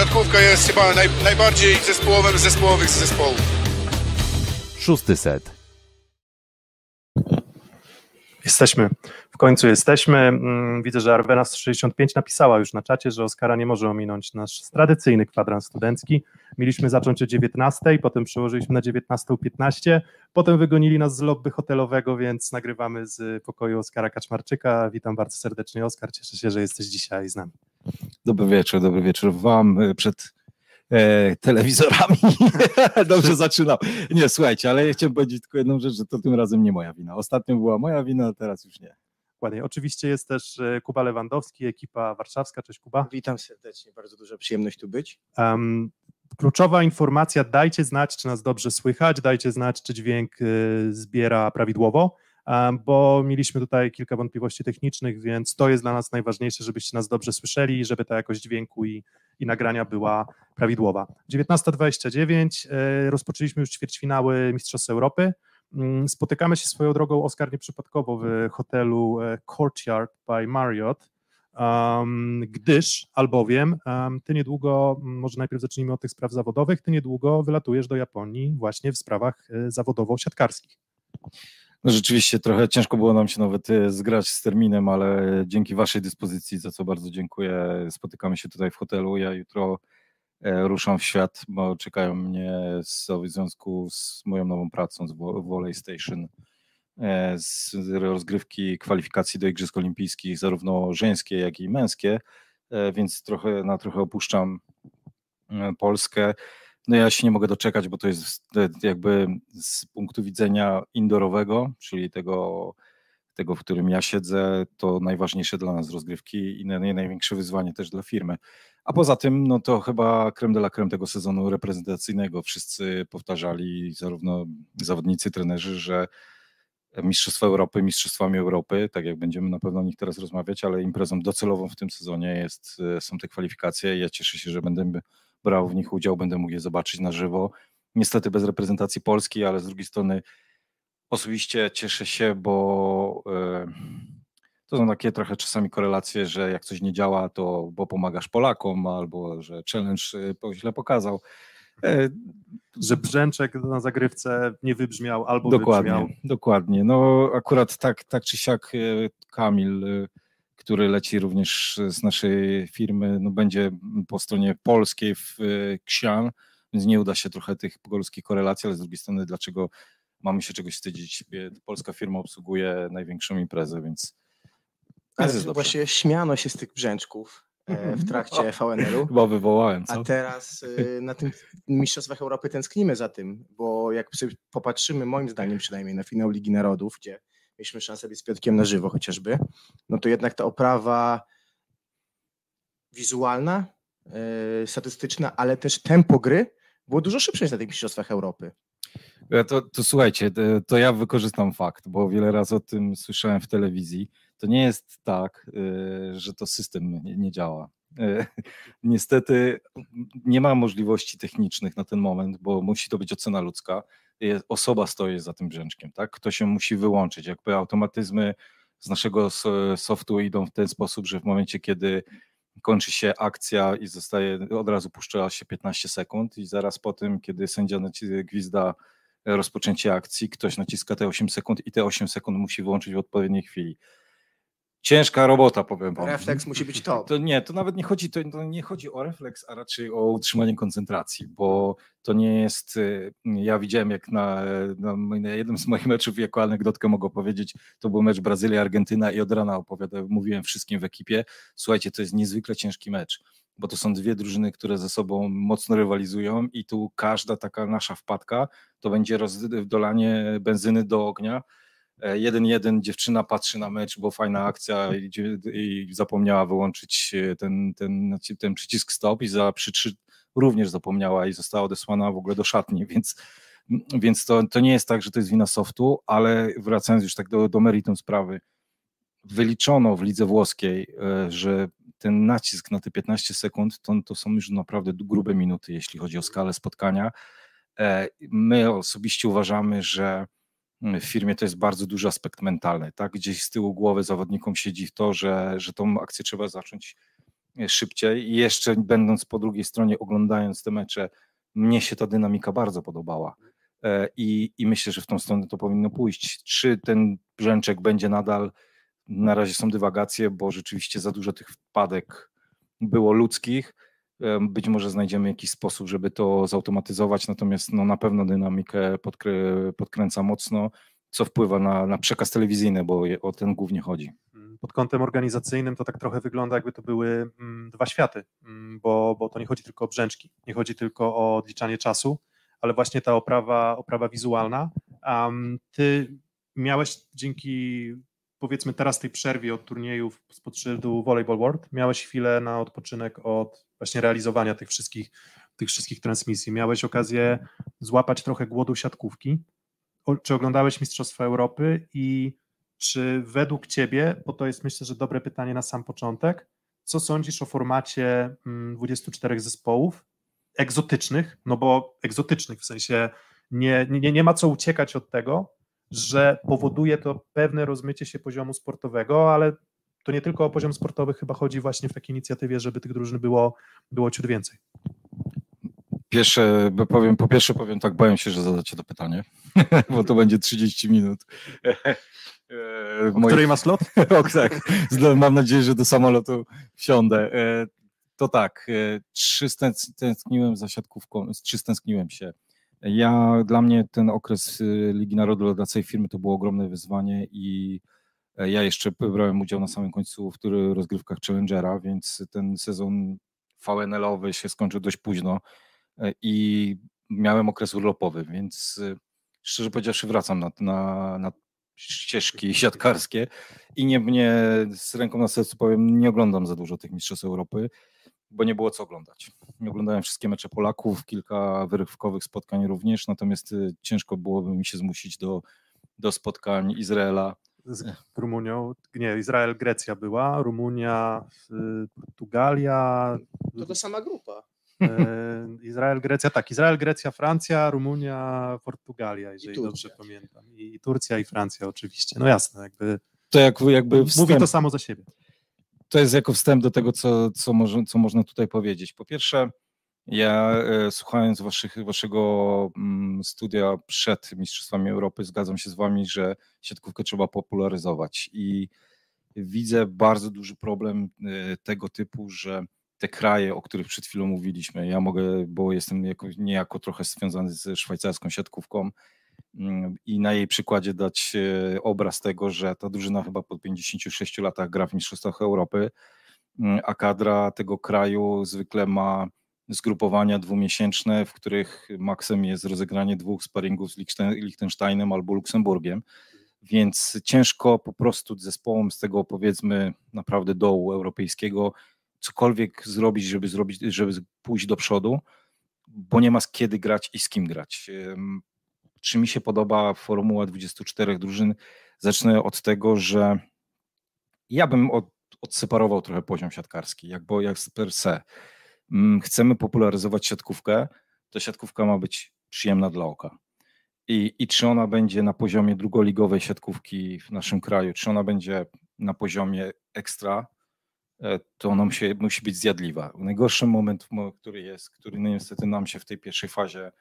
siatkówka jest chyba naj, najbardziej zespołowym z zespołowych zespołów. Szósty set. Jesteśmy. W końcu jesteśmy. Mm, Widzę, że Arwena65 napisała już na czacie, że Oskara nie może ominąć nasz tradycyjny kwadrans studencki. Mieliśmy zacząć o 19, potem przełożyliśmy na 19.15, potem wygonili nas z lobby hotelowego, więc nagrywamy z pokoju Oskara Kaczmarczyka. Witam bardzo serdecznie, Oskar. Cieszę się, że jesteś dzisiaj z nami. Dobry wieczór, dobry wieczór Wam e, przed e, telewizorami. Dobrze zaczynam. Nie, słuchajcie, ale ja chciałem powiedzieć tylko jedną rzecz, że to tym razem nie moja wina. Ostatnio była moja wina, a teraz już nie. Dokładnie. Oczywiście jest też e, Kuba Lewandowski, ekipa warszawska. Cześć Kuba. Witam serdecznie, bardzo duża przyjemność tu być. Um, kluczowa informacja, dajcie znać, czy nas dobrze słychać, dajcie znać, czy dźwięk y, zbiera prawidłowo, bo mieliśmy tutaj kilka wątpliwości technicznych, więc to jest dla nas najważniejsze, żebyście nas dobrze słyszeli i żeby ta jakość dźwięku i, i nagrania była prawidłowa. 19.29, y, rozpoczęliśmy już ćwierćfinały Mistrzostw Europy. Mm, Spotykamy się swoją drogą, Oskar, nieprzypadkowo w hotelu e, Courtyard by Marriott, gdyż, albowiem, ty niedługo, może najpierw zacznijmy od tych spraw zawodowych, ty niedługo wylatujesz do Japonii właśnie w sprawach e, zawodowo-siatkarskich. No rzeczywiście trochę ciężko było nam się nawet e, zgrać z terminem, ale dzięki Waszej dyspozycji, za co bardzo dziękuję, spotykamy się tutaj w hotelu. Ja jutro e, ruszam w świat, bo czekają mnie z, w związku z moją nową pracą z Vo- Volley Station e, z rozgrywki kwalifikacji do Igrzysk Olimpijskich, zarówno żeńskie, jak i męskie, więc trochę na trochę opuszczam Polskę. No ja się nie mogę doczekać, bo to jest jakby z punktu widzenia indoorowego, czyli tego, tego, w którym ja siedzę, to najważniejsze dla nas rozgrywki i naj, największe wyzwanie też dla firmy. A poza tym, no to chyba creme de la creme tego sezonu reprezentacyjnego. Wszyscy powtarzali, zarówno zawodnicy, trenerzy, że Mistrzostwa Europy, Mistrzostwami Europy, tak jak będziemy na pewno o nich teraz rozmawiać, ale imprezą docelową w tym sezonie jest, są te kwalifikacje. Ja cieszę się, że będę brał w nich udział, będę mógł je zobaczyć na żywo. Niestety bez reprezentacji Polski, ale z drugiej strony osobiście cieszę się, bo e, to są takie trochę czasami korelacje, że jak coś nie działa, to bo pomagasz Polakom, albo że challenge e, źle pokazał. E, Że brzęczek na zagrywce nie wybrzmiał albo Dokładnie, wybrzmiał. dokładnie. No akurat tak, tak czy siak Kamil, który leci również z naszej firmy, no będzie po stronie polskiej w e, Ksian, więc nie uda się trochę tych polskich korelacji, ale z drugiej strony dlaczego mamy się czegoś wstydzić? Polska firma obsługuje największą imprezę, więc Ale jest dobrze. właśnie śmiano się z tych brzęczków e, w trakcie VNL-u. chyba wywołałem, A co? teraz e, na tym Mistrzostwach Europy tęsknimy za tym, bo jak popatrzymy, moim zdaniem przynajmniej, na finał Ligi Narodów, gdzie mieliśmy szansę być z Piotrkiem na żywo chociażby, no to jednak ta oprawa wizualna, e, statystyczna, ale też tempo gry było dużo szybsze niż na tych Mistrzostwach Europy. To, to słuchajcie, to, ja wykorzystam fakt, bo wiele razy o tym słyszałem w telewizji. To nie jest tak, y, że to system nie, nie działa. Y, Niestety nie ma możliwości technicznych na ten moment, bo musi to być ocena ludzka. Je- Osoba stoi za tym brzęczkiem, tak? Ktoś się musi wyłączyć. Jakby automatyzmy z naszego softu idą w ten sposób, że w momencie, kiedy kończy się akcja i zostaje, od razu puszcza się 15 sekund i zaraz po tym, kiedy sędzia gwizda rozpoczęcie akcji, ktoś naciska te 8 sekund i te 8 sekund musi wyłączyć w odpowiedniej chwili. Ciężka robota, powiem wam. Refleks musi być top. To nie, to nawet nie chodzi, to, to nie chodzi o refleks, a raczej o utrzymanie koncentracji, bo to nie jest. y, Ja widziałem, jak na, na, na jednym z moich meczów, jako anegdotkę mogę powiedzieć, to był mecz Brazylia-Argentyna i od rana opowiadałem, mówiłem wszystkim w ekipie, słuchajcie, to jest niezwykle ciężki mecz, bo to są dwie drużyny, które ze sobą mocno rywalizują i tu każda taka nasza wpadka to będzie rozdolanie benzyny do ognia. E, Jeden jeden dziewczyna patrzy na mecz, bo fajna akcja i, i zapomniała wyłączyć e, ten, ten, ten przycisk stop i za przy trzy również zapomniała i została odesłana w ogóle do szatni, więc, więc to, to nie jest tak, że to jest wina softu, ale wracając już tak do, do meritum sprawy, wyliczono w lidze włoskiej, e, że ten nacisk na te 15 sekund to, to są już naprawdę grube minuty, jeśli chodzi o skalę spotkania. E, My osobiście uważamy, że w firmie to jest bardzo duży aspekt mentalny, tak? Gdzieś z tyłu głowy zawodnikom siedzi w to, że, że tą akcję trzeba zacząć szybciej i jeszcze będąc po drugiej stronie, oglądając te mecze, mnie się ta dynamika bardzo podobała. E, I, I myślę, że w tą stronę to powinno pójść. Czy ten brzęczek będzie nadal, na razie są dywagacje, bo rzeczywiście za dużo tych wpadek było ludzkich. Być może znajdziemy jakiś sposób, żeby to zautomatyzować, natomiast no, na pewno dynamikę podkrę, podkręca mocno, co wpływa na, na przekaz telewizyjny, bo o ten głównie chodzi pod kątem organizacyjnym to tak trochę wygląda, jakby to były mm, dwa światy, mm, bo, bo to nie chodzi tylko o brzęczki, nie chodzi tylko o odliczanie czasu, ale właśnie ta oprawa, oprawa wizualna. Um, ty miałeś dzięki powiedzmy teraz tej przerwie od turniejów spod szyldu Volleyball World, miałeś chwilę na odpoczynek od właśnie realizowania tych wszystkich, tych wszystkich transmisji. Miałeś okazję złapać trochę głodu siatkówki. O, czy oglądałeś Mistrzostwa Europy i czy według Ciebie, bo to jest myślę, że dobre pytanie na sam początek, co sądzisz o formacie 24 mm, zespołów egzotycznych, no bo egzotycznych w sensie nie, nie, nie ma co uciekać od tego, że powoduje to pewne rozmycie się poziomu sportowego, ale to nie tylko o poziom sportowy chyba chodzi właśnie w takiej inicjatywie, żeby tych drużyn było, było ciut więcej. Pierwsze, powiem, po pierwsze powiem tak, boję się, że zadacie to pytanie, bo to będzie 30 minut. E, o której ma slot? o, tak, mam nadzieję, że do samolotu wsiądę. E, to tak, e, trzy stęskniłem za siatkówką, trzy stęskniłem się. Ja, dla mnie ten okres Ligi Narodu dla całej firmy to było ogromne wyzwanie i ja jeszcze brałem udział na samym końcu w rozgrywkach Challengera, więc ten sezon VNL-owy się skończył dość późno i miałem okres urlopowy, więc szczerze powiedziawszy wracam na, na, na ścieżki siatkarskie i nie, mnie z ręką na sercu powiem, nie oglądam za dużo tych Mistrzostw Europy, bo nie było co oglądać. Nie oglądałem wszystkie mecze Polaków, kilka wyrywkowych spotkań również, natomiast y, ciężko byłoby mi się zmusić do, do spotkań Izraela. Z Rumunią, nie, Izrael, Grecja była, Rumunia, Portugalia. To ta sama grupa. E, Izrael, Grecja, tak, Izrael, Grecja, Francja, Rumunia, Portugalia, jeżeli dobrze pamiętam. I Turcja i Francja oczywiście. No jasne, jakby. To jak, jakby wstęp, mówi to samo za siebie. To jest jako wstęp do tego, co, co, może, co można tutaj powiedzieć. Po pierwsze, ja e, słuchając waszych, waszego mm, studia przed Mistrzostwami Europy, zgadzam się z wami, że siatkówkę trzeba popularyzować i widzę bardzo duży problem e, tego typu, że te kraje, o których przed chwilą mówiliśmy. Ja mogę, bo jestem jako, niejako trochę związany ze szwajcarską siatkówką i na jej przykładzie dać e, obraz tego, że ta drużyna chyba po 56 latach gra w Mistrzostwach Europy, mm, a kadra tego kraju zwykle ma zgrupowania dwumiesięczne, w których maksem jest rozegranie dwóch sparingów z Liechtensteinem albo Luksemburgiem. Więc ciężko po prostu zespołom z tego powiedzmy naprawdę dołu europejskiego cokolwiek zrobić, żeby zrobić, żeby pójść do przodu, bo nie ma z kiedy grać i z kim grać. Czy mi się podoba formuła 24 drużyn? Zacznę od tego, że ja bym od, odseparował trochę poziom siatkarski, jak, bo jak per se. Chcemy popularyzować siatkówkę, to siatkówka ma być przyjemna dla oka. I, I czy ona będzie na poziomie drugoligowej siatkówki w naszym kraju, czy ona będzie na poziomie ekstra, E, to ona musi, musi być zjadliwa. Najgorszy moment, który jest, który no niestety nam się w tej pierwszej fazie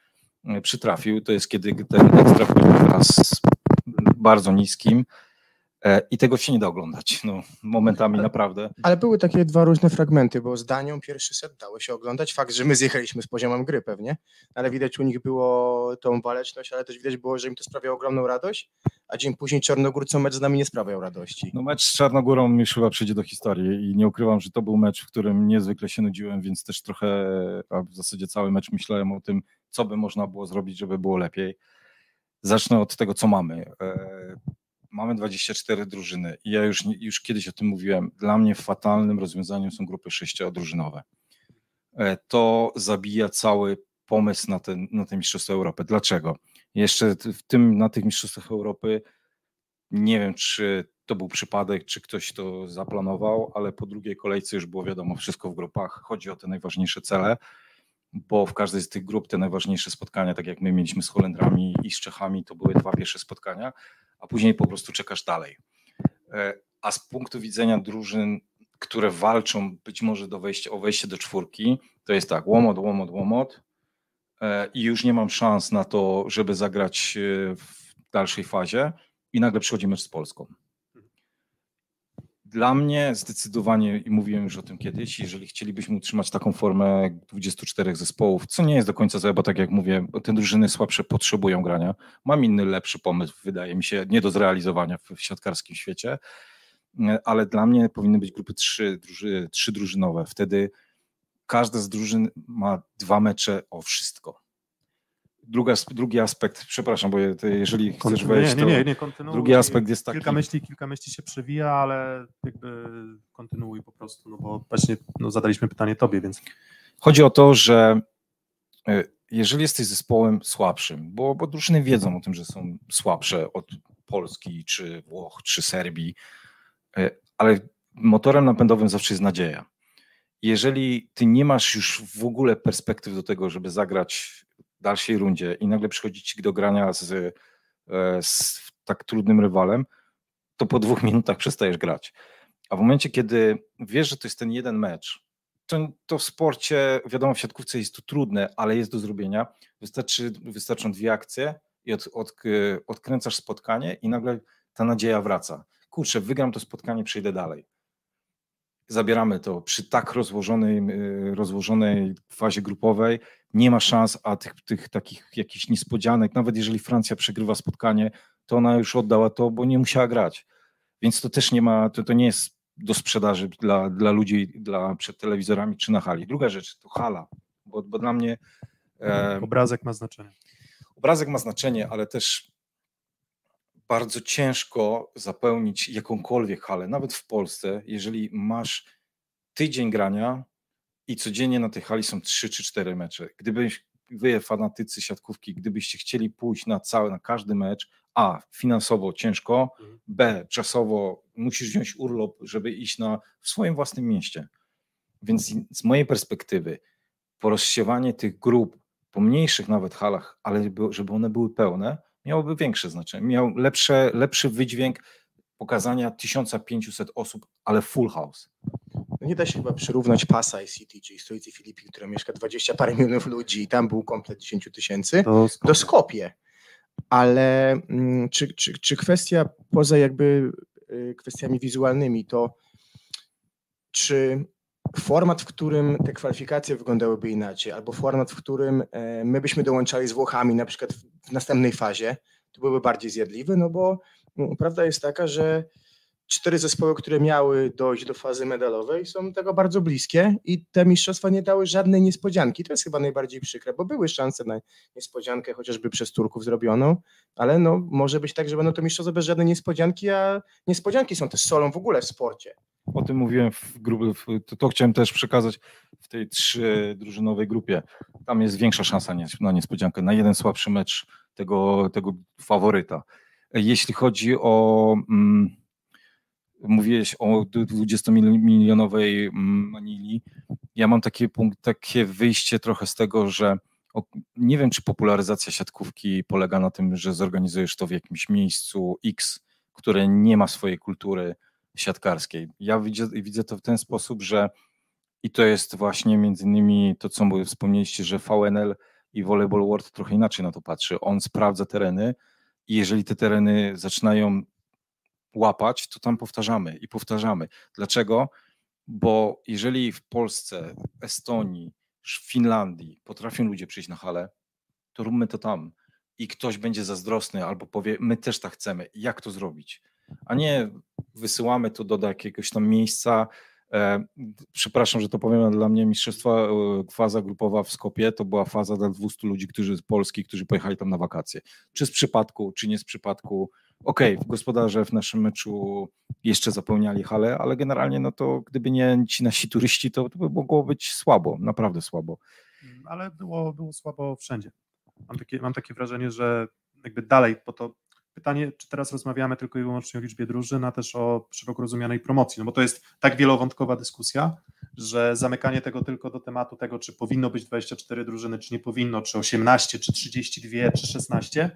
przytrafił, to jest kiedy ten ekstra wpływa teraz bardzo niskim, I tego się nie da oglądać, no, momentami naprawdę. Ale były takie dwa różne fragmenty, bo z Danią pierwszy set dało się oglądać. Fakt, że my zjechaliśmy z poziomem gry pewnie, ale widać u nich było tą waleczność, ale też widać było, że im to sprawiało ogromną radość, a dzień później Czarnogórcom mecz z nami nie sprawiał radości. No mecz z Czarnogórą już chyba przyjdzie do historii i nie ukrywam, że to był mecz, w którym niezwykle się nudziłem, więc też trochę, a w zasadzie cały mecz myślałem o tym, co by można było zrobić, żeby było lepiej. Zacznę od tego, co mamy. Mamy 24 drużyny i ja już, już kiedyś o tym mówiłem, dla mnie fatalnym rozwiązaniem są grupy sześciodrużynowe. E, to zabija cały pomysł na, na te Mistrzostwa Europy. Dlaczego? Jeszcze w tym, na tych Mistrzostwach Europy nie wiem, czy to był przypadek, czy ktoś to zaplanował, ale po drugiej kolejce już było wiadomo wszystko w grupach. Chodzi o te najważniejsze cele, bo w każdej z tych grup te najważniejsze spotkania, tak jak my mieliśmy z Holendrami i z Czechami, to były dwa pierwsze spotkania, a później po prostu czekasz dalej. E, a z punktu widzenia drużyn, które walczą być może do wejścia, o wejście do czwórki, to jest tak, łomot, łomot, łomot e, i już nie mam szans na to, żeby zagrać e, w dalszej fazie i nagle przychodzi mecz z Polską. Dla mnie zdecydowanie, i mówiłem już o tym kiedyś, jeżeli chcielibyśmy utrzymać taką formę 24 zespołów, co nie jest do końca złe, bo tak jak mówię, te drużyny słabsze potrzebują grania. Mam inny, lepszy pomysł, wydaje mi się, nie do zrealizowania w, siatkarskim świecie, ale dla mnie powinny być grupy trzy, druży, trzy drużynowe. Wtedy każda z drużyn ma dwa mecze o wszystko. Druga, drugi aspekt, przepraszam, bo jeżeli chcesz wejść, nie, nie, nie, nie kontynuuj. drugi aspekt jest taki... Kilka myśli, kilka myśli się przewija, ale jakby kontynuuj po prostu, no bo właśnie no, zadaliśmy pytanie tobie, więc... Chodzi o to, że e, jeżeli jesteś zespołem słabszym, bo, bo drużyny wiedzą o tym, że są słabsze od Polski, czy Włoch, czy Serbii, e, ale motorem napędowym zawsze jest nadzieja. Jeżeli ty nie masz już w ogóle perspektyw do tego, żeby zagrać dalszej rundzie i nagle przychodzi ci do grania z, e, z tak trudnym rywalem, to po dwóch minutach przestajesz grać. A w momencie, kiedy wiesz, że to jest ten jeden mecz, to, to w sporcie, wiadomo, w siatkówce jest to trudne, ale jest do zrobienia. Wystarczy, wystarczą dwie akcje i od, od, odkręcasz spotkanie i nagle ta nadzieja wraca. Kurczę, wygram to spotkanie, przejdę dalej zabieramy to przy tak rozłożonej, y, rozłożonej fazie grupowej. Nie ma szans, a tych, tych takich jakichś niespodzianek, nawet jeżeli Francja przegrywa spotkanie, to ona już oddała to, bo nie musiała grać. Więc to też nie ma, to, to nie jest do sprzedaży dla, dla ludzi dla, przed telewizorami czy na hali. Druga rzecz to hala, bo, bo dla mnie. E, obrazek ma znaczenie. Obrazek ma znaczenie, ale też bardzo ciężko zapełnić jakąkolwiek halę, nawet w Polsce, jeżeli masz tydzień grania i codziennie na tej hali są trzy czy cztery mecze. Gdybyś wy, fanatycy siatkówki, gdybyście chcieli pójść na cały, na każdy mecz, a finansowo ciężko, mhm. b czasowo musisz wziąć urlop, żeby iść na w swoim własnym mieście. Więc z mojej perspektywy porozsiewanie tych grup po mniejszych nawet halach, ale żeby one były pełne, miałoby większe znaczenie, miał lepsze, lepszy wydźwięk pokazania 1500 osób, ale full house. No nie da się chyba przyrównać Pasa i City, czyli stolicy Filipin, która mieszka 20 parę milionów ludzi i tam był komplet 10 tysięcy, do Skopie. Ale mm, czy, czy, czy kwestia poza jakby y, kwestiami wizualnymi, to czy format, w którym te kwalifikacje wyglądałyby inaczej, albo format, w którym e, my byśmy dołączali z Włochami, na przykład w następnej fazie, to byłby bardziej zjadliwy, no bo no, prawda jest taka, że cztery zespoły, które miały dojść do fazy medalowej, są tego bardzo bliskie i te mistrzostwa nie dały żadnej niespodzianki. To jest chyba najbardziej przykre, bo były szanse na niespodziankę, chociażby przez Turków zrobioną, ale no, może być tak, że będą to mistrzostwa bez żadnej niespodzianki, a niespodzianki są też solą w ogóle w sporcie. O tym mówiłem w grupie, to, to chciałem też przekazać w tej trzydrużynowej grupie. Tam jest większa szansa na niespodziankę, na jeden słabszy mecz tego, tego faworyta. Jeśli chodzi o... Mm, mówiłeś o 20-milionowej mm, Manili. Ja mam takie, punkt, takie wyjście trochę z tego, że nie wiem, czy popularyzacja siatkówki polega na tym, że zorganizujesz to w jakimś miejscu X, które nie ma swojej kultury siatkarskiej. Ja widzę, widzę to w ten sposób, że i to jest właśnie między innymi to, co wspomnieliście, że VNL i Volleyball World trochę inaczej na to patrzy. On sprawdza tereny i jeżeli te tereny zaczynają łapać, to tam powtarzamy i powtarzamy. Dlaczego? Bo jeżeli w Polsce, Estonii, Finlandii potrafią ludzie przyjść na halę, to róbmy to tam. I ktoś będzie zazdrosny albo powie, my też tak chcemy. Jak to zrobić? A nie wysyłamy to do jakiegoś tam miejsca. E, przepraszam, że to powiem, dla mnie mistrzostwa, e, faza grupowa w Skopie to była faza dla 200 ludzi, którzy z Polski, którzy pojechali tam na wakacje. Czy z przypadku, czy nie z przypadku okej, okay, gospodarze w naszym meczu jeszcze zapełniali halę, ale generalnie no to gdyby nie ci nasi turyści, to, to by mogło być słabo, naprawdę słabo. Mm, ale było, było słabo wszędzie. Mam takie, mam takie wrażenie, że jakby dalej, bo to pytanie, czy teraz rozmawiamy tylko i wyłącznie o liczbie drużyn, a też o szeroko rozumianej promocji, no bo to jest tak wielowątkowa dyskusja, że zamykanie tego tylko do tematu tego, czy powinno być 24 drużyny, czy nie powinno, czy 18, czy 32, czy 16,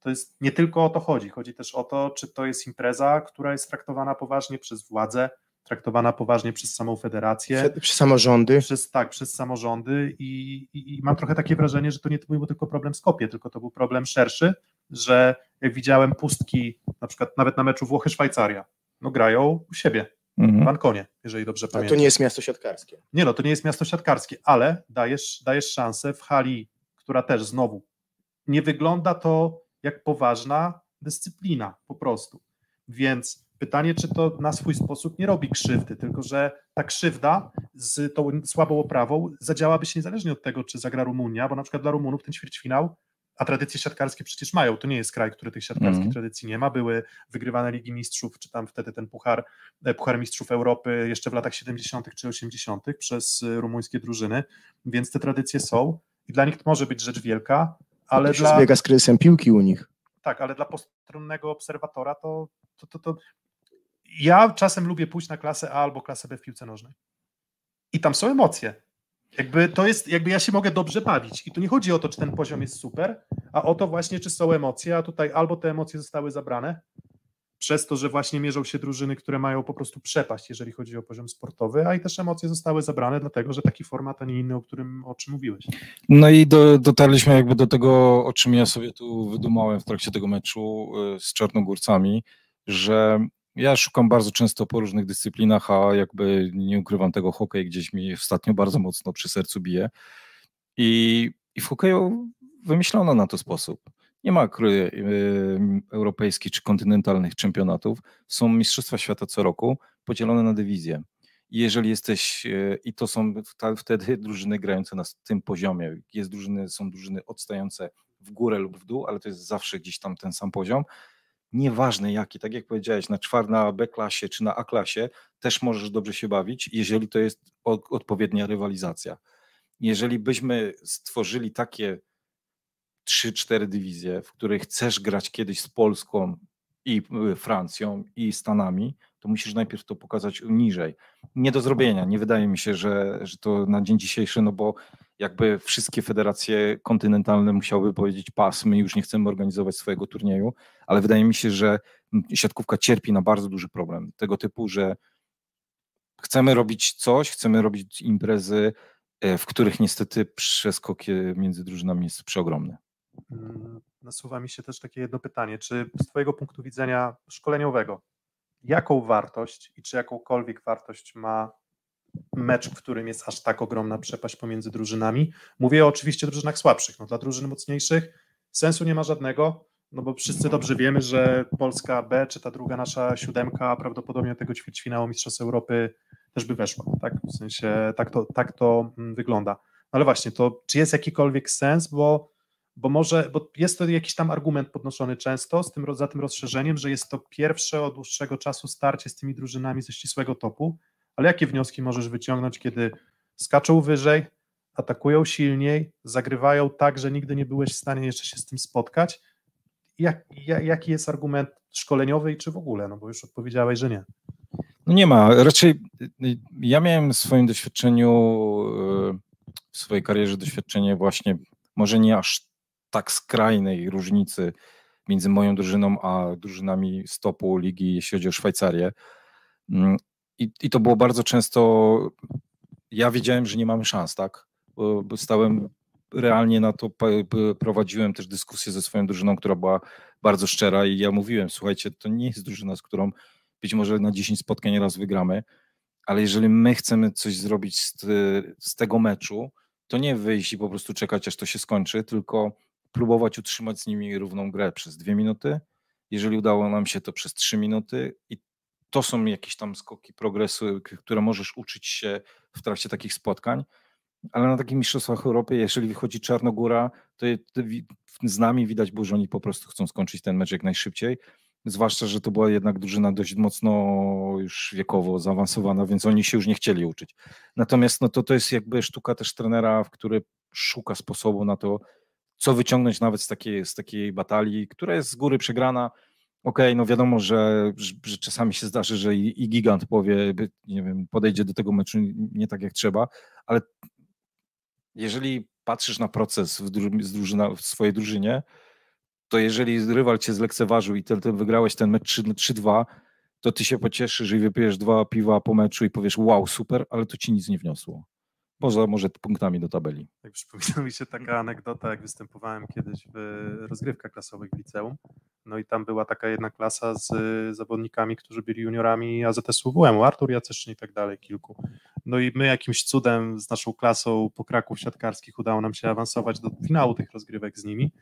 to jest nie tylko o to chodzi, chodzi też o to, czy to jest impreza, która jest traktowana poważnie przez władze, traktowana poważnie przez samą federację. Przez samorządy. Przez, tak, przez samorządy i, i, i mam trochę takie wrażenie, że to nie był tylko problem Skopie, tylko to był problem szerszy, że jak widziałem pustki, na przykład nawet na meczu Włochy-Szwajcaria, no grają u siebie, Mhm. w Ankonie, jeżeli dobrze A pamiętam. to nie jest miasto siatkarskie. Nie no, to nie jest miasto siatkarskie, ale dajesz, dajesz szansę w hali, która też znowu nie wygląda to jak poważna dyscyplina po prostu. Więc pytanie, czy to na swój sposób nie robi krzywdy, tylko że ta krzywda z tą słabą oprawą zadziałaby się niezależnie od tego, czy zagra Rumunia, bo na przykład dla Rumunów ten ćwierćfinał, a tradycje siatkarskie przecież mają, to nie jest kraj, który tych siatkarskich Mhm. tradycji nie ma, były wygrywane Ligi Mistrzów, czy tam wtedy ten puchar, e, puchar Mistrzów Europy jeszcze w latach 70. czy 80. przez e, rumuńskie drużyny, więc te tradycje są i dla nich to może być rzecz wielka, ale to się dla, zbiega z kryzysem piłki u nich. tak, ale dla postronnego obserwatora to, to, to, to ja czasem lubię pójść na klasę A albo klasę B w piłce nożnej. I tam są emocje. Jakby to jest, jakby ja się mogę dobrze bawić. I tu nie chodzi o to, czy ten poziom jest super, a o to właśnie, czy są emocje, a tutaj albo te emocje zostały zabrane przez to, że właśnie mierzą się drużyny, które mają po prostu przepaść, jeżeli chodzi o poziom sportowy, a i też emocje zostały zabrane, dlatego że taki format, a nie inny, o którym o czym mówiłeś. No i do, dotarliśmy jakby do tego, o czym ja sobie tu wydumałem w trakcie tego meczu y, z Czarnogórcami, że ja szukam bardzo często po różnych dyscyplinach, a jakby nie ukrywam tego, hokej gdzieś mi ostatnio bardzo mocno przy sercu bije. I, i w hokeju wymyślono na to sposób. Nie ma europejskich czy kontynentalnych czempionatów. Są Mistrzostwa Świata co roku, podzielone na dywizje. I jeżeli jesteś, e, i to są wtedy drużyny grające na tym poziomie, jest drużyny, są drużyny odstające w górę lub w dół, ale to jest zawsze gdzieś tam ten sam poziom. Nieważne jaki, tak jak powiedziałeś, na czwar na B klasie czy na A klasie też możesz dobrze się bawić, jeżeli to jest odpowiednia rywalizacja. Jeżeli byśmy stworzyli takie 3-4 dywizje, w których chcesz grać kiedyś z Polską i y, Francją i Stanami, to musisz najpierw to pokazać niżej. Nie do zrobienia. Nie wydaje mi się, że, że to na dzień dzisiejszy, no bo jakby wszystkie federacje kontynentalne musiałyby powiedzieć pas, my już nie chcemy organizować swojego turnieju, ale wydaje mi się, że siatkówka cierpi na bardzo duży problem tego typu, że chcemy robić coś, chcemy robić imprezy, e, w których niestety przeskok między drużynami jest przeogromny. Mm, Nasuwa mi się też takie jedno pytanie, czy z Twojego punktu widzenia szkoleniowego, jaką wartość i czy jakąkolwiek wartość ma mecz, w którym jest aż tak ogromna przepaść pomiędzy drużynami? Mówię oczywiście o drużynach słabszych, no dla drużyn mocniejszych sensu nie ma żadnego, no bo wszyscy dobrze wiemy, że Polska B, czy ta druga nasza siódemka prawdopodobnie do tego ćwierćfinału Mistrzostw Europy też by weszła, tak? W sensie tak to, tak to mm, wygląda. Ale właśnie, to czy jest jakikolwiek sens, bo bo może, bo jest to jakiś tam argument podnoszony często z tym, za tym rozszerzeniem, że jest to pierwsze od dłuższego czasu starcie z tymi drużynami ze ścisłego topu, ale jakie wnioski możesz wyciągnąć, kiedy skaczą wyżej, atakują silniej, zagrywają tak, że nigdy nie byłeś w stanie jeszcze się z tym spotkać? Jak, ja- jaki jest argument szkoleniowy i czy w ogóle? No bo już odpowiedziałeś, że nie. No nie ma. Raczej y, ja miałem w swoim doświadczeniu, y, w swojej karierze doświadczenie właśnie, może nie aż tak skrajnej różnicy między moją drużyną a drużynami stopu ligi, jeśli chodzi o Szwajcarię. Mm, I, I to było bardzo często. Ja wiedziałem, że nie mamy szans, tak? Bo, bo stałem realnie na to, prowadziłem też dyskusję ze swoją drużyną, która była bardzo szczera i ja mówiłem, słuchajcie, to nie jest drużyna, z którą być może na 10 spotkań raz wygramy, ale jeżeli my chcemy coś zrobić z, z tego meczu, to nie wyjść i po prostu czekać, aż to się skończy, tylko próbować utrzymać z nimi równą grę przez dwie minuty. Jeżeli udało nam się to przez trzy minuty i to są jakieś tam skoki progresu, które możesz uczyć się w trakcie takich spotkań, ale na takich mistrzostwach Europy, jeżeli wychodzi Czarnogóra, to, z nami widać było, że oni po prostu chcą skończyć ten mecz jak najszybciej. Zwłaszcza, że to była jednak drużyna dość mocno już wiekowo zaawansowana, więc oni się już nie chcieli uczyć. Natomiast no to, to jest jakby sztuka też trenera, w który szuka sposobu na to, co wyciągnąć nawet z takiej, z takiej batalii, która jest z góry przegrana. Okej, no wiadomo, że, że, czasami się zdarzy, że i, i gigant powie, nie wiem, podejdzie do tego meczu nie tak jak trzeba, ale jeżeli patrzysz na proces w, dru- drużyna, w swojej drużynie, to jeżeli rywal cię zlekceważył i ty wygrałeś ten mecz 3 3-2, to ty się pocieszysz i wypijesz dwa piwa po meczu i powiesz wow, super, ale to ci nic nie wniosło. Poza może punktami do tabeli. Tak przypomina mi się taka anegdota, jak występowałem kiedyś w rozgrywkach klasowych w liceum. No i tam była taka jedna klasa z zawodnikami, którzy byli juniorami AZS UWM, Artur Jacyszyn i tak dalej, kilku. No i my jakimś cudem z naszą klasą po Kraków siatkarskich udało nam się awansować do finału tych rozgrywek z nimi.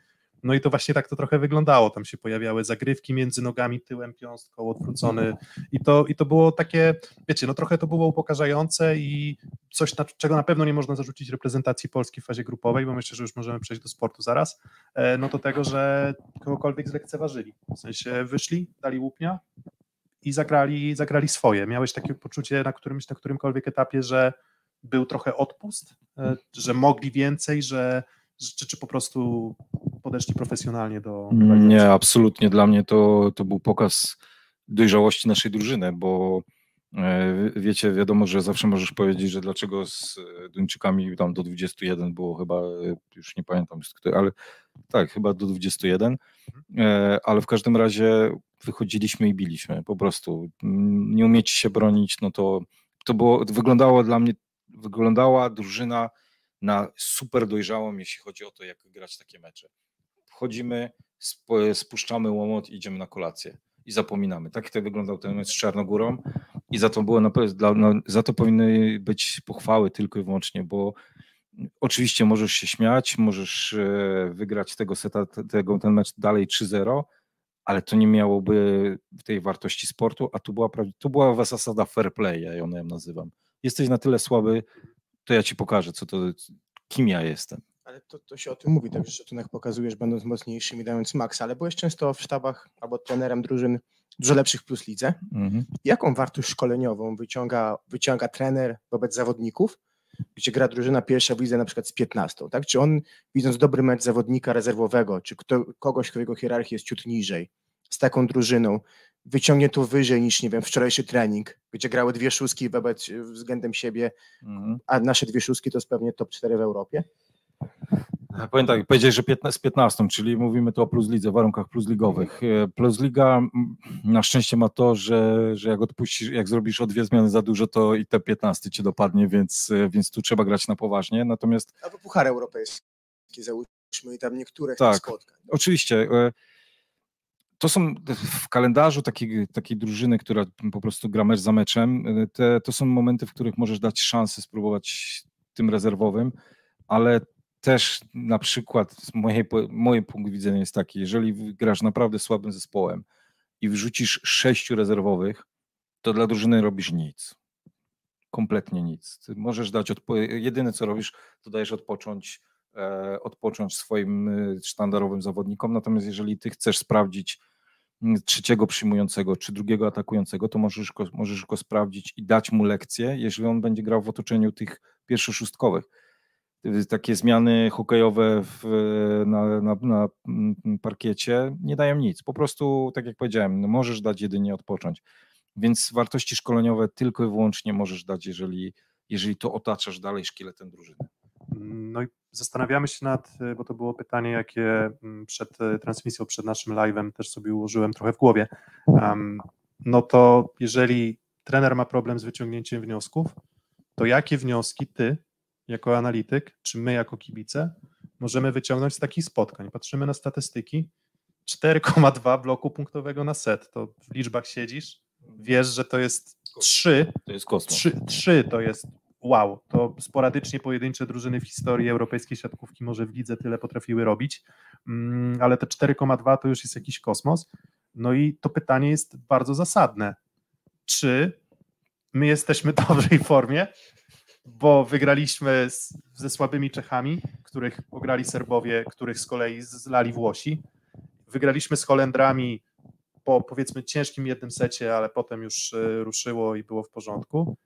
No i to właśnie tak to trochę wyglądało. Tam się pojawiały zagrywki między nogami, tyłem, piąstką, odwrócony. I to, I to było takie, wiecie, no trochę to było upokarzające i coś, na, czego na pewno nie można zarzucić reprezentacji Polski w fazie grupowej, bo myślę, że już możemy przejść do sportu zaraz. E, no to tego, że kogokolwiek zlekceważyli. W sensie wyszli, dali łupnia i zagrali, zagrali swoje. Miałeś takie poczucie na którymś, na którymkolwiek etapie, że był trochę odpust, e, że mogli więcej, że czy, czy po prostu podeszli profesjonalnie do. Nie, absolutnie. Dla mnie to, to był pokaz dojrzałości naszej drużyny, bo e, wiecie, wiadomo, że zawsze możesz powiedzieć, że dlaczego z Duńczykami tam do 21 było chyba, e, już nie pamiętam, ale tak, chyba do 21, e, ale w każdym razie wychodziliśmy i biliśmy, po prostu. Mm, nie umiecie się bronić, no to, to było, wyglądało dla mnie, wyglądała drużyna na super dojrzałą, jeśli chodzi o to, jak grać takie mecze. Wchodzimy, spuszczamy łomot i idziemy na kolację i zapominamy. Tak to wyglądał ten mecz z Czarnogórą i za to było dla, no, za to powinny być pochwały tylko i wyłącznie, bo oczywiście możesz się śmiać, możesz e, wygrać tego seta, tego, ten mecz dalej 3-0, ale to nie miałoby tej wartości sportu, a tu była, tu była zasada fair play, ja ją nazywam. Jesteś na tyle słaby, to ja ci pokażę, co to, kim ja jestem. Ale to, to się o tym mówi, tak, że szacunek pokazujesz, będąc mocniejszym i dając maks, ale byłeś często w sztabach albo trenerem drużyn dużo lepszych plus lidze. Mhm. Jaką wartość szkoleniową wyciąga, wyciąga trener wobec zawodników, gdzie gra drużyna pierwsza w lidze na przykład z 15, tak? Czy on, widząc dobry mecz zawodnika rezerwowego, czy kto, kogoś, jego hierarchii jest ciut niżej, z taką drużyną, wyciągnie to wyżej niż, nie wiem, wczorajszy trening, gdzie grały dwie szóstki wobec, względem siebie, mhm. a nasze dwie szóstki to jest pewnie top 4 w Europie? Powiem tak, powiedziałeś, że 15, z 15, czyli mówimy tu o plus lidze, warunkach plus ligowych. E, plus liga na szczęście ma to, że, że jak odpuścisz, jak zrobisz o dwie zmiany za dużo, to i te 15 cię dopadnie, więc, e, więc tu trzeba grać na poważnie. Natomiast. Albo Puchar Europejski, załóżmy, i tam niektóre tak, spotkań. Oczywiście. E, to są w kalendarzu takiej, takiej drużyny, która po prostu gra mecz za meczem, te, to są momenty, w których możesz dać szansę spróbować tym rezerwowym, ale też na przykład z mojej, mój punkt widzenia jest taki, jeżeli grasz naprawdę słabym zespołem i wrzucisz sześciu rezerwowych, to dla drużyny robisz nic. Kompletnie nic. Ty możesz dać, jedyne co robisz, to dajesz odpocząć, e, odpocząć swoim e, sztandarowym zawodnikom, natomiast jeżeli ty chcesz sprawdzić trzeciego przyjmującego czy drugiego atakującego, to możesz go, możesz go sprawdzić i dać mu lekcję, jeżeli on będzie grał w otoczeniu tych pierwszoszóstkowych. Takie zmiany hokejowe w, na, na, na, parkiecie nie dają nic. Po prostu, tak jak powiedziałem, no możesz dać jedynie odpocząć. Więc wartości szkoleniowe tylko i wyłącznie możesz dać, jeżeli, jeżeli to otaczasz dalej szkieletem drużyny. No i zastanawiamy się nad, bo to było pytanie, jakie mm, przed transmisją, przed naszym live'em też sobie ułożyłem trochę w głowie. Um, no to jeżeli trener ma problem z wyciągnięciem wniosków, to jakie wnioski ty, jako analityk, czy my, jako kibice, możemy wyciągnąć z takich spotkań? Patrzymy na statystyki. 4,2 bloku punktowego na set. To w liczbach siedzisz, wiesz, że to jest 3. To jest kosmos. 3, 3 to jest wow, to sporadycznie pojedyncze drużyny w historii europejskiej siatkówki może w lidze tyle potrafiły robić, mm, ale te 4,2 to już jest jakiś kosmos. No i to pytanie jest bardzo zasadne. Czy my jesteśmy w dobrej formie, bo wygraliśmy z, ze słabymi Czechami, których ograli Serbowie, których z kolei zlali Włosi. Wygraliśmy z Holendrami po powiedzmy ciężkim jednym secie, ale potem już e, ruszyło i było w porządku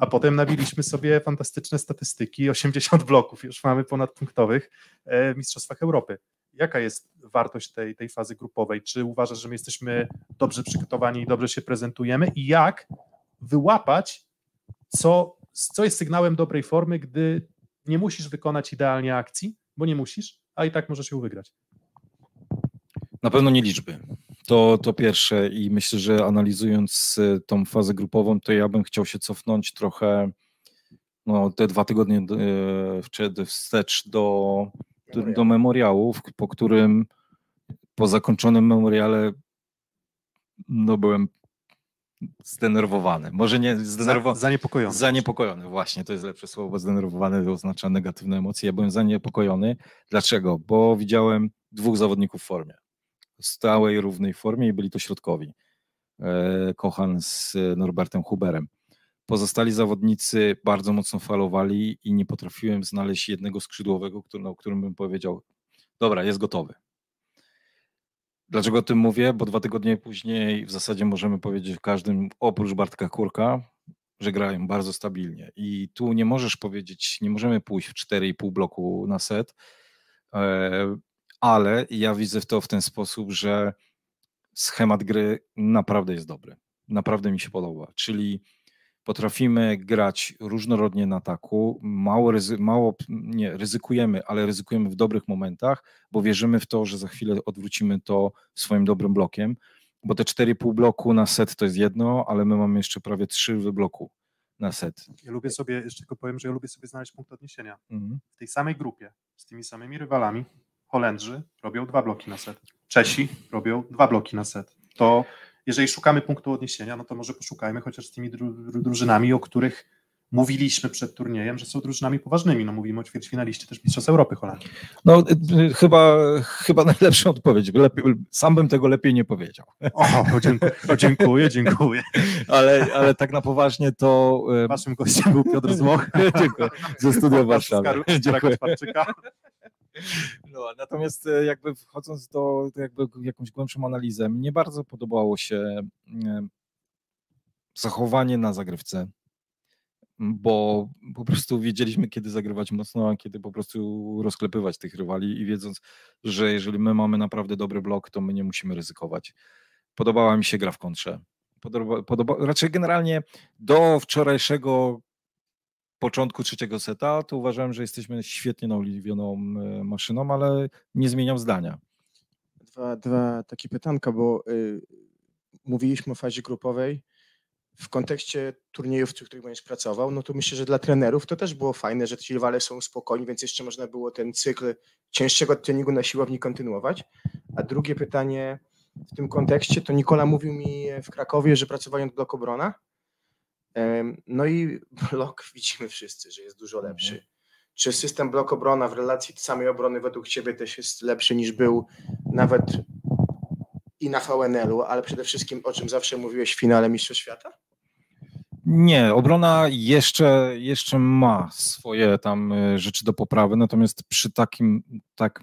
a potem nabiliśmy sobie fantastyczne statystyki, 80 bloków już mamy ponadpunktowych w Mistrzostwach Europy. Jaka jest wartość tej, tej fazy grupowej? Czy uważasz, że my jesteśmy dobrze przygotowani i dobrze się prezentujemy? I jak wyłapać, co, co jest sygnałem dobrej formy, gdy nie musisz wykonać idealnie akcji, bo nie musisz, a i tak możesz ją wygrać? Na pewno nie liczby. To, to pierwsze i myślę, że analizując e, tą fazę grupową, to ja bym chciał się cofnąć trochę no, te dwa tygodnie e, wstecz do, do, do memoriałów, po którym po zakończonym memoriale no byłem zdenerwowany. Może nie zdenerwowany. Zaniepokojony. Zaniepokojony, właśnie, to jest lepsze słowo, zdenerwowany oznacza negatywne emocje. Ja byłem zaniepokojony. Dlaczego? Bo widziałem dwóch zawodników w formie. W stałej, równej formie i byli to środkowi. E, Kochan z Norbertem Huberem. Pozostali zawodnicy bardzo mocno falowali i nie potrafiłem znaleźć jednego skrzydłowego, który, o którym bym powiedział, dobra, jest gotowy. Dlaczego o tym mówię? Bo dwa tygodnie później w zasadzie możemy powiedzieć każdym, oprócz Bartka Kurka, że grają bardzo stabilnie. I tu nie możesz powiedzieć, nie możemy pójść w 4,5 bloku na set, e, ale ja widzę w to w ten sposób, że schemat gry naprawdę jest dobry. Naprawdę mi się podoba. Czyli potrafimy grać różnorodnie na ataku, mało, ryzy, mało nie, ryzykujemy, ale ryzykujemy w dobrych momentach, bo wierzymy w to, że za chwilę odwrócimy to swoim dobrym blokiem, bo te 4,5 bloku na set to jest jedno, ale my mamy jeszcze prawie 3 w bloku na set. Ja lubię sobie, jeszcze tylko powiem, że ja lubię sobie znaleźć punkt odniesienia. Mhm. W tej samej grupie, z tymi samymi rywalami, Holendrzy robią dwa bloki na set, Czesi robią dwa bloki na set. To jeżeli szukamy punktu odniesienia, no to może poszukajmy chociaż z tymi drużynami, o których mówiliśmy przed turniejem, że są drużynami poważnymi. No mówimy o ćwierćfinaliście też Mistrzostw Europy Holandii. No y, chyba, chyba najlepsza odpowiedź. Lepiej, sam bym tego lepiej nie powiedział. O, dziękuję, dziękuję, dziękuję. Ale, ale tak na poważnie to... Waszym gościem był Piotr Złoch. dziękuję. Ze studia Warszawy. Dziękuję. No, natomiast e, jakby wchodząc do jakby jakąś głębszą analizę, mnie bardzo podobało się zachowanie na zagrywce, bo po prostu wiedzieliśmy, kiedy zagrywać mocno, a kiedy po prostu rozklepywać tych rywali i wiedząc, że jeżeli my mamy naprawdę dobry blok, to my nie musimy ryzykować. Podobała mi się gra w kontrze. Podoba, podoba, raczej generalnie do wczorajszego początku trzeciego seta, to uważałem, że jesteśmy świetnie naoliwioną e, maszyną, ale nie zmieniam zdania. Dwa, dwa takie pytanka, bo y, mówiliśmy o fazie grupowej. W kontekście turniejów, w których będziesz pracował, no to myślę, że dla trenerów to też było fajne, że ci rywale są spokojni, więc jeszcze można było ten cykl cięższego treningu na siłowni kontynuować. A drugie pytanie w tym kontekście, to Nikola mówił mi w Krakowie, że pracowali od blok obrona no i blok widzimy wszyscy, że jest dużo lepszy. Mhm. Czy system blok obrona w relacji samej obrony według Ciebie też jest lepszy niż był nawet i na VNL-u, ale przede wszystkim o czym zawsze mówiłeś w finale Mistrzostw Świata? Nie, obrona jeszcze, jeszcze ma swoje tam e, rzeczy do poprawy, natomiast przy takim tak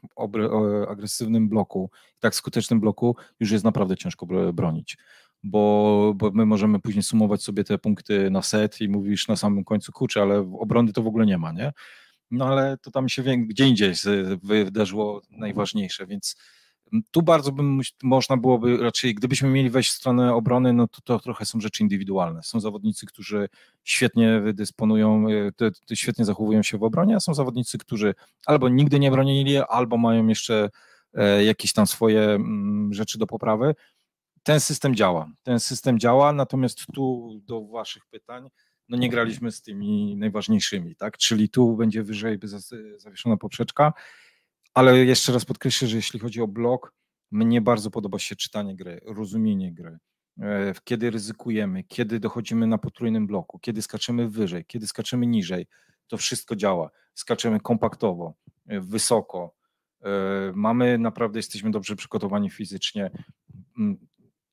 agresywnym bloku, tak skutecznym bloku już jest naprawdę ciężko bronić bo, bo my możemy później sumować sobie te punkty na set i mówisz na samym końcu, kurczę, ale obrony to w ogóle nie ma, nie? No ale to tam się gdzie indziej wydarzyło najważniejsze, więc tu bardzo bym można byłoby raczej, gdybyśmy mieli wejść w stronę obrony, no to, to trochę są rzeczy indywidualne. Są zawodnicy, którzy świetnie dysponują, to świetnie zachowują się w obronie, a są zawodnicy, którzy albo nigdy nie bronili, albo mają jeszcze e, jakieś tam swoje mm, rzeczy do poprawy ten system działa. Ten system działa, natomiast tu do Waszych pytań, no nie graliśmy z tymi najważniejszymi, tak? Czyli tu będzie wyżej zawieszona poprzeczka, ale jeszcze raz podkreślę, że jeśli chodzi o blok, mnie bardzo podoba się czytanie gry, rozumienie gry, e, kiedy ryzykujemy, kiedy dochodzimy na potrójnym bloku, kiedy skaczemy wyżej, kiedy skaczemy niżej, to wszystko działa. Skaczemy kompaktowo, e, wysoko. E, mamy naprawdę, jesteśmy dobrze przygotowani fizycznie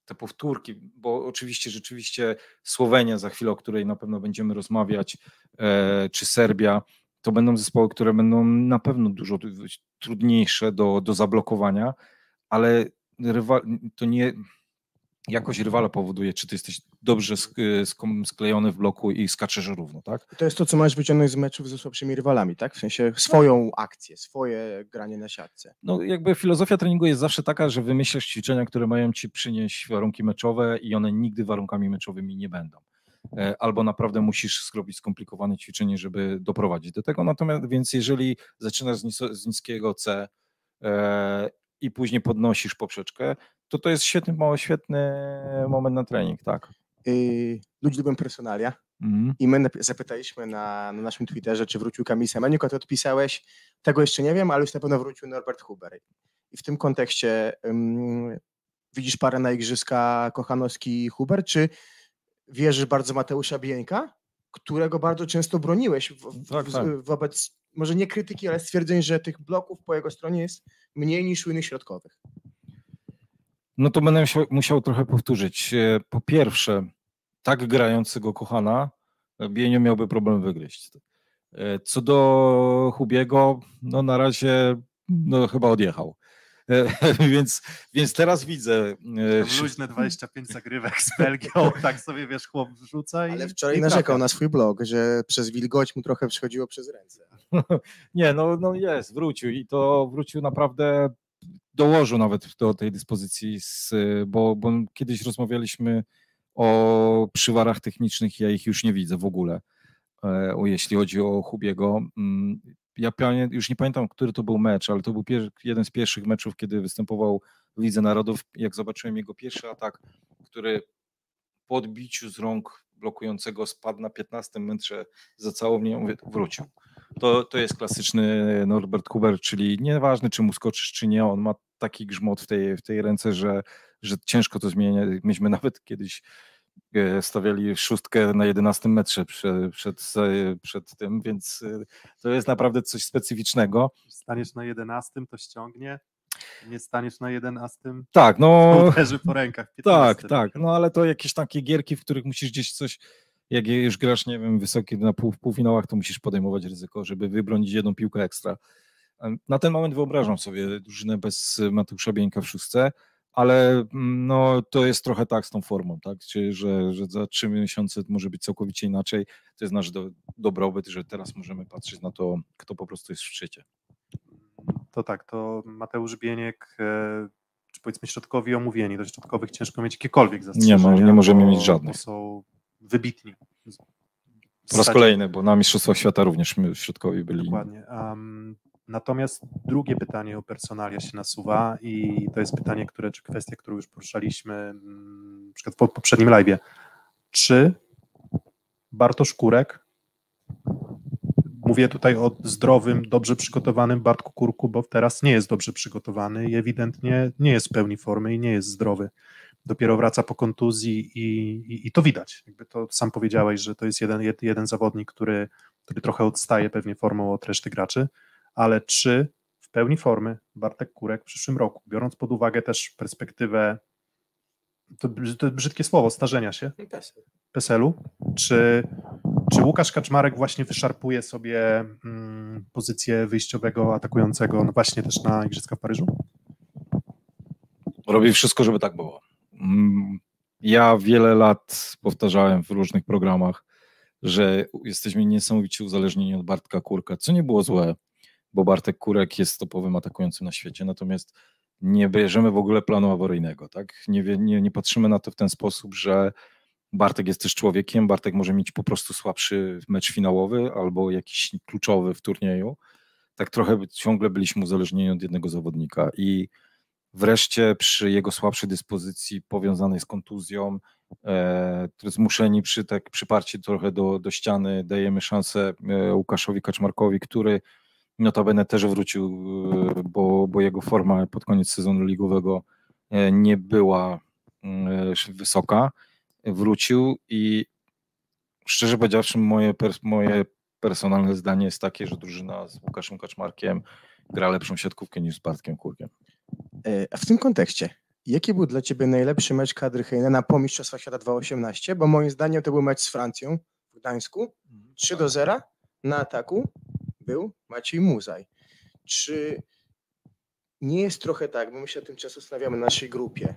te powtórki, bo oczywiście rzeczywiście Słowenia za chwilę, o której na pewno będziemy rozmawiać, e, czy Serbia, to będą zespoły, które będą na pewno dużo trudniejsze do, do zablokowania, ale to nie jakość rywala powoduje, czy ty jesteś dobrze sklejony w bloku i skaczesz równo, tak? To jest to, co masz wyciągnąć z meczów ze słabszymi rywalami, tak? W sensie swoją akcję, swoje granie na siatce. No jakby filozofia treningu jest zawsze taka, że wymyślasz ćwiczenia, które mają ci przynieść warunki meczowe i one nigdy warunkami meczowymi nie będą. E, albo naprawdę musisz zrobić skomplikowane ćwiczenie, żeby doprowadzić do tego. Natomiast więc jeżeli zaczynasz z, niskiego C, e, i później podnosisz poprzeczkę, to to jest świetny, świetny moment na trening, tak. Yy, ludzie lubią personalia Mhm. i my zapytaliśmy na, na naszym Twitterze, czy wrócił Kamil Semeniuk, a ty odpisałeś, tego jeszcze nie wiem, ale już na pewno wrócił Norbert Huber. I w tym kontekście ym, widzisz parę na igrzyska Kochanowski-Huber, czy wierzysz bardzo Mateusza Bieńka, którego bardzo często broniłeś w, Tak, w, tak. wobec, może nie krytyki, ale stwierdzeń, że tych bloków po jego stronie jest mniej niż u innych środkowych. No to będę musiał, musiał trochę powtórzyć. E, Po pierwsze, tak grającego kochana, Bienio miałby problem wygryźć. E, Co do Hubiego, no na razie no chyba odjechał. Więc, więc teraz widzę. e, Luźne 25 zagrywek z Belgią, tak sobie wiesz, chłop wrzuca i Ale wczoraj i narzekał trafia. na swój blog, że przez wilgoć mu trochę przychodziło przez ręce. Nie, no, no jest, wrócił i to wrócił naprawdę, dołożył nawet do tej dyspozycji, z, bo, bo kiedyś rozmawialiśmy o przywarach technicznych, ja ich już nie widzę w ogóle, e, o, jeśli chodzi o Hubiego. Ja już nie pamiętam, który to był mecz, ale to był jeden z pierwszych meczów, kiedy występował w Lidze Narodów, jak zobaczyłem jego pierwszy atak, który po odbiciu z rąk blokującego spadł na 15 metrze za całą mnie, wrócił. To, to jest klasyczny Norbert Huber, czyli nieważne, czy mu skoczysz, czy nie, on ma taki grzmot w tej, w tej ręce, że, że ciężko to zmienia. Myśmy nawet kiedyś stawiali szóstkę na 11 metrze przed, przed, przed tym, więc e, to jest naprawdę coś specyficznego. Staniesz na 11, to ściągnie, nie staniesz na 11, Tak, no uderzy po rękach. 15. tak, tak, no ale to jakieś takie gierki, w których musisz gdzieś coś, jak już grasz, nie wiem, wysokie na pół, w półfinałach, to musisz podejmować ryzyko, żeby wybronić jedną piłkę ekstra. Na ten moment wyobrażam sobie drużynę bez Mateusza Bieńka w szóstce, ale mm, no, to jest trochę tak z tą formą, tak? Czyli, że, że za trzy miesiące może być całkowicie inaczej. To jest nasz do, dobrobyt, że teraz możemy patrzeć na to, kto po prostu jest w szczycie. To tak, to Mateusz Bieniek, e, czy powiedzmy środkowi omówieni, do środkowych ciężko mieć jakiekolwiek zastrzeżenia. nie możemy bo- mieć żadnych. Są wybitni. Po raz kolejny, bo na Mistrzostwach Świata również my środkowi byli. Dokładnie. Em, natomiast drugie pytanie o personalia się nasuwa i to jest pytanie, które, czy kwestia, którą już poruszaliśmy mm, na przykład w po- poprzednim live'ie. Czy Bartosz Kurek, mówię tutaj o zdrowym, dobrze przygotowanym Bartku Kurku, bo teraz nie jest dobrze przygotowany i ewidentnie nie jest w pełni formy i nie jest zdrowy. Dopiero wraca po kontuzji i, i, i to widać. Jakby to sam powiedziałeś, że to jest jeden, jed- jeden zawodnik, który który trochę odstaje pewnie formą od reszty graczy, ale czy w pełni formy Bartek Kurek w przyszłym roku, biorąc pod uwagę też perspektywę, to, to brzydkie słowo, starzenia się PESEL-u, czy, czy Łukasz Kaczmarek właśnie wyszarpuje sobie mm, pozycję wyjściowego atakującego no właśnie też na Igrzyska w Paryżu? robi wszystko, żeby tak było. Mm, Ja wiele lat powtarzałem w różnych programach, że jesteśmy niesamowicie uzależnieni od Bartka Kurka, co nie było złe, bo Bartek Kurek jest topowym atakującym na świecie, natomiast nie bierzemy w ogóle planu awaryjnego, tak? Nie, nie, nie patrzymy na to w ten sposób, że Bartek jest też człowiekiem, Bartek może mieć po prostu słabszy mecz finałowy albo jakiś kluczowy w turnieju. Tak trochę ciągle byliśmy uzależnieni od jednego zawodnika i Wreszcie przy jego słabszej dyspozycji powiązanej z kontuzją, e, zmuszeni przy tak przyparcie trochę do, do ściany, dajemy szansę e, Łukaszowi Kaczmarkowi, który notabene też wrócił, e, bo, bo jego forma pod koniec sezonu ligowego e, nie była e, wysoka. Wrócił i szczerze powiedziawszy, moje, moje personalne zdanie jest takie, że drużyna z Łukaszem Kaczmarkiem gra lepszą siatkówkę niż z Bartkiem Kurkiem. A w tym kontekście, jaki był dla Ciebie najlepszy mecz kadry Heinena po Mistrzostwach Świata 2018? Bo moim zdaniem to był mecz z Francją w Gdańsku. 3 do 0 na ataku był Maciej Muzaj. Czy nie jest trochę tak, bo my się tym często stawiamy na naszej grupie,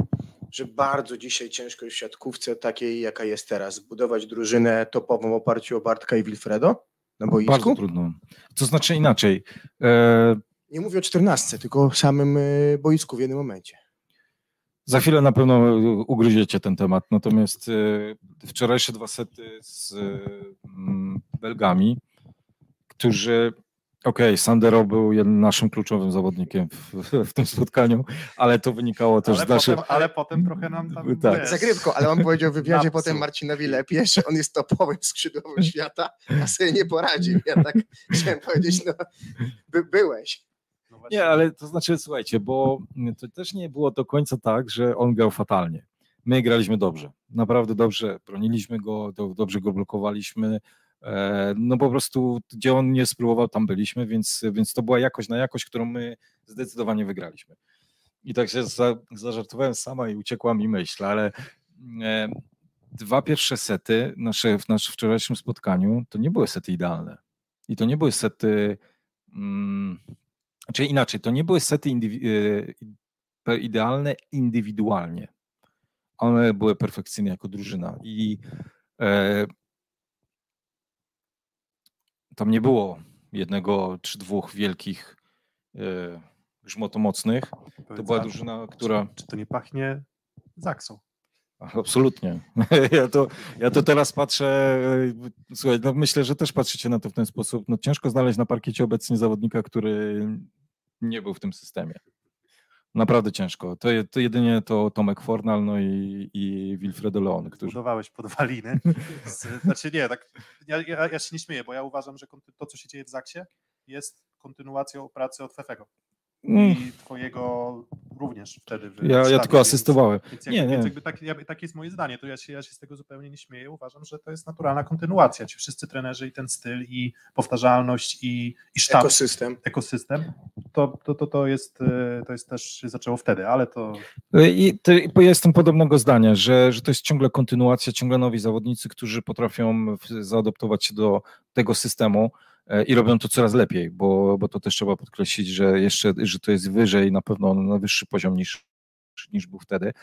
że bardzo dzisiaj ciężko jest w siatkówce takiej, jaka jest teraz, zbudować drużynę topową w oparciu o Bartka i Wilfredo na boisku? Bardzo trudno. To znaczy inaczej. E, Nie mówię o 14, tylko o samym e, boisku w jednym momencie. za chwilę na pewno ugryziecie ten temat. Natomiast e, wczorajsze dwa sety z mm, Belgami, którzy Okej, Sandero był jednym naszym kluczowym zawodnikiem w, w tym spotkaniu, ale to wynikało też Ale z naszych... potem, ale potem trochę nam tam Tak. wiesz, Zagrywką, ale on powiedział w wywiadzie potem Marcinowi Lepie, że on jest topowym skrzydłowym świata, a sobie nie poradził. Ja tak chciałem powiedzieć, no by, byłeś. no Nie, ale to znaczy, słuchajcie, bo to też nie było do końca tak, że on grał fatalnie. My graliśmy dobrze, naprawdę dobrze, broniliśmy go, do, dobrze go blokowaliśmy, no po prostu gdzie on nie spróbował, tam byliśmy, więc, więc to była jakość na jakość, którą my zdecydowanie wygraliśmy. I tak się za, zażartowałem sama i uciekła mi myśl, ale e, dwa pierwsze sety nasze, w naszym wczorajszym spotkaniu to nie były sety idealne. I to nie były sety... Mm, Czyli inaczej, to nie były sety indywi- pe- idealne indywidualnie. One były perfekcyjne jako drużyna i e, tam nie było jednego czy dwóch wielkich e, grzmotomocnych. To powiedz, była a drużyna, która... Czy, czy to nie pachnie Zaksą? Absolutnie. Ja to, ja to teraz patrzę, e, słuchaj, no myślę, że też patrzycie na to w ten sposób. No ciężko znaleźć na parkiecie obecnie zawodnika, który nie był w tym systemie. Naprawdę ciężko. To, to jedynie to Tomek Fornal no i, i Wilfredo Leon, którzy... Budowałeś podwaliny. Znaczy nie, tak, ja, ja, ja się nie śmieję, bo ja uważam, że to, co się dzieje w Zaksie, jest kontynuacją pracy od Fefego. Mm, I twojego również wtedy. w Ja, ja tylko asystowałem. Więc Nie, jakby, nie. Więc jakby tak, ja, takie jest moje zdanie, to ja się, ja się z tego zupełnie nie śmieję. Uważam, że to jest naturalna kontynuacja. Ci wszyscy trenerzy i ten styl, i powtarzalność, i, i sztab, Ekosystem. ekosystem, to, to, to, to, jest, e, to jest też się zaczęło wtedy, ale to I to, bo ja jestem podobnego zdania, że, że to jest ciągle kontynuacja, ciągle nowi zawodnicy, którzy potrafią zaadoptować się do tego systemu i robią to coraz lepiej, bo, bo to też trzeba podkreślić, że jeszcze, że to jest wyżej, na pewno na wyższy poziom niż, niż był wtedy.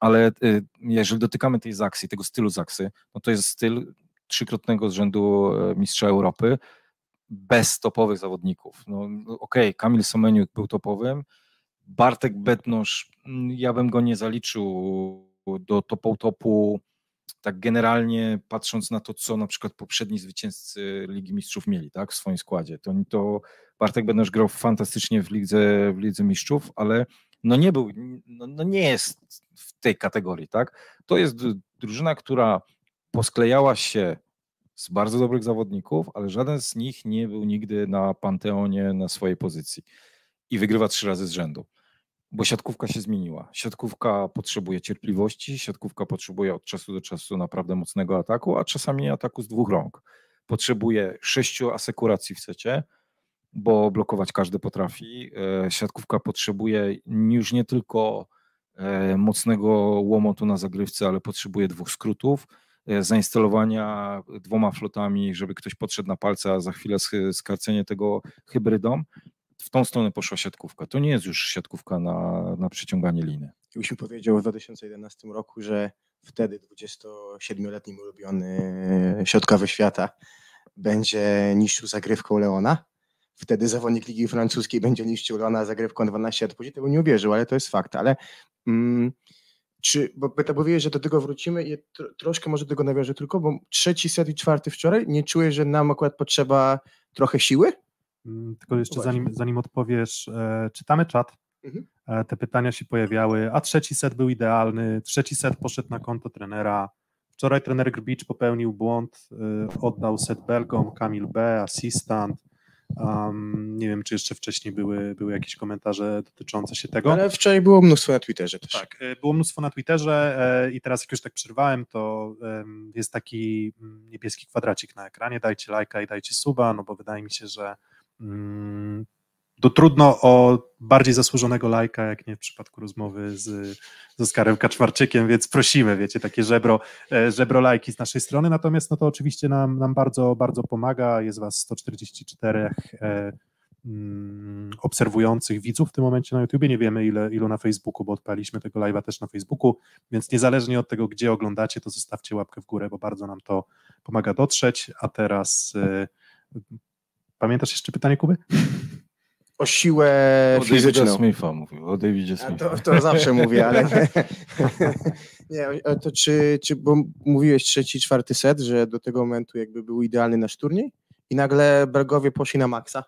Ale e, jeżeli dotykamy tej Zaksy, tego stylu Zaksy, no to jest styl trzykrotnego z rzędu e, mistrza Europy bez topowych zawodników. No, no okej, Kamil Someniuk był topowym, Bartek Betnosz, mm, ja bym go nie zaliczył do topu topu, tak generalnie patrząc na to, co na przykład poprzedni zwycięzcy Ligi Mistrzów mieli tak, w swoim składzie. To, to Bartek Betnosz grał fantastycznie w Lidze, w Lidze Mistrzów, ale no nie był, no, no nie jest w tej kategorii, tak? To jest drużyna, która posklejała się z bardzo dobrych zawodników, ale żaden z nich nie był nigdy na panteonie na swojej pozycji i wygrywa trzy razy z rzędu. Bo siatkówka się zmieniła. Siatkówka potrzebuje cierpliwości, siatkówka potrzebuje od czasu do czasu naprawdę mocnego ataku, a czasami ataku z dwóch rąk. Potrzebuje sześciu asekuracji w secie, bo blokować każdy potrafi. E, Siatkówka potrzebuje już nie tylko e, mocnego łomotu na zagrywce, ale potrzebuje dwóch skrótów, e, zainstalowania dwoma flotami, żeby ktoś podszedł na palce, a za chwilę skarcenie tego hybrydą. W tą stronę poszła siatkówka. To nie jest już siatkówka na, na przyciąganie liny. Jakbyś mi powiedział w 2011 roku, że wtedy 27-letni ulubiony środkowy świata będzie niszczył zagrywką Leona, wtedy zawodnik Ligi Francuskiej będzie niszczył Leona zagrywką 12 lat później, tego nie uwierzył, ale to jest fakt. Ale mm, czy, bo to powiedziałeś, że do tego wrócimy i tro, troszkę może do tego nawiążę tylko, bo trzeci set i czwarty wczoraj, nie czuję, że nam akurat potrzeba trochę siły? Mm, Tylko jeszcze No zanim, zanim odpowiesz, e, czytamy czat. Mhm. E, te pytania się pojawiały, a trzeci set był idealny, trzeci set poszedł na konto trenera. Wczoraj trener Grbicz popełnił błąd, e, oddał set Belgom, Kamil B, asystent. Um, nie wiem, czy jeszcze wcześniej były, były jakieś komentarze dotyczące się tego. Ale wczoraj było mnóstwo na Twitterze też. Tak, e, było mnóstwo na Twitterze e, i teraz jak już tak przerwałem, to em, jest taki mm, niebieski kwadracik na ekranie, dajcie lajka i dajcie suba, no bo wydaje mi się, że to trudno o bardziej zasłużonego lajka, jak nie w przypadku rozmowy z, z Oskarem Kaczmarczykiem, więc prosimy, wiecie, takie żebro, e, żebro lajki z naszej strony, natomiast no to oczywiście nam, nam bardzo, bardzo pomaga, jest was 144 e, mm, obserwujących widzów w tym momencie na YouTubie, nie wiemy ile, ilu na Facebooku, bo odpaliśmy tego live'a też na Facebooku, więc niezależnie od tego, gdzie oglądacie, to zostawcie łapkę w górę, bo bardzo nam to pomaga dotrzeć, a teraz e, pamiętasz jeszcze pytanie Kuby? O siłę O Davida fizyczną. Smitha mówił, o Davidzie Smitha. to, to zawsze mówię, ale nie. nie to czy, czy, bo mówiłeś trzeci, czwarty set, że do tego momentu jakby był idealny nasz turniej i nagle Bergowie poszli na maksa.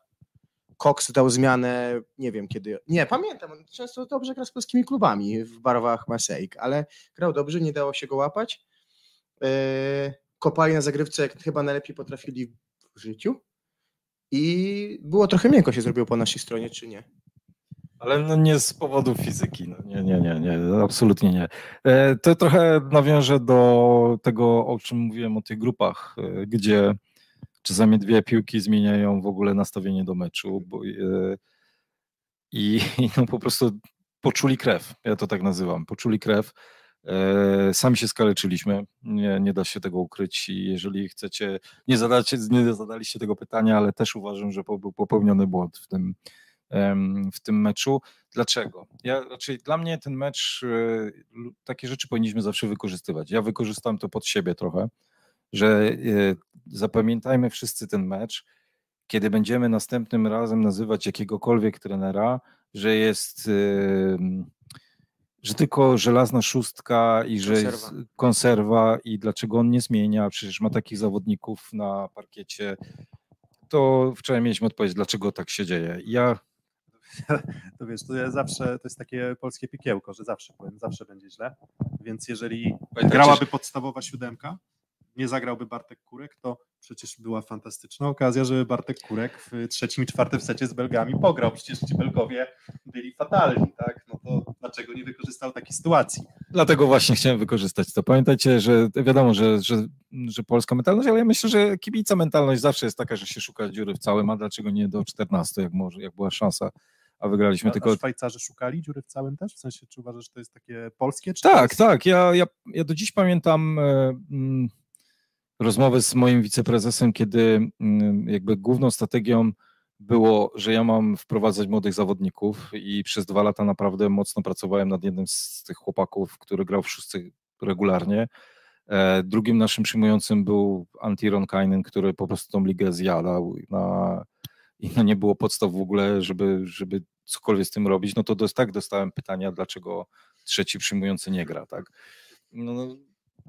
Cox dał zmianę, nie wiem kiedy, nie, pamiętam, on często dobrze gra z polskimi klubami w barwach Marseille, ale grał dobrze, nie dało się go łapać. E, kopali na zagrywce, jak chyba najlepiej potrafili w życiu i było trochę miękko się zrobiło po naszej stronie, czy nie? Ale no nie z powodu fizyki, no nie, nie, nie, nie, absolutnie nie. E, to trochę nawiążę do tego, o czym mówiłem o tych grupach, e, gdzie czasami dwie piłki zmieniają w ogóle nastawienie do meczu bo, e, i, i no po prostu poczuli krew, ja to tak nazywam, poczuli krew. Sami się skaleczyliśmy, nie, nie da się tego ukryć i jeżeli chcecie, nie, zadacie, nie zadaliście tego pytania, ale też uważam, że był popełniony błąd w tym, w tym meczu. Dlaczego? Ja raczej dla mnie ten mecz, e, takie rzeczy powinniśmy zawsze wykorzystywać. Ja wykorzystam to pod siebie trochę, że e, zapamiętajmy wszyscy ten mecz, kiedy będziemy następnym razem nazywać jakiegokolwiek trenera, że jest że tylko żelazna szóstka i że konserwa. jest konserwa i dlaczego on nie zmienia, przecież ma takich zawodników na parkiecie, to wczoraj mieliśmy odpowiedź, dlaczego tak się dzieje. Ja to wiesz, to ja zawsze, to jest takie polskie pikiełko, że zawsze powiem, zawsze będzie źle, więc jeżeli grałaby podstawowa siódemka, nie zagrałby Bartek Kurek, to przecież była fantastyczna okazja, żeby Bartek Kurek w trzecim i czwartym secie z Belgami pograł. Przecież ci Belgowie byli fatalni, tak? No to dlaczego nie wykorzystał takiej sytuacji? Dlatego właśnie chciałem wykorzystać to. Pamiętajcie, że wiadomo, że, że, że polska mentalność, ale ja myślę, że kibica mentalność zawsze jest taka, że się szuka dziury w całym, a dlaczego nie do 14, jak, może, jak była szansa a wygraliśmy a, tylko. A Szwajcarzy szukali dziury w całym też? W sensie, czy uważasz, że to jest takie polskie? tak, jest... tak. Ja, ja, ja do dziś pamiętam e, mm, rozmowę z moim wiceprezesem, kiedy mm, jakby główną strategią było, że ja mam wprowadzać młodych zawodników i przez dwa lata naprawdę mocno pracowałem nad jednym z tych chłopaków, który grał w szóstce regularnie. E, drugim naszym przyjmującym był Antiron Kainen, który po prostu tą ligę zjadał na, i no nie było podstaw w ogóle, żeby, żeby cokolwiek z tym robić, no to dos, tak dostałem pytania, dlaczego trzeci przyjmujący nie gra, tak? No, no,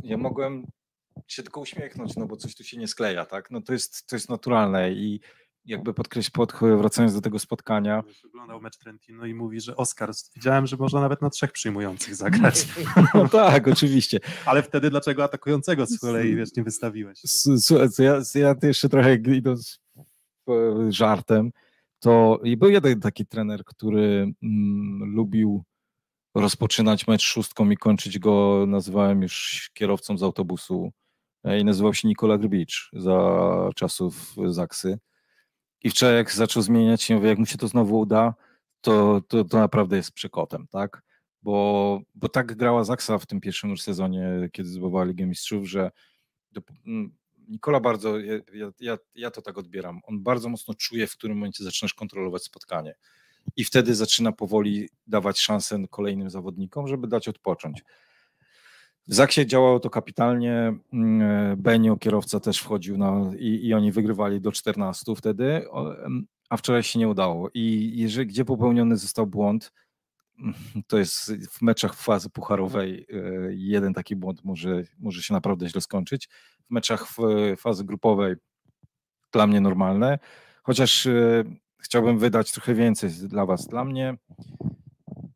ja mogłem się tylko uśmiechnąć, no bo coś tu się nie skleja, tak? No to jest, to jest naturalne i jakby podkreślić, pod, wracając do tego spotkania. Oglądał mecz Trentino i mówi, że Oskar, widziałem, że można nawet na trzech przyjmujących zagrać. No tak, oczywiście. Ale wtedy dlaczego atakującego z kolei, wiesz, nie wystawiłeś? Ja, ja jeszcze trochę idąc żartem, to i był jeden taki trener, który mm, lubił rozpoczynać mecz szóstką i kończyć go, nazywałem już kierowcą z autobusu i nazywał się Nikola Grbicz za czasów Zaksy. I wczoraj jak zaczął zmieniać się, jak mu się to znowu uda, to, to, to naprawdę jest przekotem, tak? Bo, bo tak grała Zaksa w tym pierwszym już sezonie, kiedy zdobywała Ligę Mistrzów, że do, Nikola bardzo, ja, ja, ja to tak odbieram, on bardzo mocno czuje, w którym momencie zaczynasz kontrolować spotkanie i wtedy zaczyna powoli dawać szansę kolejnym zawodnikom, żeby dać odpocząć. W Zaksie działało to kapitalnie. Mm, Benio, kierowca, też wchodził na, i, i oni wygrywali do 14 wtedy, a wczoraj się nie udało. I jeżeli, gdzie popełniony został błąd, to jest w meczach fazy pucharowej e, jeden taki błąd może, może się naprawdę źle skończyć. W meczach w fazy grupowej dla mnie normalne, chociaż e, chciałbym wydać trochę więcej dla Was. Dla mnie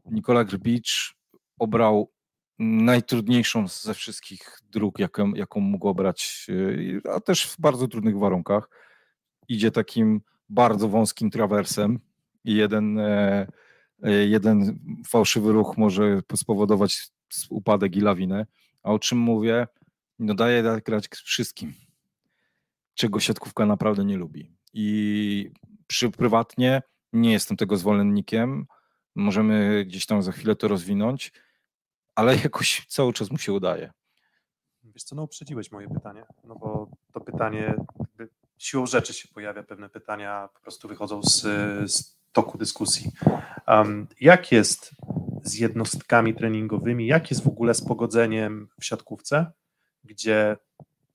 Nikola Grbicz obrał najtrudniejszą ze wszystkich dróg, jaką, jaką mógł obrać, y, a też w bardzo trudnych warunkach. Idzie takim bardzo wąskim trawersem i jeden, e, e, jeden fałszywy ruch może spowodować upadek i lawinę. A o czym mówię? No daje grać wszystkim, czego siatkówka naprawdę nie lubi. I przy prywatnie nie jestem tego zwolennikiem. Możemy gdzieś tam za chwilę to rozwinąć, ale jakoś cały czas mu się udaje. Wiesz co, no uprzedziłeś moje pytanie, no bo to pytanie, siłą rzeczy się pojawia, pewne pytania po prostu wychodzą z, z toku dyskusji. Um, jak jest z jednostkami treningowymi, jak jest w ogóle z pogodzeniem w siatkówce, gdzie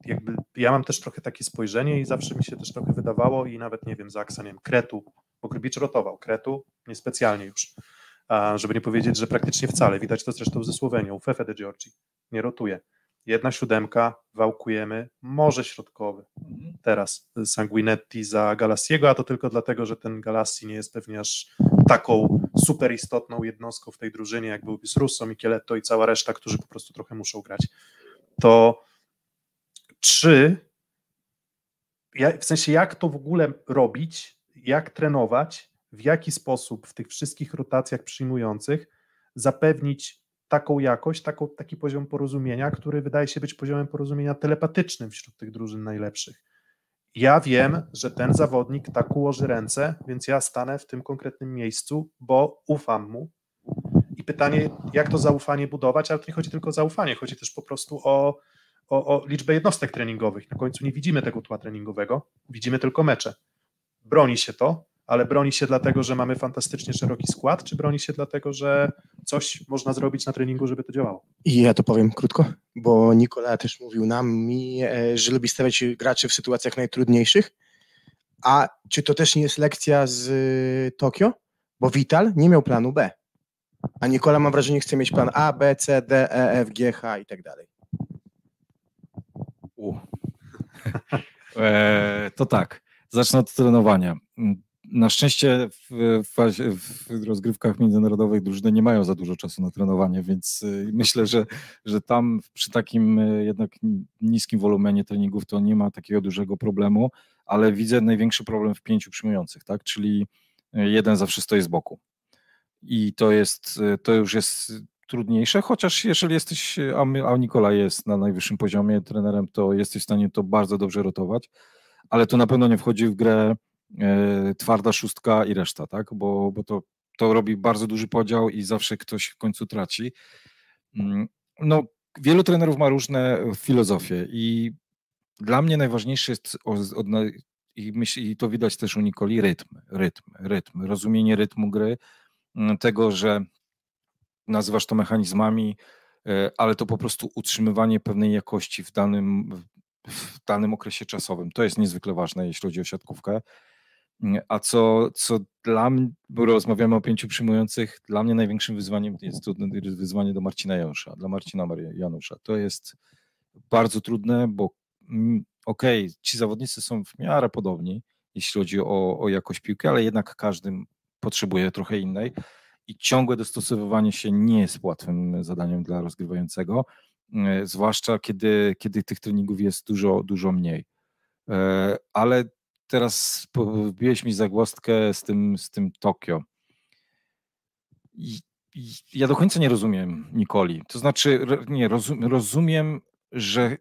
jakby ja mam też trochę takie spojrzenie i zawsze mi się też trochę wydawało i nawet nie wiem, za akseniem Kretu, bo Grybicz rotował, Kretu niespecjalnie już, żeby nie powiedzieć, że praktycznie wcale, widać to zresztą ze Słowenią, Fefe de Giorgi nie rotuje. jedna siódemka, wałkujemy, może środkowy. Teraz Sanguinetti za Galassiego, a to tylko dlatego, że ten Galassi nie jest pewnie aż taką super istotną jednostką w tej drużynie, jak byłby z Russo, Micheletto i cała reszta, którzy po prostu trochę muszą grać. To czy, w sensie jak to w ogóle robić, jak trenować, w jaki sposób w tych wszystkich rotacjach przyjmujących zapewnić taką jakość, taką, taki poziom porozumienia, który wydaje się być poziomem porozumienia telepatycznym wśród tych drużyn najlepszych. Ja wiem, że ten zawodnik tak ułoży ręce, więc ja stanę w tym konkretnym miejscu, bo ufam mu. I pytanie, jak to zaufanie budować, ale to nie chodzi tylko o zaufanie, chodzi też po prostu o, o, o liczbę jednostek treningowych. Na końcu nie widzimy tego tła treningowego, widzimy tylko mecze. Broni się to, ale broni się dlatego, że mamy fantastycznie szeroki skład, czy broni się dlatego, że coś można zrobić na treningu, żeby to działało? I ja to powiem krótko, bo Nikola też mówił nam, mi, e, że lubi stawiać graczy w sytuacjach najtrudniejszych. A czy to też nie jest lekcja z e, Tokio? Bo Vital nie miał planu B. A Nikola, mam wrażenie, chce mieć plan A, B, C, D, E, F, G, H i tak dalej. e, to tak, zacznę od trenowania na szczęście w, w rozgrywkach międzynarodowych drużyny nie mają za dużo czasu na trenowanie, więc y, myślę, że, że tam przy takim y, jednak niskim wolumenie treningów to nie ma takiego dużego problemu, ale widzę największy problem w pięciu przyjmujących, tak? czyli y, jeden zawsze stoi z boku. I to jest, to już jest trudniejsze, chociaż jeżeli jesteś, a Nikola jest na najwyższym poziomie trenerem, to jesteś w stanie to bardzo dobrze rotować, ale to na pewno nie wchodzi w grę twarda szóstka i reszta, tak? Bo, bo to, to robi bardzo duży podział i zawsze ktoś w końcu traci. Mm, no, wielu trenerów ma różne filozofie i dla mnie najważniejsze jest i, myśl, i to widać też u Nikoli, rytm, rytm, rytm, rozumienie rytmu gry, mm, tego, że nazywasz to mechanizmami, e, ale to po prostu utrzymywanie pewnej jakości w danym, w danym okresie czasowym. To jest niezwykle ważne, jeśli chodzi o siatkówkę. A co, co dla mnie, bo rozmawiamy o pięciu przyjmujących, dla mnie największym wyzwaniem jest to wyzwanie do Marcina Janusza, dla Marcina Janusza. To jest bardzo trudne, bo mm, okej, okay, ci zawodnicy są w miarę podobni, jeśli chodzi o, o jakość piłki, ale jednak każdy potrzebuje trochę innej i ciągłe dostosowywanie się nie jest łatwym zadaniem dla rozgrywającego, e, zwłaszcza kiedy, kiedy tych treningów jest dużo, dużo mniej. E, ale teraz wbiłeś mi zagłostkę z tym, z tym Tokio. I, i ja do końca nie rozumiem Nikoli. To znaczy, nie, rozum, rozumiem, że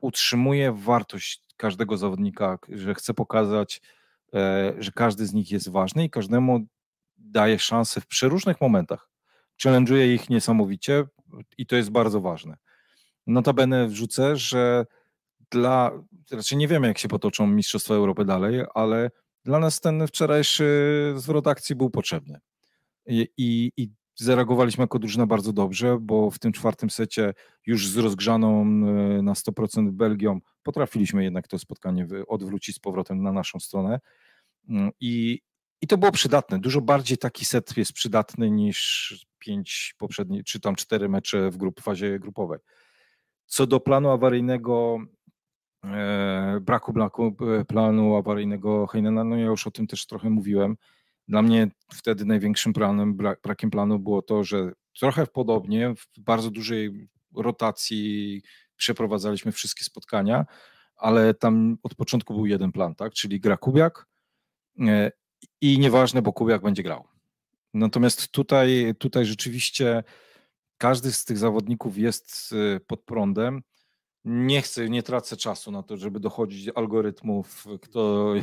utrzymuje wartość każdego zawodnika, że chce pokazać, e, że każdy z nich jest ważny i każdemu daje szansę w przeróżnych momentach. Challenge'uje ich niesamowicie i to jest bardzo ważne. Notabene wrzucę, że dla, raczej nie wiemy, jak się potoczą Mistrzostwa Europy dalej, ale dla nas ten wczorajszy zwrot akcji był potrzebny. I, i, i zareagowaliśmy jako drużyna bardzo dobrze, bo w tym czwartym secie już z rozgrzaną e, na 100% Belgią potrafiliśmy jednak to spotkanie odwrócić z powrotem na naszą stronę. I, i to było przydatne. Dużo bardziej taki set jest przydatny niż pięć poprzednich, czy tam cztery mecze w grup, fazie grupowej. Co do planu awaryjnego braku, braku e, planu awaryjnego Heinena, no ja już o tym też trochę mówiłem. Dla mnie wtedy największym planem, brakiem planu było to, że trochę podobnie, w bardzo dużej rotacji przeprowadzaliśmy wszystkie spotkania, ale tam od początku był jeden plan, tak? czyli gra Kubiak e, i nieważne, bo Kubiak będzie grał. Natomiast tutaj, tutaj rzeczywiście każdy z tych zawodników jest pod prądem nie chcę, nie tracę czasu na to, żeby dochodzić algorytmów, kto,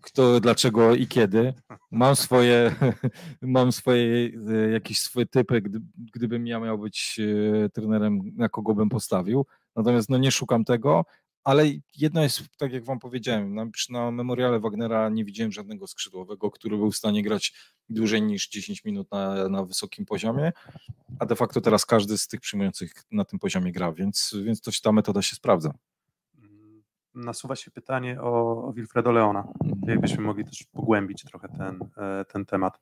kto dlaczego i kiedy. Mam swoje, mam swoje jakieś swoje typy, gdy, gdybym ja miał być e, trenerem, na kogo bym postawił. Natomiast no, nie szukam tego, ale jedno jest, tak jak wam powiedziałem, na, na memoriale Wagnera nie widziałem żadnego skrzydłowego, który był w stanie grać dłużej niż 10 minut na, na wysokim poziomie, a de facto teraz każdy z tych przyjmujących na tym poziomie gra, więc, więc to, ta metoda się sprawdza. Nasuwa się pytanie o, o Wilfredo Leona. Mhm. Jakbyśmy mogli też pogłębić trochę ten, e, ten temat.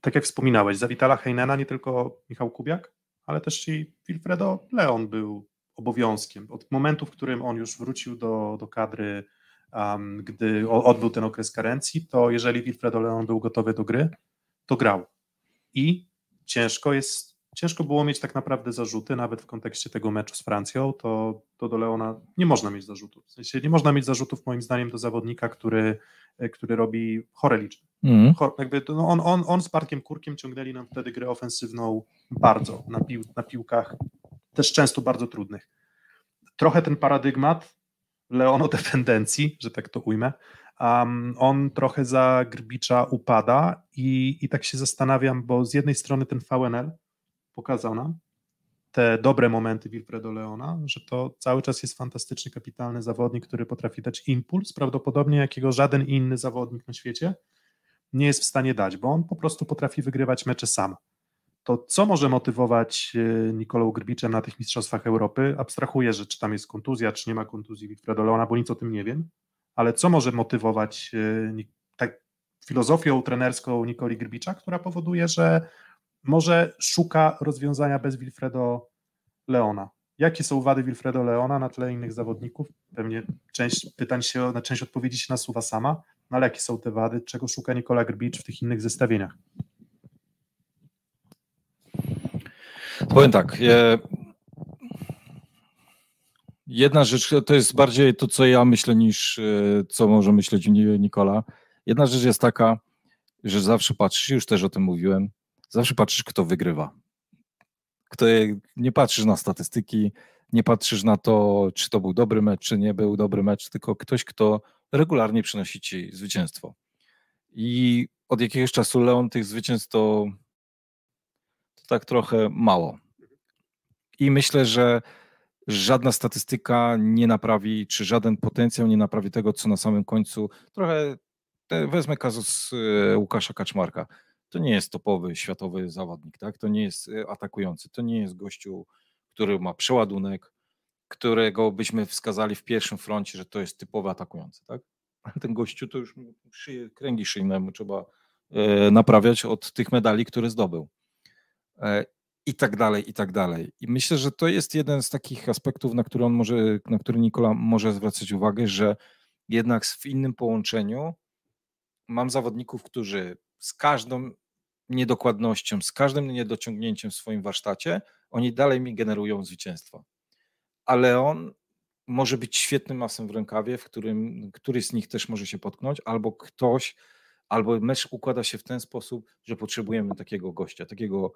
Tak jak wspominałeś, za Witala Heinena nie tylko Michał Kubiak, ale też i Wilfredo Leon był obowiązkiem. Od momentu, w którym on już wrócił do, do kadry, um, gdy odbył ten okres karencji, to jeżeli Wilfredo Leon był gotowy do gry, to grał. I ciężko jest, ciężko było mieć tak naprawdę zarzuty, nawet w kontekście tego meczu z Francją, to, to do Leona nie można mieć zarzutów. W sensie nie można mieć zarzutów moim zdaniem do zawodnika, który, który robi chore liczby. Mm. Jakby, no on, on, on z Parkiem Kurkiem ciągnęli nam wtedy grę ofensywną bardzo na, pił, na piłkach, też często bardzo trudnych. Trochę ten paradygmat leonodependencji, że tak to ujmę, um, on trochę za Grbicza upada i, i tak się zastanawiam, bo z jednej strony ten VNL pokazał nam te dobre momenty Wilfredo Leona, że to cały czas jest fantastyczny, kapitalny zawodnik, który potrafi dać impuls, prawdopodobnie jakiego żaden inny zawodnik na świecie nie jest w stanie dać, bo on po prostu potrafi wygrywać mecze sam. To co może motywować e, Nikolą Grbiczem na tych Mistrzostwach Europy? Abstrahuję, że czy tam jest kontuzja, czy nie ma kontuzji Wilfredo Leona, bo nic o tym nie wiem, ale co może motywować e, tak, filozofią trenerską Nikoli Grbicza, która powoduje, że może szuka rozwiązania bez Wilfredo Leona. Jakie są wady Wilfredo Leona na tle innych zawodników? Pewnie część pytań się, na część odpowiedzi się nasuwa sama, no ale jakie są te wady? Czego szuka Nikola Grbicz w tych innych zestawieniach? Powiem tak. Jedna rzecz, to jest bardziej to, co ja myślę, niż e, co może myśleć Nikola. Jedna rzecz jest taka, że zawsze patrzysz, już też o tym mówiłem, zawsze patrzysz, kto wygrywa. Kto, nie patrzysz na statystyki, nie patrzysz na to, czy to był dobry mecz, czy nie był dobry mecz, tylko ktoś, kto regularnie przynosi ci zwycięstwo. I od jakiegoś czasu Leon tych zwycięstw to tak trochę mało. I myślę, że żadna statystyka nie naprawi, czy żaden potencjał nie naprawi tego, co na samym końcu. Trochę wezmę kazus e, Łukasza Kaczmarka. To nie jest topowy światowy zawodnik, tak? To nie jest e, atakujący, to nie jest gościu, który ma przeładunek, którego byśmy wskazali w pierwszym froncie, że to jest typowy atakujący, tak? Ten gościu to już szyję, kręgi szyjne mu trzeba e, naprawiać od tych medali, które zdobył. E, I tak dalej, i tak dalej. I myślę, że to jest jeden z takich aspektów, na który on może, na który Nikola może zwracać uwagę, że jednak w innym połączeniu mam zawodników, którzy z każdą niedokładnością, z każdym niedociągnięciem w swoim warsztacie, oni dalej mi generują zwycięstwa ale on może być świetnym masem w rękawie, w którym któryś z nich też może się potknąć, albo ktoś, albo mecz układa się w ten sposób, że potrzebujemy takiego gościa, takiego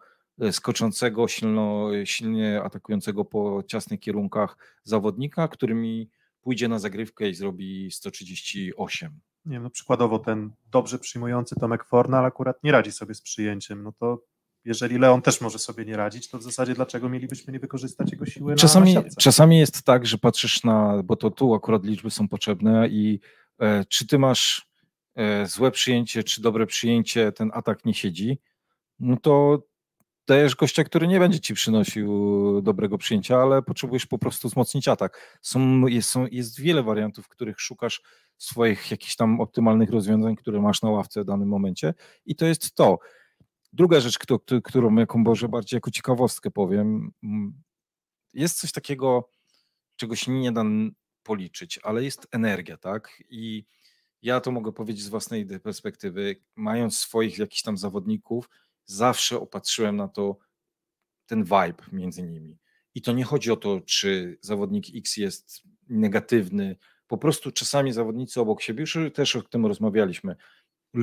skoczącego, silno, silnie atakującego po ciasnych kierunkach zawodnika, który mi pójdzie na zagrywkę i zrobi 138. Nie wiem, no przykładowo ten dobrze przyjmujący Tomek Fornal akurat nie radzi sobie z przyjęciem, no to jeżeli Leon też może sobie nie radzić, to w zasadzie dlaczego mielibyśmy nie wykorzystać jego siły czasami, na, czasami jest tak, że patrzysz na, bo to tu akurat liczby są potrzebne i e, czy ty masz e, złe przyjęcie, czy dobre przyjęcie, ten atak nie siedzi, no to dajesz gościa, który nie będzie ci przynosił dobrego przyjęcia, ale potrzebujesz po prostu wzmocnić atak. Są, jest, są, jest wiele wariantów, w których szukasz swoich jakichś tam optymalnych rozwiązań, które masz na ławce w danym momencie i to jest to. Druga rzecz, którą jaką może bardziej jako ciekawostkę powiem, mm, jest coś takiego, czego się nie da policzyć, ale jest energia, tak? I ja to mogę powiedzieć z własnej perspektywy, mając swoich jakichś tam zawodników, zawsze opatrzyłem na to ten vibe między nimi. I to nie chodzi o to, czy zawodnik X jest negatywny, po prostu czasami zawodnicy obok siebie, już też o tym rozmawialiśmy,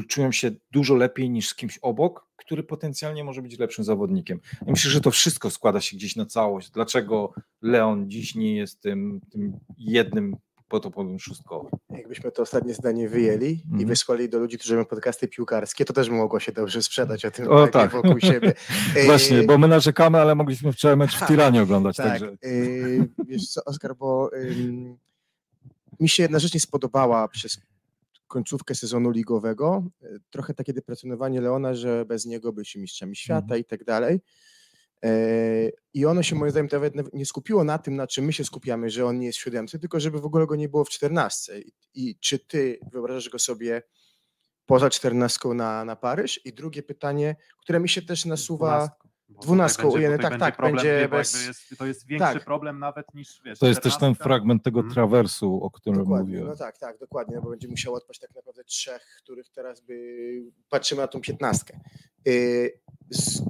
czują się dużo lepiej niż z kimś obok, który potencjalnie może być lepszym zawodnikiem. Ja myślę, że to wszystko składa się gdzieś na całość. Dlaczego Leon dziś nie jest tym, tym jednym potopowym szóstkowym? Jakbyśmy to ostatnie zdanie wyjęli mm. i mhm. wysłali do ludzi, którzy mają podcasty piłkarskie, to też mogło się dobrze sprzedać o tym o, tak. wokół siebie. Właśnie, bo my narzekamy, ale mogliśmy wczoraj mecz w tak, Tiranie oglądać. Tak. Także. Yy, wiesz co, Oskar, bo mi się jedna rzecz nie spodobała przez końcówkę sezonu ligowego. E, trochę takie deprecjonowanie Leona, że bez niego byliśmy mistrzami świata mhm. i tak dalej. I ono się moim zdaniem nawet nie skupiło na tym, na czym my się skupiamy, że on nie jest w siódemce, tylko żeby w ogóle go nie było w czternastce. I czy ty wyobrażasz go sobie poza czternastką na, na Paryż? I drugie pytanie, które mi się też nasuwa Dwunastką ujęty, tak, tak, problem, będzie bez- jest, to jest większy tak. problem nawet niż, wiesz, To jest też ten 14. fragment tego Mhm. trawersu, o którym Dokładnie, mówiłem. no tak, tak, dokładnie, no bo będzie musiał odpaść tak naprawdę trzech, których teraz by patrzymy na tą piętnastkę. Yy, z-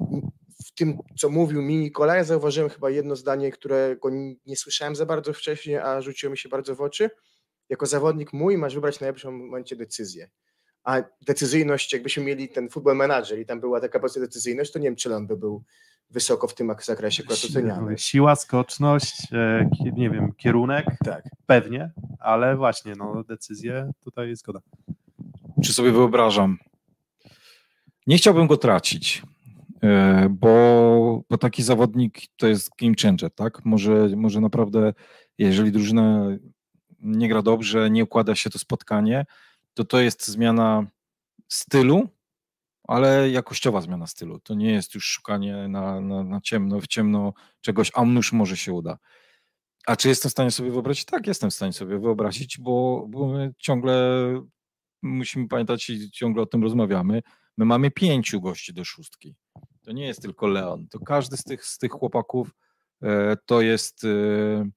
tym, co mówił mi Nikola, ja zauważyłem chyba jedno zdanie, którego nie słyszałem za bardzo wcześniej, a rzuciło mi się bardzo w oczy. Jako zawodnik mój masz wybrać w najlepszym momencie decyzję. A decyzyjność, jakbyśmy mieli ten football manager i tam była taka prosta decyzyjność, to nie wiem, czy Leon by był wysoko w tym zakresie akurat oceniany. Siła, skoczność, e, nie wiem, kierunek, Tak. pewnie, ale właśnie, no decyzje, tutaj jest zgoda. Czy sobie wyobrażam? Nie chciałbym go tracić, bo, bo taki zawodnik to jest game changer, tak? Może, może naprawdę, jeżeli drużyna nie gra dobrze, nie układa się to spotkanie, to to jest zmiana stylu, ale jakościowa zmiana stylu. To nie jest już szukanie na, na, na ciemno, w ciemno czegoś, a nuż może się uda. A czy jestem w stanie sobie wyobrazić? Tak, jestem w stanie sobie wyobrazić, bo, bo my ciągle musimy pamiętać i ciągle o tym rozmawiamy. My mamy pięciu gości do szóstki. To nie jest tylko Leon. To każdy z tych, z tych chłopaków e, to jest e,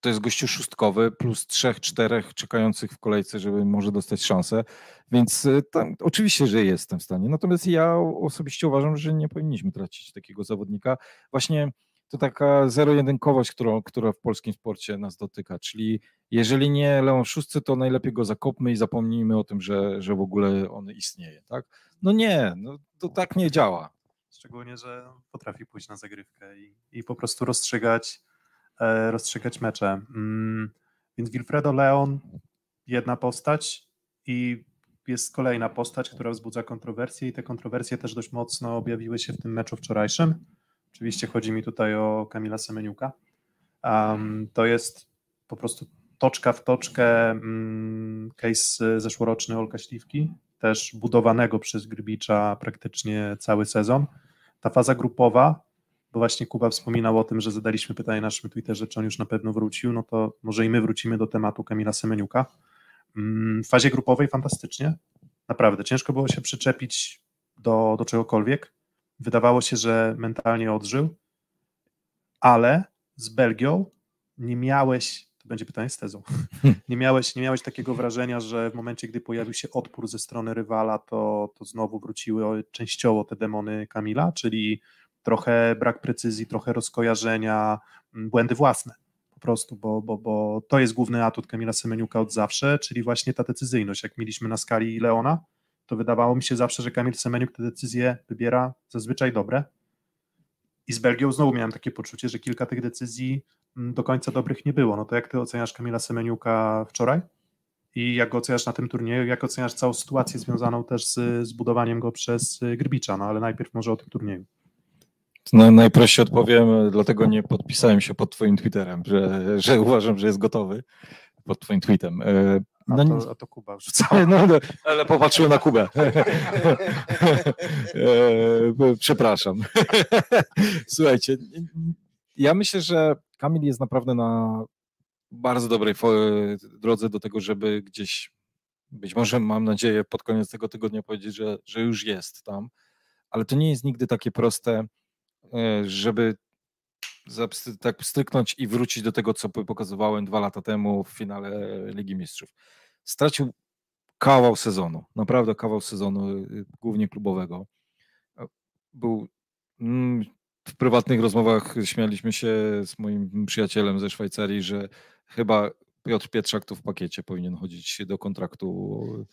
to jest gościu szóstkowy plus trzech, czterech czekających w kolejce, żeby może dostać szansę. Więc e, tam, oczywiście, że jestem w stanie. Natomiast ja osobiście uważam, że nie powinniśmy tracić takiego zawodnika. Właśnie to taka zero-jedynkowość, którą, która w polskim sporcie nas dotyka, czyli jeżeli nie Leon Szóstcy, to najlepiej go zakopmy i zapomnijmy o tym, że, że w ogóle on istnieje, tak? No nie, no, to tak nie działa. Szczególnie, że potrafi pójść na zagrywkę i, i po prostu rozstrzygać, e, rozstrzygać mecze. Mm, więc Wilfredo Leon, jedna postać i jest kolejna postać, która wzbudza kontrowersje i te kontrowersje też dość mocno objawiły się w tym meczu wczorajszym. Oczywiście chodzi mi tutaj o Kamila Semeniuka. Um, to jest po prostu toczka w toczkę mm, case zeszłoroczny Olka Śliwki, też budowanego przez Grbicza praktycznie cały sezon. Ta faza grupowa, bo właśnie Kuba wspominał o tym, że zadaliśmy pytanie na naszym Twitterze, czy on już na pewno wrócił, no to może i my wrócimy do tematu Kamila Semeniuka. Mm, W fazie grupowej fantastycznie, naprawdę, ciężko było się przyczepić do, do czegokolwiek. Wydawało się, że mentalnie odżył, ale z Belgią nie miałeś, będzie pytanie z tezą, nie miałeś, nie miałeś takiego wrażenia, że w momencie, gdy pojawił się odpór ze strony rywala, to, to znowu wróciły częściowo te demony Kamila, czyli trochę brak precyzji, trochę rozkojarzenia, m, błędy własne po prostu, bo, bo, bo to jest główny atut Kamila Semeniuka od zawsze, czyli właśnie ta decyzyjność. Jak mieliśmy na skali Leona, to wydawało mi się zawsze, że Kamil Semeniuk te decyzje wybiera zazwyczaj dobre. I z Belgią znowu miałem takie poczucie, że kilka tych decyzji mm, do końca dobrych nie było. No to jak ty oceniasz Kamila Semeniuka wczoraj? I jak go oceniasz na tym turnieju? Jak oceniasz całą sytuację związaną też z zbudowaniem go przez y, Grbicza? No ale najpierw może o tym turnieju. No, najprościej odpowiem, dlatego nie podpisałem się pod twoim Twitterem, że, że uważam, że jest gotowy pod twoim tweetem. E, A, No, to, a to Kuba wrzucał. no, no, ale popatrzyłem na Kubę. E, Przepraszam. Słuchajcie, ja myślę, że Kamil jest naprawdę na bardzo dobrej drodze do tego, żeby gdzieś, być może mam nadzieję, pod koniec tego tygodnia powiedzieć, że, że już jest tam, ale to nie jest nigdy takie proste, e, żeby tak stryknąć i wrócić do tego, co pokazywałem dwa lata temu w finale Ligi Mistrzów. Stracił kawał sezonu, naprawdę kawał sezonu, y, głównie klubowego. E, Był mm, w prywatnych rozmowach śmialiśmy się z moim przyjacielem ze Szwajcarii, że chyba Piotr Pietrzak tu w pakiecie powinien chodzić do kontraktu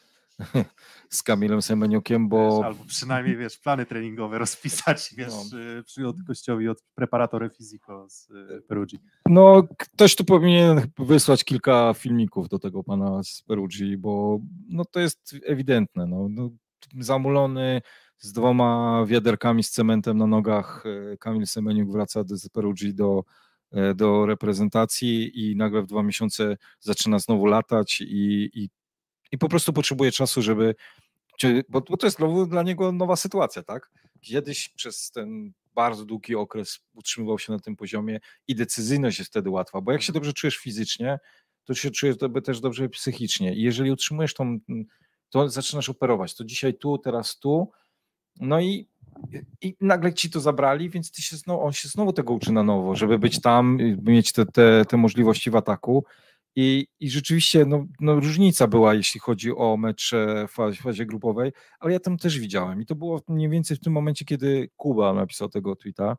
z Kamilem Semeniukiem, bo Wiesz, albo przynajmniej, wiesz, plany treningowe rozpisać, wiesz, No. y, przy od gościowi od preparatore fisico z y, Perugii. No, ktoś tu powinien wysłać kilka filmików do tego pana z Perugii, bo no, to jest ewidentne. No, no, zamulony z dwoma wiaderkami z cementem na nogach e, Kamil Semeniuk wraca z Perugii do, e, do reprezentacji i nagle w dwa miesiące zaczyna znowu latać i, i, i po prostu potrzebuje czasu, żeby bo, bo to jest dla niego nowa sytuacja, tak? Kiedyś przez ten bardzo długi okres utrzymywał się na tym poziomie i decyzyjność jest wtedy łatwa, bo jak się dobrze czujesz fizycznie, to się czujesz też dobrze psychicznie i jeżeli utrzymujesz tą, to zaczynasz operować, to dzisiaj tu, teraz tu, no i i nagle ci to zabrali, więc ty się znowu, on się znowu tego uczy na nowo, żeby być tam, mieć te, te, te możliwości w ataku. I, i rzeczywiście no, no, różnica była, jeśli chodzi o mecz w fazie, fazie grupowej, ale ja tam też widziałem. I to było mniej więcej w tym momencie, kiedy Kuba napisał tego tweeta,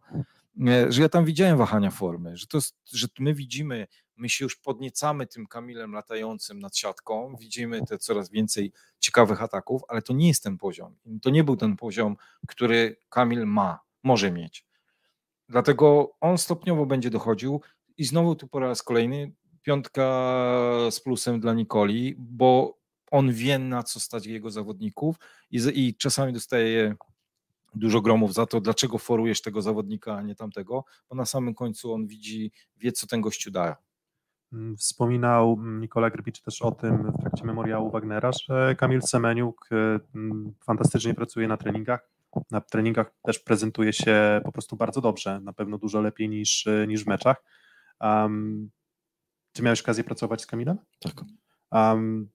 e, że ja tam widziałem wahania formy, że, to, że my widzimy, my się już podniecamy tym Kamilem latającym nad siatką, widzimy te coraz więcej ciekawych ataków, ale to nie jest ten poziom. To nie był ten poziom, który Kamil ma, może mieć. Dlatego on stopniowo będzie dochodził i znowu tu po raz kolejny piątka z plusem dla Nikoli, bo on wie na co stać jego zawodników i, i czasami dostaje dużo gromów za to, dlaczego forujesz tego zawodnika, a nie tamtego, bo na samym końcu on widzi, wie co ten gościu daje. Mm, wspominał Nikola Grbicz też o tym w trakcie memoriału Wagnera, że Kamil Semeniuk e, mm, fantastycznie pracuje na treningach. Na treningach też prezentuje się po prostu bardzo dobrze, na pewno dużo lepiej niż, e, niż w meczach. Um, czy miałeś okazję pracować z Kamilem? Tak. Um,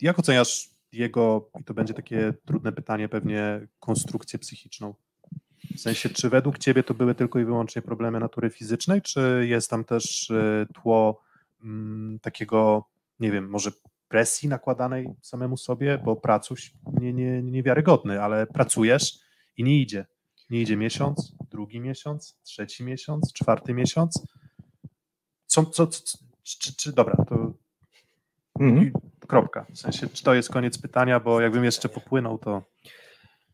jak oceniasz jego, i to będzie takie trudne pytanie, pewnie konstrukcję psychiczną? W sensie, czy według Ciebie to były tylko i wyłącznie problemy natury fizycznej, czy jest tam też e, tło mm, takiego, nie wiem, może presji nakładanej samemu sobie, bo pracuś nie, nie, niewiarygodny, ale pracujesz i nie idzie. Nie idzie miesiąc, drugi miesiąc, trzeci miesiąc, czwarty miesiąc. Co, co, co, czy, czy dobra, to mhm. kropka. W sensie, czy to jest koniec pytania, bo jakbym jeszcze popłynął, to.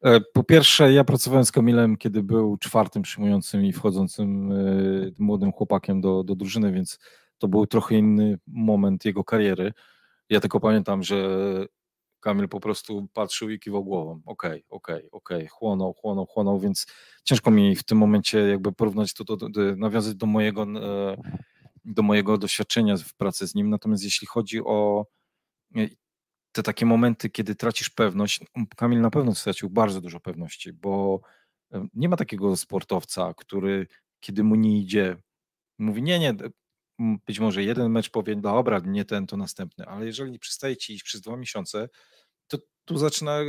E, po pierwsze, ja pracowałem z Kamilem, kiedy był czwartym przyjmującym i wchodzącym e, młodym chłopakiem do, do drużyny, więc to był trochę inny moment jego kariery. Ja tylko pamiętam, że Kamil po prostu patrzył i kiwał głową. Okej, okay, okej, okay, okej, okay. chłonął, chłonął, chłonął, więc ciężko mi w tym momencie jakby porównać to, to, to nawiązać do mojego e, do mojego doświadczenia w pracy z nim. Natomiast jeśli chodzi o e, te takie momenty, kiedy tracisz pewność, Kamil na pewno stracił bardzo dużo pewności, bo e, nie ma takiego sportowca, który kiedy mu nie idzie, mówi nie, nie, być może jeden mecz powie, dobra, nie ten, to następny, ale jeżeli przestaje ci iść przez dwa miesiące, to tu zaczyna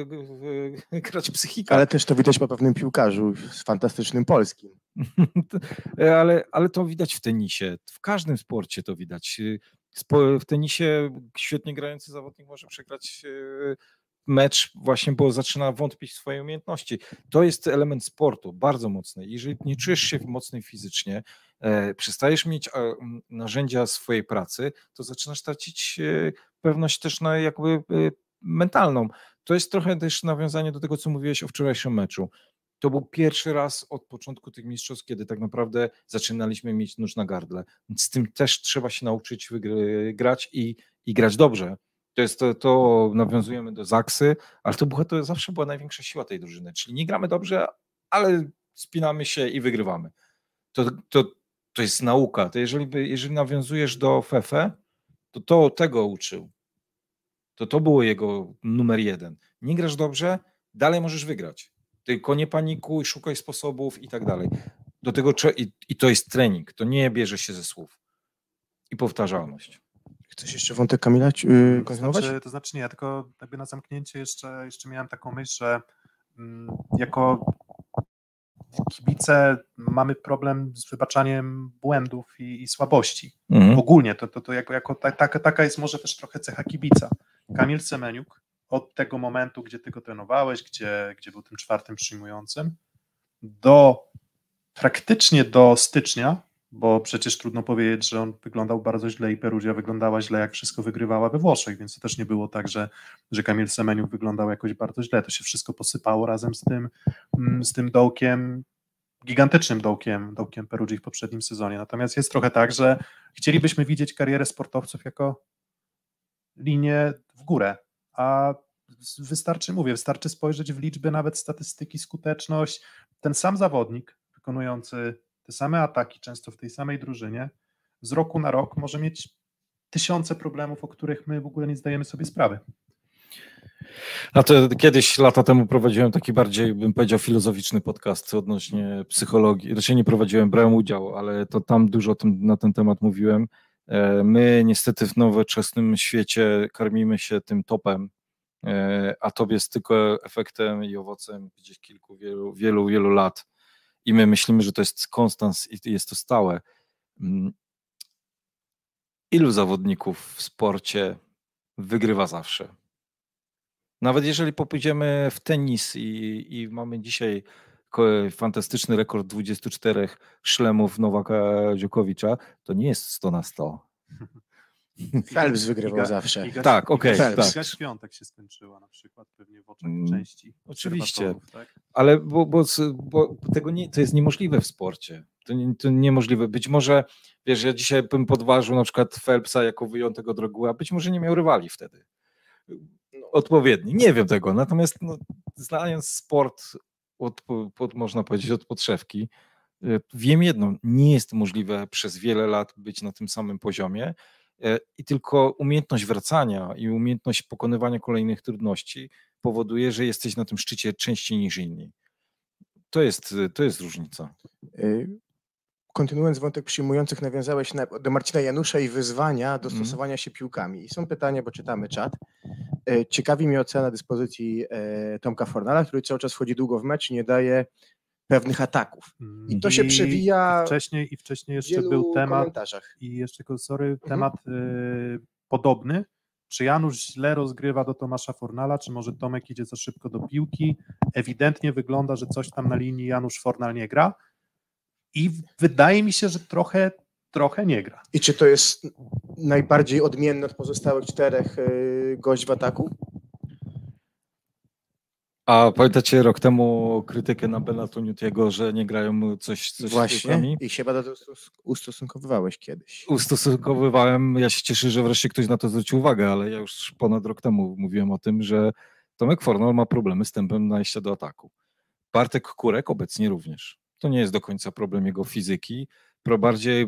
e, grać psychika. Ale też to widać po pewnym piłkarzu z fantastycznym polskim. ale, ale to widać w tenisie, w każdym sporcie to widać. W tenisie świetnie grający zawodnik może przegrać e, mecz właśnie, bo zaczyna wątpić w swoje umiejętności. To jest element sportu, bardzo mocny. Jeżeli nie czujesz się mocny fizycznie, e, przestajesz mieć e, narzędzia swojej pracy, to zaczynasz tracić e, pewność też na jakby mentalną. To jest trochę też nawiązanie do tego, co mówiłeś o wczorajszym meczu. To był pierwszy raz od początku tych mistrzostw, kiedy tak naprawdę zaczynaliśmy mieć nóż na gardle. Z tym też trzeba się nauczyć grać i, i grać dobrze. To jest to, to nawiązujemy do Zaksy, ale to, to zawsze była największa siła tej drużyny. Czyli nie gramy dobrze, ale spinamy się i wygrywamy. To, to, to jest nauka. To jeżeli, jeżeli nawiązujesz do Fefe, to, to tego uczył. To to było jego numer jeden. Nie grasz dobrze, dalej możesz wygrać. Tylko nie panikuj, szukaj sposobów i tak dalej. Do tego i, i to jest trening. To nie bierze się ze słów. I powtarzalność. Chcesz jeszcze wątek Kamila yy, to znaczy, to znaczy nie, tylko jakby na zamknięcie jeszcze, jeszcze miałem taką myśl, że mm, jako kibice mamy problem z wybaczaniem błędów i, i słabości. Mhm. Ogólnie to, to, to jako, jako ta, ta, taka jest może też trochę cecha kibica. Kamil Semeniuk od tego momentu, gdzie ty go trenowałeś, gdzie, gdzie był tym czwartym przyjmującym, do praktycznie do stycznia, bo przecież trudno powiedzieć, że on wyglądał bardzo źle i Peruzja wyglądała źle, jak wszystko wygrywała we Włoszech, więc to też nie było tak, że, że Kamil Semeniuk wyglądał jakoś bardzo źle. To się wszystko posypało razem z tym, mm, z tym dołkiem, gigantycznym dołkiem, dołkiem Perugii w poprzednim sezonie. Natomiast jest trochę tak, że chcielibyśmy widzieć karierę sportowców jako linię w górę, a wystarczy, mówię, wystarczy spojrzeć w liczby, nawet statystyki, skuteczność. Ten sam zawodnik wykonujący te same ataki, często w tej samej drużynie, z roku na rok może mieć tysiące problemów, o których my w ogóle nie zdajemy sobie sprawy. A to kiedyś, lata temu prowadziłem taki bardziej, bym powiedział, filozoficzny podcast odnośnie psychologii. Raczej nie prowadziłem, brałem udział, ale to tam dużo tym, na ten temat mówiłem. E, my niestety w nowoczesnym świecie karmimy się tym topem, e, a tobie jest tylko efektem i owocem gdzieś kilku, wielu, wielu, wielu lat. I my myślimy, że to jest konstans i jest to stałe. Mm. Ilu zawodników w sporcie wygrywa zawsze? Nawet jeżeli popójdziemy w tenis i, i mamy dzisiaj fantastyczny rekord 24 szlemów Nowaka Dziokowicza, to nie jest 100 na 100. Phelps wygrywał Iga- zawsze. Iga- Tak, okej, Phelps. tak. Świątek się skończyła na przykład pewnie w oczach Mm, części oczywiście. Tak? Ale bo, bo, bo tego nie, to jest niemożliwe w sporcie. To, nie, to niemożliwe. Być może, wiesz, ja dzisiaj bym podważył na przykład Phelpsa jako wyjątek od reguły, a być może nie miał rywali wtedy. Odpowiedni. Nie wiem tego. Natomiast no, znając sport od, pod, można powiedzieć od podszewki, y, wiem jedno, nie jest możliwe przez wiele lat być na tym samym poziomie i tylko umiejętność wracania i umiejętność pokonywania kolejnych trudności powoduje, że jesteś na tym szczycie częściej niż inni. To jest, to jest różnica. Y, Kontynuując wątek przyjmujących, nawiązałeś na, do Marcina Janusza i wyzwania do Mhm. stosowania się piłkami. I są pytania, bo czytamy czat. Y, Ciekawi mnie ocena dyspozycji e, Tomka Fornala, który cały czas wchodzi długo w mecz i nie daje pewnych ataków. I to się przewija I wcześniej, I wcześniej jeszcze wielu był temat, komentarzach. i jeszcze, sorry, Mhm. temat y, podobny. Czy Janusz źle rozgrywa do Tomasza Fornala, czy może Tomek idzie za szybko do piłki? Ewidentnie wygląda, że coś tam na linii Janusz Fornal nie gra. I wydaje mi się, że trochę, trochę nie gra. I czy to jest najbardziej odmienny od pozostałych czterech y, gość w ataku? A pamiętacie rok temu krytykę na Benatoniutiego, że nie grają coś, coś Właśnie. I się tego ustosunkowywałeś kiedyś. ustosunkowywałem. Ja się cieszę, że wreszcie ktoś na to zwrócił uwagę, ale ja już ponad rok temu mówiłem o tym, że Tomek Fornal ma problemy z tempem najścia do ataku. Bartek Kurek obecnie również. To nie jest do końca problem jego fizyki. Pro bardziej e,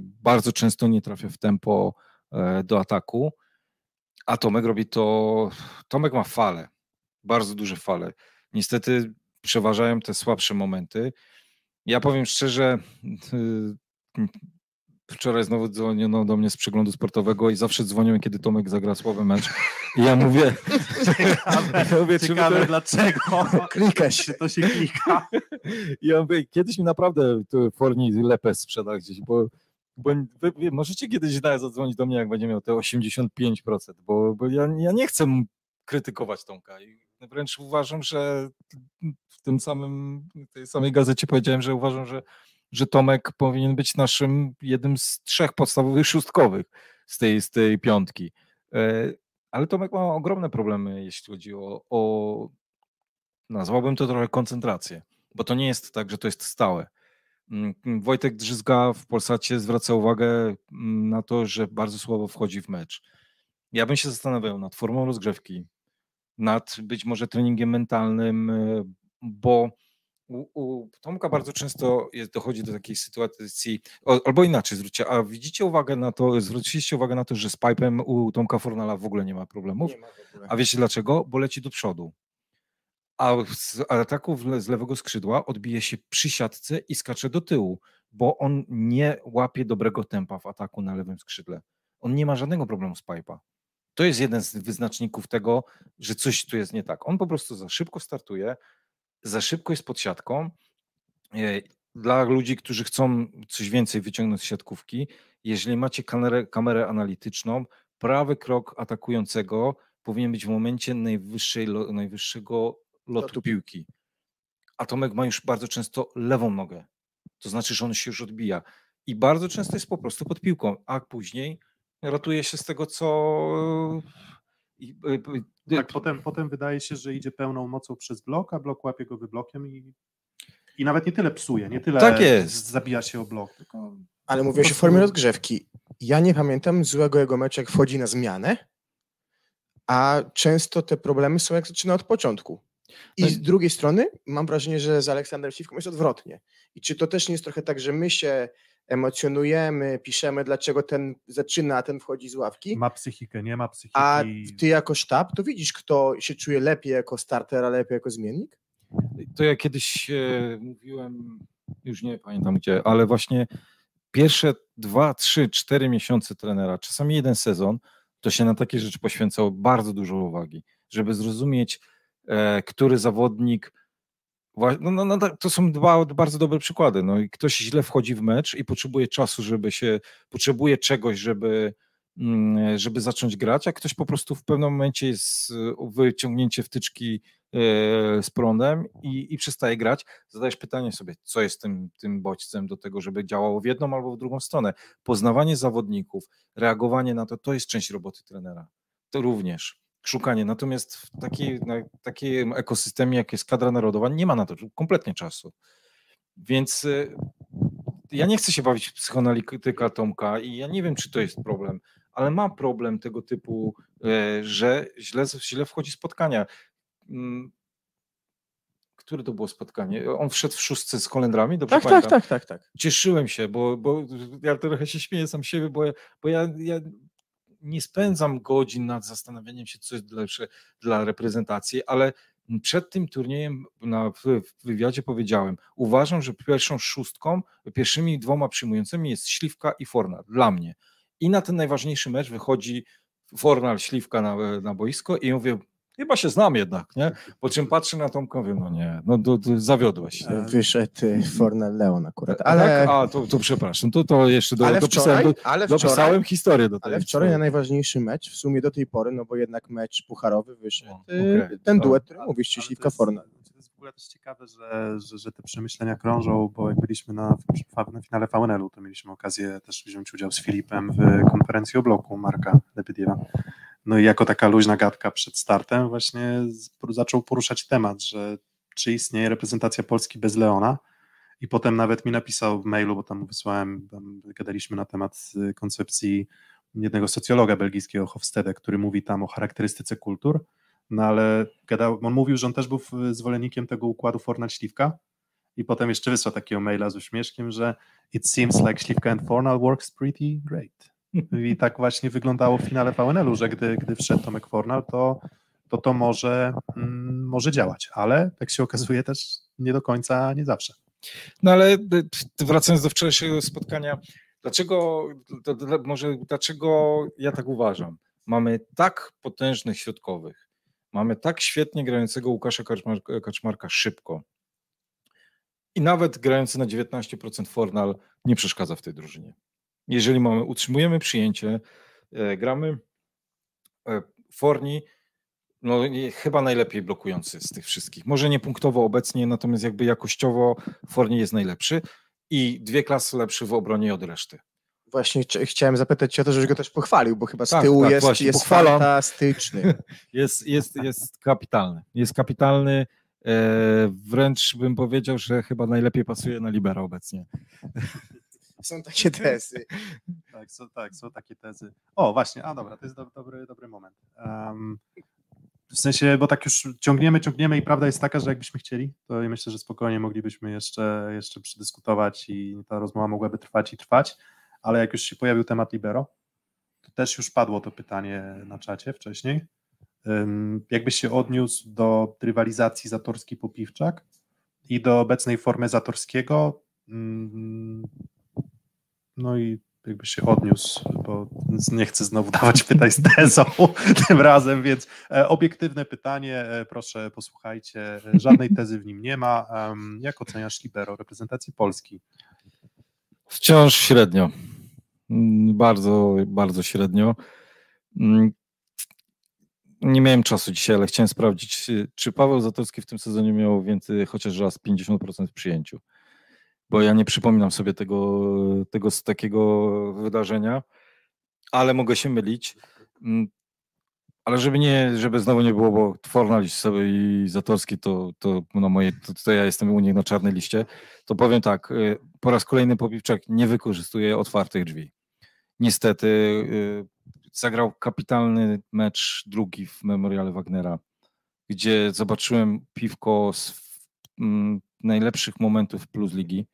bardzo często nie trafia w tempo e, do ataku, a Tomek robi to. Tomek ma fale, bardzo duże fale. Niestety przeważają te słabsze momenty. Ja powiem szczerze, y, wczoraj znowu dzwoniono do mnie z przeglądu sportowego i zawsze dzwonią, kiedy Tomek zagra słaby mecz. I ja mówię, Ciekawe, ja mówię, ciekawe wy- dlaczego. Klika się. To się klika? ja mówię, kiedyś mi naprawdę Forni lepę sprzeda gdzieś, bo, bo wy, wy możecie kiedyś zadzwonić do mnie, jak będzie miał te 85%, bo, bo ja, ja nie chcę krytykować Tomka i wręcz uważam, że w tym samym, tej samej gazecie powiedziałem, że uważam, że, że Tomek powinien być naszym jednym z trzech podstawowych szóstkowych z tej, z tej piątki. E, Ale Tomek ma ogromne problemy, jeśli chodzi o, o nazwałbym to trochę koncentrację, bo to nie jest tak, że to jest stałe. Mm, Wojtek Drzyzga w Polsacie zwraca uwagę mm, na to, że bardzo słabo wchodzi w mecz. Ja bym się zastanawiał nad formą rozgrzewki, nad być może treningiem mentalnym, y, bo u, u Tomka bardzo często jest, dochodzi do takiej sytuacji, albo inaczej zwróćcie, a widzicie uwagę na to, zwróciliście uwagę na to, że z pipem u Tomka Fornala w ogóle nie ma problemów? Nie ma. A wiecie dlaczego? Bo leci do przodu. A z ataku z lewego skrzydła odbije się przy siatce i skacze do tyłu, bo on nie łapie dobrego tempa w ataku na lewym skrzydle. On nie ma żadnego problemu z pipa. To jest jeden z wyznaczników tego, że coś tu jest nie tak. On po prostu za szybko startuje, za szybko jest pod siatką. E, Dla ludzi, którzy chcą coś więcej wyciągnąć z siatkówki, jeżeli macie kamerę, kamerę analityczną, prawy krok atakującego powinien być w momencie najwyższej, najwyższego lotu Lotu piłki. A Tomek ma już bardzo często lewą nogę. To znaczy, że on się już odbija. I bardzo często jest po prostu pod piłką, a później ratuje się z tego, co. i- y, y, Tak, potem, potem wydaje się, że idzie pełną mocą przez blok, a blok łapie go wyblokiem i, i nawet nie tyle psuje, nie tyle Tak jest. zabija się o blok, tylko Ale mówiłeś o prostu- formie rozgrzewki. Ja nie pamiętam złego jego meczu, jak wchodzi na zmianę, a często te problemy są, jak zaczyna od początku. I z drugiej strony mam wrażenie, że z Aleksandrem Siwką jest odwrotnie. I czy to też nie jest trochę tak, że my się emocjonujemy, piszemy, dlaczego ten zaczyna, a ten wchodzi z ławki, ma psychikę, nie ma psychiki. a ty jako sztab, to widzisz, kto się czuje lepiej jako starter, a lepiej jako zmiennik? To ja kiedyś e, mówiłem, już nie pamiętam gdzie, ale właśnie pierwsze dwa, trzy, cztery miesiące trenera, czasami jeden sezon, to się na takie rzeczy poświęcało bardzo dużo uwagi. żeby zrozumieć, e, który zawodnik. No, no, no, to są dwa bardzo dobre przykłady. No, i ktoś źle wchodzi w mecz i potrzebuje czasu, żeby się, potrzebuje czegoś, żeby, mm, żeby zacząć grać, a ktoś po prostu w pewnym momencie jest wyciągnięcie wtyczki e, z prądem i, i przestaje grać. Zadajesz pytanie sobie, co jest tym, tym bodźcem do tego, żeby działało w jedną albo w drugą stronę. Poznawanie zawodników, reagowanie na to, to jest część roboty trenera. To również szukanie. Natomiast w takiej, na takim ekosystemie, jak jest kadra narodowa, nie ma na to kompletnie czasu. Więc y, ja nie chcę się bawić w psychoanalityka Tomka i ja nie wiem, czy to jest problem, ale ma problem tego typu, e, że źle, źle wchodzi spotkania. Mm, które to było spotkanie? On wszedł w szóstce z Holendrami, dobrze tak, pamiętam? tak, tak, tak, tak. Cieszyłem się, bo, bo ja trochę się śmieję sam siebie, bo, bo ja, ja nie spędzam godzin nad zastanawianiem się, co jest lepsze dla reprezentacji, ale przed tym turniejem na, w, wywiadzie powiedziałem, uważam, że pierwszą szóstką, pierwszymi dwoma przyjmującymi jest Śliwka i Fornal, dla mnie. I na ten najważniejszy mecz wychodzi Fornal, Śliwka na, na boisko i mówię, Chyba się znam jednak, nie? Po czym patrzę na Tomka, mówię, no nie, no to, to zawiodłeś. Wyszedł Fornal Leon akurat, tak? ale... Tak? A, to, to przepraszam, to, to jeszcze do, ale dopisałem, wczoraj, do, ale dopisałem wczoraj, historię do tego. Ale wczoraj na najważniejszy mecz, w sumie do tej pory, no bo jednak mecz pucharowy wyszedł, O, y, okej. ten To- duet, który mówisz, Śliwka jest- Ogóle też ciekawe, że, że, że te przemyślenia krążą, bo jak byliśmy na, na finale VNL-u, to mieliśmy okazję też wziąć udział z Filipem w konferencji o bloku Marka Lebediewa. No i jako taka luźna gadka przed startem właśnie zaczął poruszać temat, że czy istnieje reprezentacja Polski bez Leona i potem nawet mi napisał w mailu, bo tam wysłałem, tam gadaliśmy na temat y, koncepcji jednego socjologa belgijskiego Hofstede, który mówi tam o charakterystyce kultur, no ale gadał, on mówił, że on też był zwolennikiem tego układu Fornal-Śliwka i potem jeszcze wysłał takiego maila z uśmieszkiem, że it seems like Śliwka and Fornal works pretty great. I tak właśnie wyglądało w finale VNL-u, że gdy, gdy wszedł Tomek Fornal, to to, to może, mm, może działać, ale jak się okazuje też nie do końca, nie zawsze. No ale y, wracając do wczorajszego spotkania, dlaczego, może dlaczego ja tak uważam? Mamy tak potężnych środkowych, mamy tak świetnie grającego Łukasza Kaczmarka, Kaczmarka szybko i nawet grający na 19% Fornal nie przeszkadza w tej drużynie. Jeżeli mamy, utrzymujemy przyjęcie, e, gramy e, Forni, no chyba najlepiej blokujący z tych wszystkich. Może nie punktowo obecnie, natomiast jakby jakościowo Forni jest najlepszy i dwie klasy lepszy w obronie od reszty. Właśnie ch- chciałem zapytać cię o to, żebyś go też pochwalił, bo chyba z Tak, tyłu tak, jest, właśnie, jest pochwalam. fantastyczny. Jest, jest, jest kapitalny. Jest kapitalny. E, wręcz bym powiedział, że chyba najlepiej pasuje na libera obecnie. Są takie tezy. Tak, są, tak, są takie tezy. O, właśnie, a dobra, to jest do, dobry, dobry moment. Um, w sensie, bo tak już ciągniemy, ciągniemy i prawda jest taka, że jakbyśmy chcieli, to ja myślę, że spokojnie moglibyśmy jeszcze, jeszcze przedyskutować i ta rozmowa mogłaby trwać i trwać, ale jak już się pojawił temat Libero, to też już padło to pytanie na czacie wcześniej. Jakbyś się odniósł do rywalizacji Zatorski-Popiwczak i do obecnej formy Zatorskiego, no i jakby się odniósł, bo nie chcę znowu dawać pytań z tezą tym razem, więc e, obiektywne pytanie, e, proszę posłuchajcie, e, żadnej tezy w nim nie ma. Jak oceniasz Libero, reprezentację Polski? Wciąż średnio. Mm, Bardzo, bardzo średnio. Mm, Nie miałem czasu dzisiaj, ale chciałem sprawdzić, czy Paweł Zatorski w tym sezonie miał więcej, chociaż raz 50% w przyjęciu. Bo ja nie przypominam sobie tego, tego takiego wydarzenia, ale mogę się mylić. Ale żeby nie, żeby znowu nie było, bo Fornal sobie i Zatorski to, to, na moje, to, to ja jestem u nich na czarnej liście, to powiem tak, y, po raz kolejny Popiwczak nie wykorzystuje otwartych drzwi. Niestety y, zagrał kapitalny mecz drugi w Memoriale Wagnera, gdzie zobaczyłem piwko z mm, najlepszych momentów plus ligi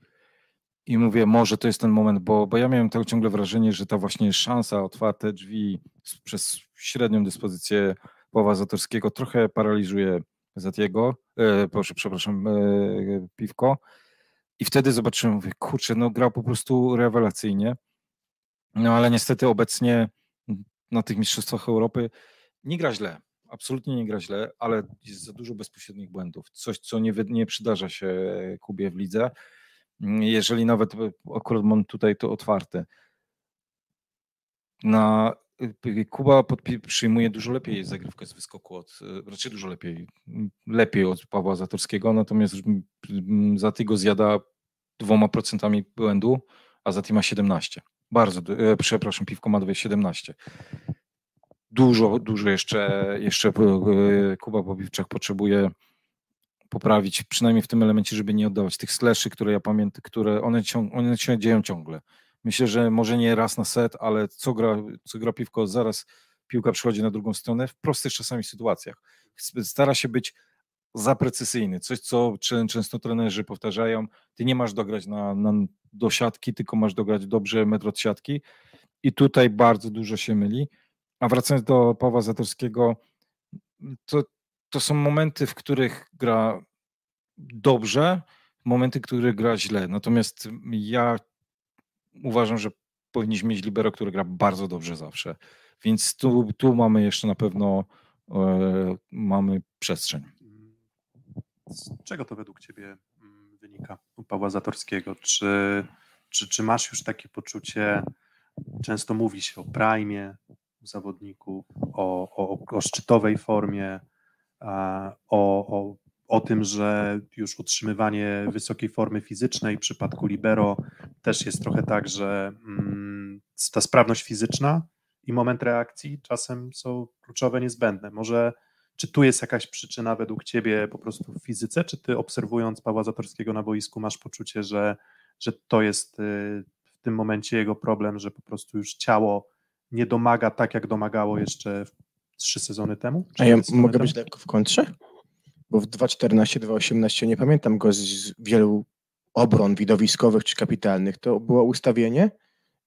i mówię, może to jest ten moment, bo, bo ja miałem to ciągle wrażenie, że ta właśnie szansa, otwarte drzwi przez średnią dyspozycję Pawła Zatorskiego trochę paraliżuje Zatiego, e, proszę, przepraszam, e, Piwko. I wtedy zobaczyłem, mówię, kurczę, no grał po prostu rewelacyjnie. No ale niestety obecnie na tych Mistrzostwach Europy nie gra źle, absolutnie nie gra źle, ale jest za dużo bezpośrednich błędów. Coś, co nie, nie przydarza się Kubie w lidze. Jeżeli nawet, akurat mam tutaj to otwarte, na Kuba podpi- przyjmuje dużo lepiej zagrywkę z wyskoku od, y, raczej dużo lepiej, lepiej od Pawła Zatorskiego, natomiast m, m, Zatigo zjada dwoma procentami błędu, a Zati ma 17. Bardzo, e, przepraszam, Piwko ma 17. Dużo, dużo jeszcze, jeszcze e, Kuba Popiwczak potrzebuje poprawić, przynajmniej w tym elemencie, żeby nie oddawać tych sleszy, które ja pamiętam, które one, ciąg, one się dzieją ciągle. Myślę, że może nie raz na set, ale co gra, co gra piwko, zaraz piłka przychodzi na drugą stronę w prostych czasami sytuacjach. Stara się być za precyzyjny, coś co czę- często trenerzy powtarzają, ty nie masz dograć na, na, do siatki, tylko masz dograć dobrze metr od siatki i tutaj bardzo dużo się myli. A wracając do Pawła Zatorskiego, to, to są momenty, w których gra dobrze, momenty, w których gra źle. Natomiast ja uważam, że powinniśmy mieć libero, który gra bardzo dobrze zawsze. Więc tu, tu mamy jeszcze na pewno e, mamy przestrzeń. Z czego to według Ciebie mm, wynika u Pawła Zatorskiego? Czy, czy, czy masz już takie poczucie, często mówi się o prime u zawodników, o, o, o szczytowej formie, o, o, o tym, że już utrzymywanie wysokiej formy fizycznej w przypadku libero też jest trochę tak, że mm, ta sprawność fizyczna i moment reakcji czasem są kluczowe, niezbędne. Może czy tu jest jakaś przyczyna według Ciebie po prostu w fizyce, czy Ty obserwując Pawła Zatorskiego na boisku masz poczucie, że, że to jest y, w tym momencie jego problem, że po prostu już ciało nie domaga tak, jak domagało jeszcze trzy sezony temu? A ja mogę temu? być lekko w kontrze? Bo w 2.14, 2.18 nie pamiętam go z, wielu obron widowiskowych czy kapitalnych. To było ustawienie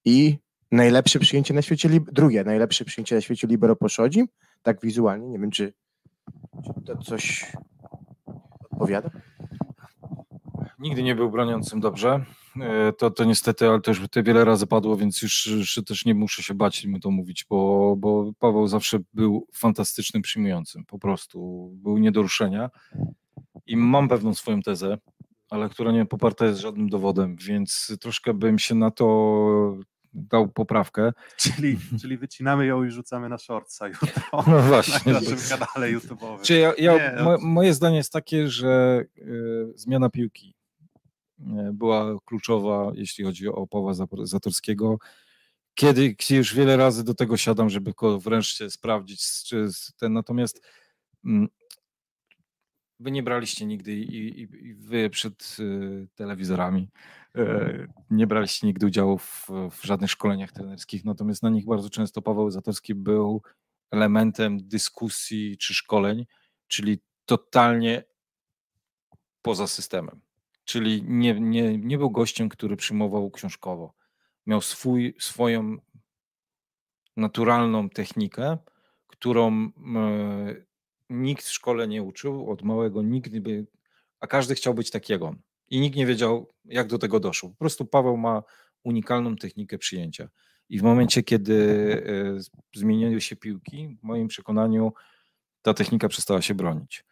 i najlepsze przyjęcie na świecie, drugie najlepsze przyjęcie na świecie Libero Poszodzim, tak wizualnie. Nie wiem, czy, czy to coś odpowiada? Nigdy nie był broniącym dobrze. E, To, to niestety, ale to już to wiele razy padło, więc już, już też nie muszę się bać mu to mówić, bo, bo Paweł zawsze był fantastycznym przyjmującym. Po prostu był nie do ruszenia. I mam pewną swoją tezę, ale która nie poparta jest żadnym dowodem, więc troszkę bym się na to dał poprawkę. Czyli, czyli wycinamy ją i rzucamy na shortsa jutro No właśnie. na naszym kanale YouTube'owym. Czy ja, ja, no mo, moje zdanie jest takie, że y, zmiana piłki była kluczowa, jeśli chodzi o Pawła Zatorskiego. Kiedy, kiedy już wiele razy do tego siadam, żeby go wreszcie sprawdzić, czy ten, natomiast mm, wy nie braliście nigdy i, i, i wy przed y, telewizorami y, nie braliście nigdy udziału w, w żadnych szkoleniach trenerskich, natomiast na nich bardzo często Paweł Zatorski był elementem dyskusji czy szkoleń, czyli totalnie poza systemem. Czyli nie, nie, nie był gościem, który przyjmował książkowo. Miał swój, swoją naturalną technikę, którą e, nikt w szkole nie uczył, od małego nigdy by, a każdy chciał być tak jak on. I nikt nie wiedział, jak do tego doszło. Po prostu Paweł ma unikalną technikę przyjęcia. I w momencie, kiedy e, zmieniły się piłki, w moim przekonaniu ta technika przestała się bronić.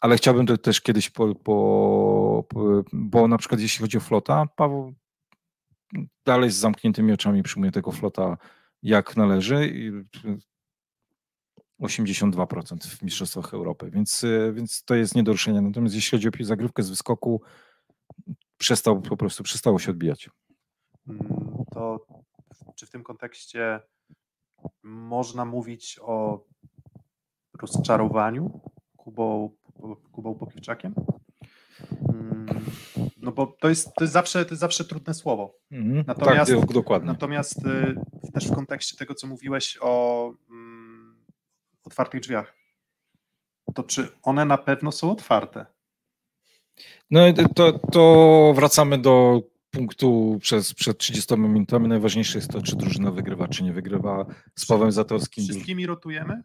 Ale chciałbym to też kiedyś, po, po, po, bo na przykład jeśli chodzi o flota, Paweł dalej z zamkniętymi oczami przyjmuje tego flota jak należy. I 82% w Mistrzostwach Europy, więc, więc to jest nie do ruszenia. Natomiast jeśli chodzi o zagrywkę z wyskoku, przestał po prostu przestało się odbijać. Mm, to czy w tym kontekście można mówić o rozczarowaniu Kubą, Kubą Popiwczakiem? Mm, No bo to jest, to jest, zawsze, to jest zawsze trudne słowo. Mhm, Natomiast- tak, dokładnie. Natomiast y, też w kontekście tego, co mówiłeś o mm, otwartych drzwiach, to czy one na pewno są otwarte? No to, to wracamy do punktu przez, przed 30 minutami. Najważniejsze jest to, czy drużyna wygrywa, czy nie wygrywa. Z Pawłem Zatorskim. Wszystkimi rotujemy?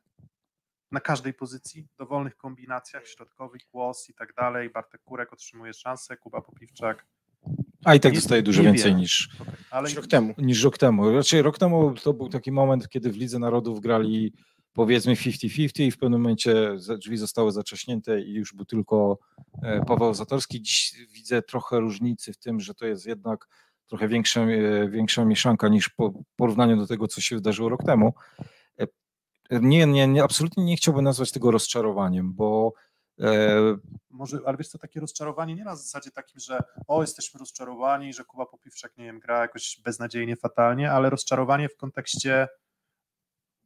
Na każdej pozycji, w dowolnych kombinacjach, środkowych, głos i tak dalej. Bartek Kurek otrzymuje szansę, Kuba Popiwczak. A i tak Nie- dostaje dużo więcej wiem. niż, Ale Już rok temu. niż rok temu. Raczej rok temu to był taki moment, kiedy w Lidze Narodów grali powiedzmy 50-50 i w pewnym momencie drzwi zostały zacześnięte i już był tylko e, Paweł Zatorski. Dziś widzę trochę różnicy w tym, że to jest jednak trochę większa, e, większa mieszanka niż po porównaniu do tego, co się wydarzyło rok temu. Nie, nie, nie absolutnie nie chciałbym nazwać tego rozczarowaniem, bo E, może, ale wiesz co, takie rozczarowanie nie na zasadzie takim, że o, jesteśmy rozczarowani, że Kuba Popiwczak, nie wiem, gra jakoś beznadziejnie, fatalnie, ale rozczarowanie w kontekście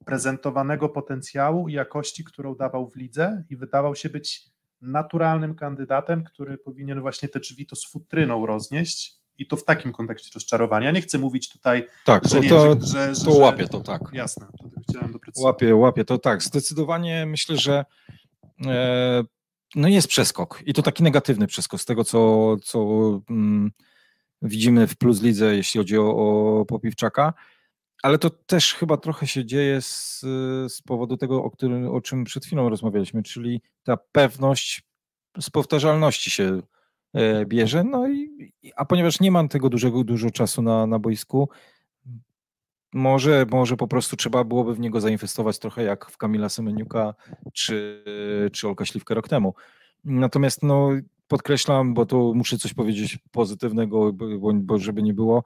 prezentowanego potencjału i jakości, którą dawał w lidze i wydawał się być naturalnym kandydatem, który powinien właśnie te drzwi to z futryną roznieść i to w takim kontekście rozczarowania. Nie chcę mówić tutaj, tak, że, nie, to, że, że, to łapie to tak. Jasne, to chciałem doprecyzować. Łapie, łapie to tak. Zdecydowanie myślę, że e, no jest przeskok i to taki negatywny przeskok z tego, co, co mm, widzimy w Plus Lidze, jeśli chodzi o, o Popiwczaka, ale to też chyba trochę się dzieje z, z powodu tego, o, którym, o czym przed chwilą rozmawialiśmy, czyli ta pewność z powtarzalności się bierze, no i, a ponieważ nie mam tego dużego, dużo czasu na, na boisku, może, może po prostu trzeba byłoby w niego zainwestować trochę jak w Kamila Semeniuka czy, czy Olka Śliwkę rok temu. Natomiast no, podkreślam, bo tu muszę coś powiedzieć pozytywnego, bo, bo żeby nie było,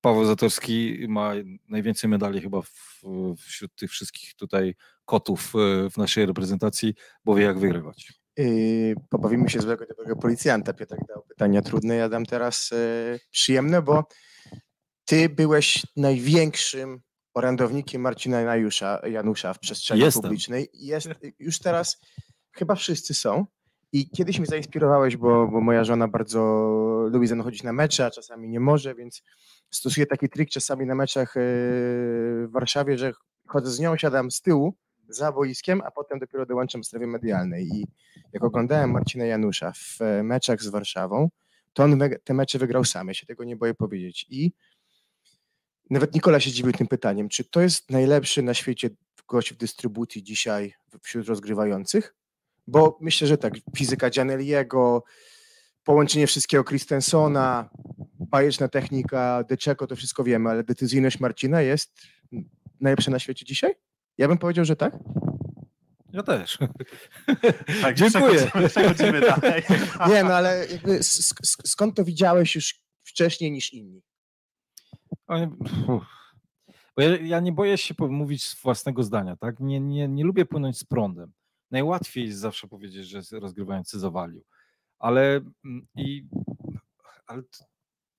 Paweł Zatorski ma najwięcej medali chyba w, wśród tych wszystkich tutaj kotów e, w naszej reprezentacji, bo wie jak wygrywać. Yy, pobawimy się złego dobrego policjanta. Piotr dał pytania trudne, ja dam teraz yy, przyjemne, bo ty byłeś największym orędownikiem Marcina Janusza, Janusza w przestrzeni Jestem. publicznej. Jest, już teraz chyba wszyscy są. I kiedyś mnie zainspirowałeś, bo, bo moja żona bardzo lubi ze mną chodzić na mecze, a czasami nie może, więc stosuję taki trik czasami na meczach e, w Warszawie, że chodzę z nią, siadam z tyłu za boiskiem, a potem dopiero dołączam strefie medialnej. I jak oglądałem Marcina Janusza w e, meczach z Warszawą, to on te mecze wygrał sam, ja się tego nie boję powiedzieć. I nawet Nikola się dziwił tym pytaniem, czy to jest najlepszy na świecie gość w dystrybucji dzisiaj wśród rozgrywających? Bo myślę, że tak, fizyka Gianelliego, połączenie wszystkiego Christensona, bajeczna technika Deczeko, to wszystko wiemy, ale decyzyjność Marcina jest najlepsza na świecie dzisiaj? Ja bym powiedział, że tak. Ja też. Tak, Dziękuję. Przechodzimy dalej. Nie, no ale jakby skąd to widziałeś już wcześniej niż inni? Bo ja, ja, nie boję się mówić z własnego zdania, tak? Nie, nie, nie lubię płynąć z prądem. Najłatwiej jest zawsze powiedzieć, że rozgrywający zawalił. Ale, mm, i, ale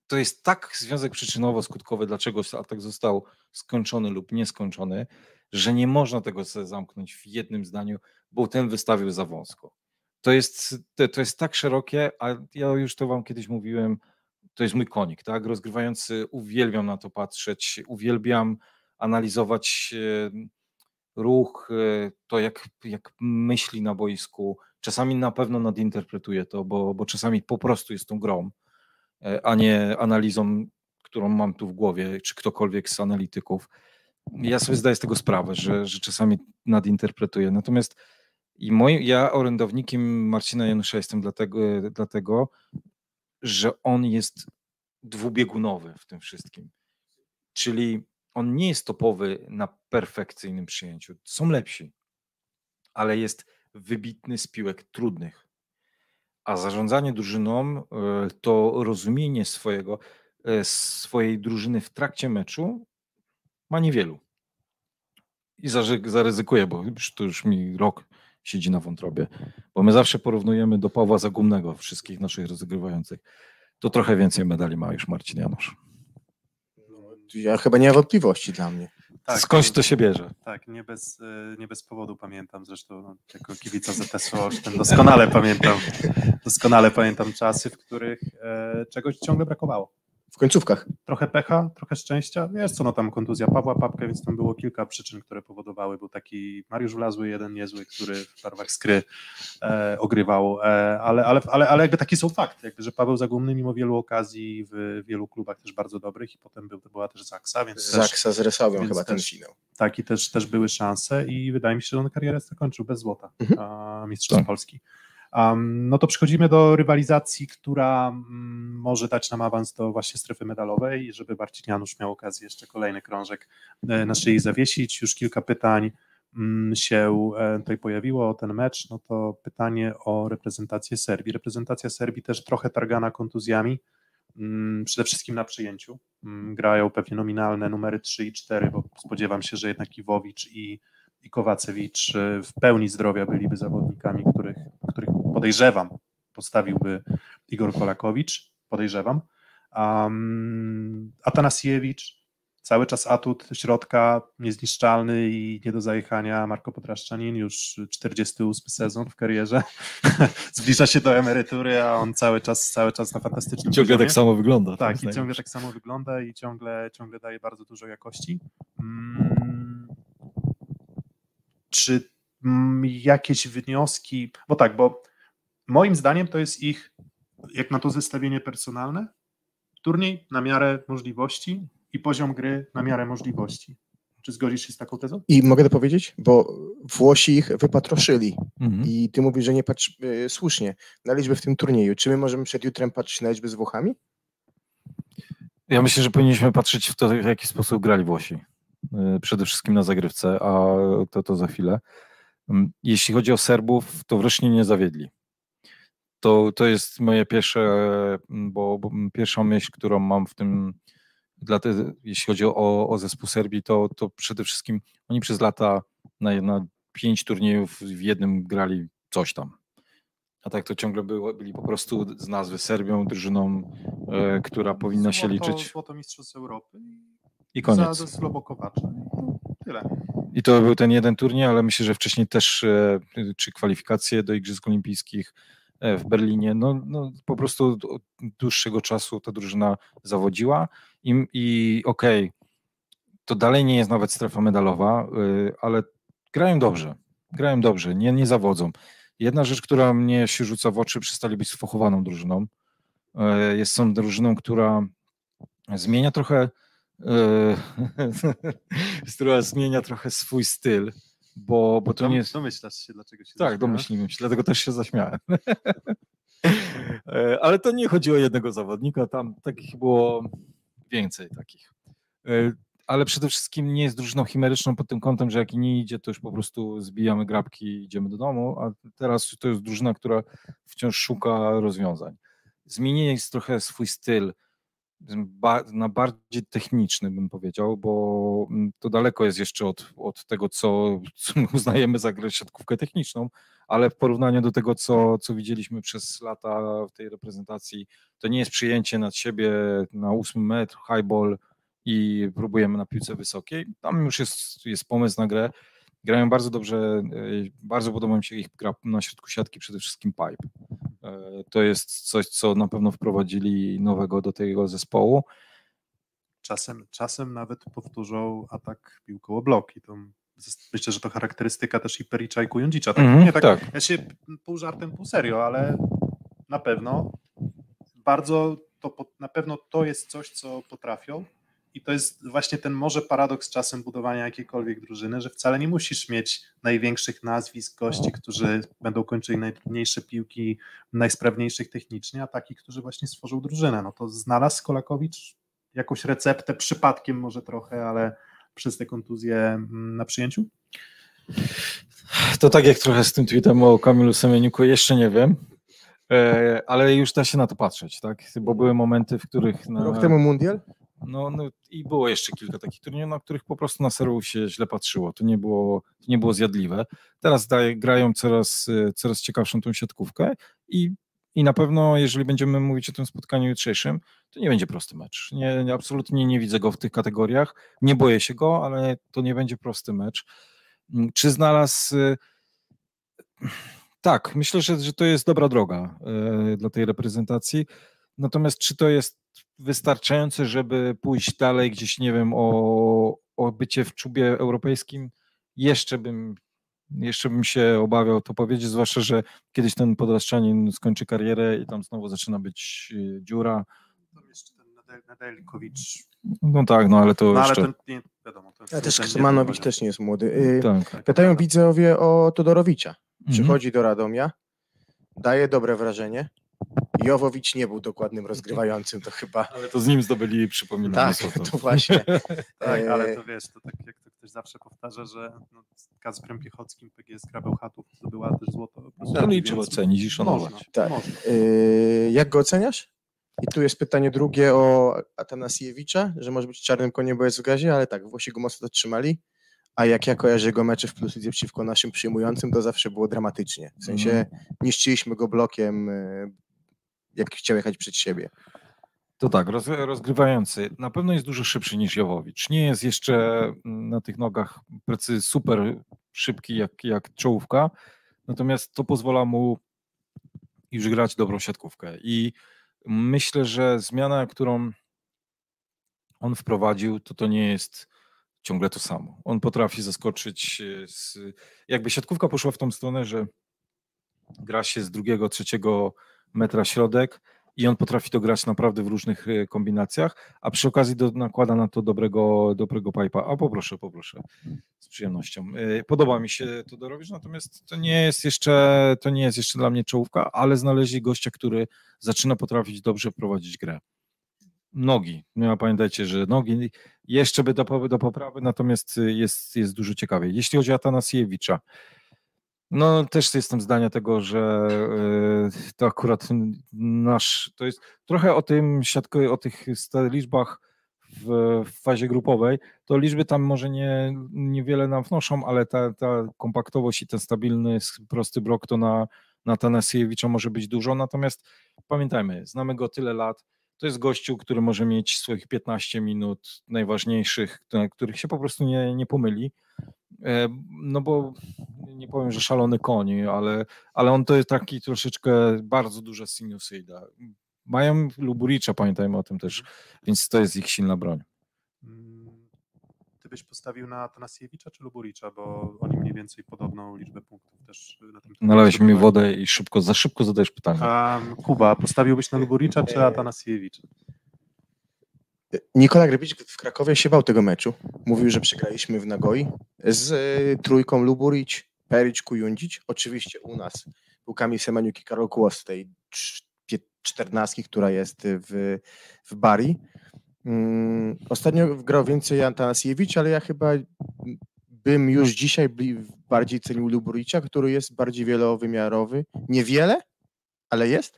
to jest tak związek przyczynowo-skutkowy, dlaczego atak został skończony lub nieskończony, że nie można tego zamknąć w jednym zdaniu, bo ten wystawił za wąsko. To jest, to, to jest tak szerokie, a ja już to wam kiedyś mówiłem, to jest mój konik, tak? Rozgrywający, uwielbiam na to patrzeć, uwielbiam analizować ruch, e, to jak, jak myśli na boisku. Czasami na pewno nadinterpretuję to, bo, bo czasami po prostu jest tą grą, e, a nie analizą, którą mam tu w głowie, czy ktokolwiek z analityków. Ja sobie zdaję z tego sprawę, że, że czasami nadinterpretuję. Natomiast i moi, ja orędownikiem Marcina Janusza jestem dlatego, dlatego, że on jest dwubiegunowy w tym wszystkim. Czyli on nie jest topowy na perfekcyjnym przyjęciu. Są lepsi, ale jest wybitny z piłek trudnych. A zarządzanie drużyną e, to rozumienie swojego, e, swojej drużyny w trakcie meczu ma niewielu. I zaryzykuję, bo już, to już mi rok siedzi na wątrobie, bo my zawsze porównujemy do Pawła Zagumnego wszystkich naszych rozegrywających. To trochę więcej medali ma już Marcin Janusz. Ja chyba nie ma wątpliwości dla mnie. Tak, Skądś to się bierze. Tak, nie bez, e, nie bez powodu pamiętam zresztą no, jako kibica ZSO Olsztyn doskonale pamiętam, doskonale pamiętam czasy, w których e, czegoś ciągle brakowało w końcówkach. Trochę pecha, trochę szczęścia. Wiesz co, no tam kontuzja Pawła Papkę, więc tam było kilka przyczyn, które powodowały. Był taki Mariusz Wlazły, jeden niezły, który w barwach skry e, ogrywał, e, ale, ale, ale, ale jakby takie są fakty, jakby, że Paweł Zagumny mimo wielu okazji w wielu klubach też bardzo dobrych i potem był, była też Zaksa, więc Zaksa z Resowem chyba ten finał. Tak, i też, też były szanse i wydaje mi się, że on karierę zakończył bez złota mhm. a, Mistrzostw tak. Polski. No to przechodzimy do rywalizacji, która um, może dać nam awans do właśnie strefy medalowej, żeby Marcin Janusz miał okazję jeszcze kolejny krążek e, na szyi zawiesić. Już kilka pytań mm, się e, tutaj pojawiło, ten mecz, no to pytanie o reprezentację Serbii. Reprezentacja Serbii też trochę targana kontuzjami, mm, przede wszystkim na przyjęciu. Mm, Grają pewnie nominalne numery 3 i 4, bo spodziewam się, że jednak Iwowicz i, Kowacewicz e, w pełni zdrowia byliby zawodnikami, których podejrzewam postawiłby Igor Kolakowicz, podejrzewam. Um, Atanasiewicz, cały czas atut środka, niezniszczalny i nie do zajechania. Marko Potraszczanin, już 48 sezon w karierze. Zbliża się do emerytury, a on cały czas, cały czas na fantastycznym Ciągle poziomie. tak samo wygląda. Tak, i ciągle tak samo wygląda i ciągle, ciągle daje bardzo dużo jakości. Mm, Czy jakieś wnioski? Bo tak, bo moim zdaniem to jest ich, jak na to zestawienie personalne, turniej na miarę możliwości i poziom gry na miarę możliwości. Czy zgodzisz się z taką tezą? I mogę to powiedzieć? Bo Włosi ich wypatroszyli Mhm. i ty mówisz, że nie patrz y, słusznie na liczbę w tym turnieju. Czy my możemy przed jutrem patrzeć na liczbę z Włochami? Ja myślę, że powinniśmy patrzeć w to, w jaki sposób grali Włosi. Y, Przede wszystkim na zagrywce, a to, to za chwilę. Mm, Jeśli chodzi o Serbów, to wreszcie nie zawiedli. To, to jest moje pierwsze, mm, bo, bo pierwsza myśl, którą mam w tym, dla te, jeśli chodzi o, o zespół Serbii, to, to przede wszystkim oni przez lata na, na pięć turniejów w jednym grali coś tam. A tak to ciągle było, byli po prostu z nazwy Serbią, drużyną, e, która powinna się Złoto- liczyć. Złoto Mistrzostw Europy I koniec. za, to Tyle. I to był ten jeden turniej, ale myślę, że wcześniej też e, czy kwalifikacje do Igrzysk Olimpijskich w Berlinie. No, no po prostu od dłuższego czasu ta drużyna zawodziła i, i okej, to dalej nie jest nawet strefa medalowa, e, ale grają dobrze. Grają dobrze, nie, nie zawodzą. Jedna rzecz, która mnie się rzuca w oczy, przestali być sfochowaną drużyną. E, Jest są drużyną, która zmienia trochę e, która zmienia trochę swój styl, bo, bo to Dom- nie jest... Domyślasz się, dlaczego się Tak, domyśliłem się, dlatego też się zaśmiałem. E, Ale to nie chodzi o jednego zawodnika, tam takich było więcej takich. E, Ale przede wszystkim nie jest drużyną chimeryczną pod tym kątem, że jak nie idzie, to już po prostu zbijamy grabki i idziemy do domu, a teraz to jest drużyna, która wciąż szuka rozwiązań. Zmienili jest trochę swój styl, na bardziej techniczny, bym powiedział, bo mm, to daleko jest jeszcze od, od tego, co, co my uznajemy za grę siatkówkę techniczną, ale w porównaniu do tego, co, co widzieliśmy przez lata w tej reprezentacji, to nie jest przyjęcie nad siebie na ósmy metr, high ball i próbujemy na piłce wysokiej. Tam już jest, jest pomysł na grę. Grają bardzo dobrze, y, bardzo podoba mi się ich gra na środku siatki, przede wszystkim pipe. E, To jest coś, co na pewno wprowadzili nowego do tego zespołu. Czasem, czasem nawet powtórzą atak piłką o bloki. To myślę, że to charakterystyka też i Pericza i Kujundzicza. Tak, nie, tak, tak. Ja się pół żartem, pół serio, ale na pewno bardzo to, na pewno to jest coś, co potrafią i to jest właśnie ten może paradoks czasem budowania jakiejkolwiek drużyny, że wcale nie musisz mieć największych nazwisk, gości, którzy będą kończyli najtrudniejsze piłki, najsprawniejszych technicznie, a takich, którzy właśnie stworzą drużynę. No to znalazł Kolakowicz jakąś receptę, przypadkiem może trochę, ale przez te kontuzje mm, na przyjęciu? To tak jak trochę z tym tweetem o Kamilu Semieniuku, jeszcze nie wiem, e, ale już da się na to patrzeć, tak? Bo były momenty, w których... Na, Rok temu mundial? No, no i było jeszcze kilka takich turniejów, na których po prostu na serwów się źle patrzyło. To nie było, to nie było zjadliwe. Teraz daje, grają coraz, coraz ciekawszą tą siatkówkę i, i na pewno, jeżeli będziemy mówić o tym spotkaniu jutrzejszym, to nie będzie prosty mecz. Nie, nie, absolutnie nie widzę go w tych kategoriach. Nie boję się go, ale to nie będzie prosty mecz. Czy znalazł. Tak, myślę, że, że to jest dobra droga e, dla tej reprezentacji. Natomiast czy to jest wystarczające, żeby pójść dalej gdzieś, nie wiem, o, o bycie w czubie europejskim? Jeszcze bym, jeszcze bym się obawiał to powiedzieć, zwłaszcza, że kiedyś ten podraszczanin skończy karierę i tam znowu zaczyna być e, dziura. Tam jeszcze ten Nadel- Nedeljkowicz. No tak, no ale to No ale jeszcze... ten, nie wiadomo. To A też ten- też nie jest młody. Y, Tak. tak, Pytają tak. widzowie o Todorowicza. Mhm. Przychodzi do Radomia, daje dobre wrażenie. Jowowicz nie był dokładnym rozgrywającym, to chyba. Ale to z nim zdobyli, przypominam, Tak, Lesotho. to właśnie. Tak, ale E, to wiesz, to tak jak to ktoś zawsze powtarza, że no, z Kacprem Piechockim PGS Krabełchatów zdobyła też złoto. To więc trzeba ocenić i szanować. Można, Tak. można. Yy, jak go oceniasz? I tu jest pytanie drugie o Atanasiewicza, że może być czarnym koniem, bo jest w gazie, ale tak, Włosi go mocno dotrzymali. A jak ja kojarzę jego mecze w Plus Lidze przeciwko naszym przyjmującym, to zawsze było dramatycznie. W sensie Mhm. niszczyliśmy go blokiem, yy, jak chciał jechać przed siebie. To tak, roz, rozgrywający. Na pewno jest dużo szybszy niż Jowowicz. Nie jest jeszcze mm, na tych nogach precy super szybki jak, jak czołówka, natomiast to pozwala mu już grać dobrą siatkówkę. I myślę, że zmiana, którą on wprowadził, to to nie jest ciągle to samo. On potrafi zaskoczyć. e, Z, jakby siatkówka poszła w tą stronę, że gra się z drugiego, trzeciego metra środek i on potrafi to grać naprawdę w różnych e, kombinacjach, a przy okazji do, nakłada na to dobrego, dobrego pipa. A poproszę, poproszę, z przyjemnością. E, Podoba mi się to dorobić, natomiast to nie jest jeszcze, to nie jest jeszcze dla mnie czołówka, ale znaleźli gościa, który zaczyna potrafić dobrze prowadzić grę. Nogi. No, pamiętajcie, że nogi jeszcze by do, do poprawy, natomiast jest, jest dużo ciekawiej. Jeśli chodzi o Atanasiewicza, no też jestem zdania tego, że y, to akurat nasz, to jest trochę o tym siatko, o tych liczbach w, w fazie grupowej, to liczby tam może nie, niewiele nam wnoszą, ale ta, ta kompaktowość i ten stabilny, prosty blok to na, na Tanasiewicza może być dużo, natomiast pamiętajmy, znamy go tyle lat, to jest gościu, który może mieć swoich 15 minut najważniejszych, na których się po prostu nie, nie pomyli. E, No bo nie powiem, że szalony koń, ale, ale on to jest taki troszeczkę bardzo duża sinusoida. Mają Luburicza, pamiętajmy o tym też, więc to jest ich silna broń. Ty byś postawił na Atanasiewicza czy Luburicza, bo oni mniej więcej podobną liczbę punktów też na tym Nalałeś mi wodę i szybko, za szybko zadajesz pytanie. A, Kuba, postawiłbyś na Luburicza czy E, Atanasiewicza? Nikola Grebicz w Krakowie się bał tego meczu. Mówił, że przegraliśmy w Nagoi z y, trójką Luburic, Peric, Kujundzic. Oczywiście u nas był Kamil Semeniuk i Karol Kłos z tej czternastki, która jest w, w Bari. Mm, Ostatnio grał więcej Antanasiewicz, ale ja chyba bym już dzisiaj bardziej cenił Luburicia, który jest bardziej wielowymiarowy. Niewiele, ale jest.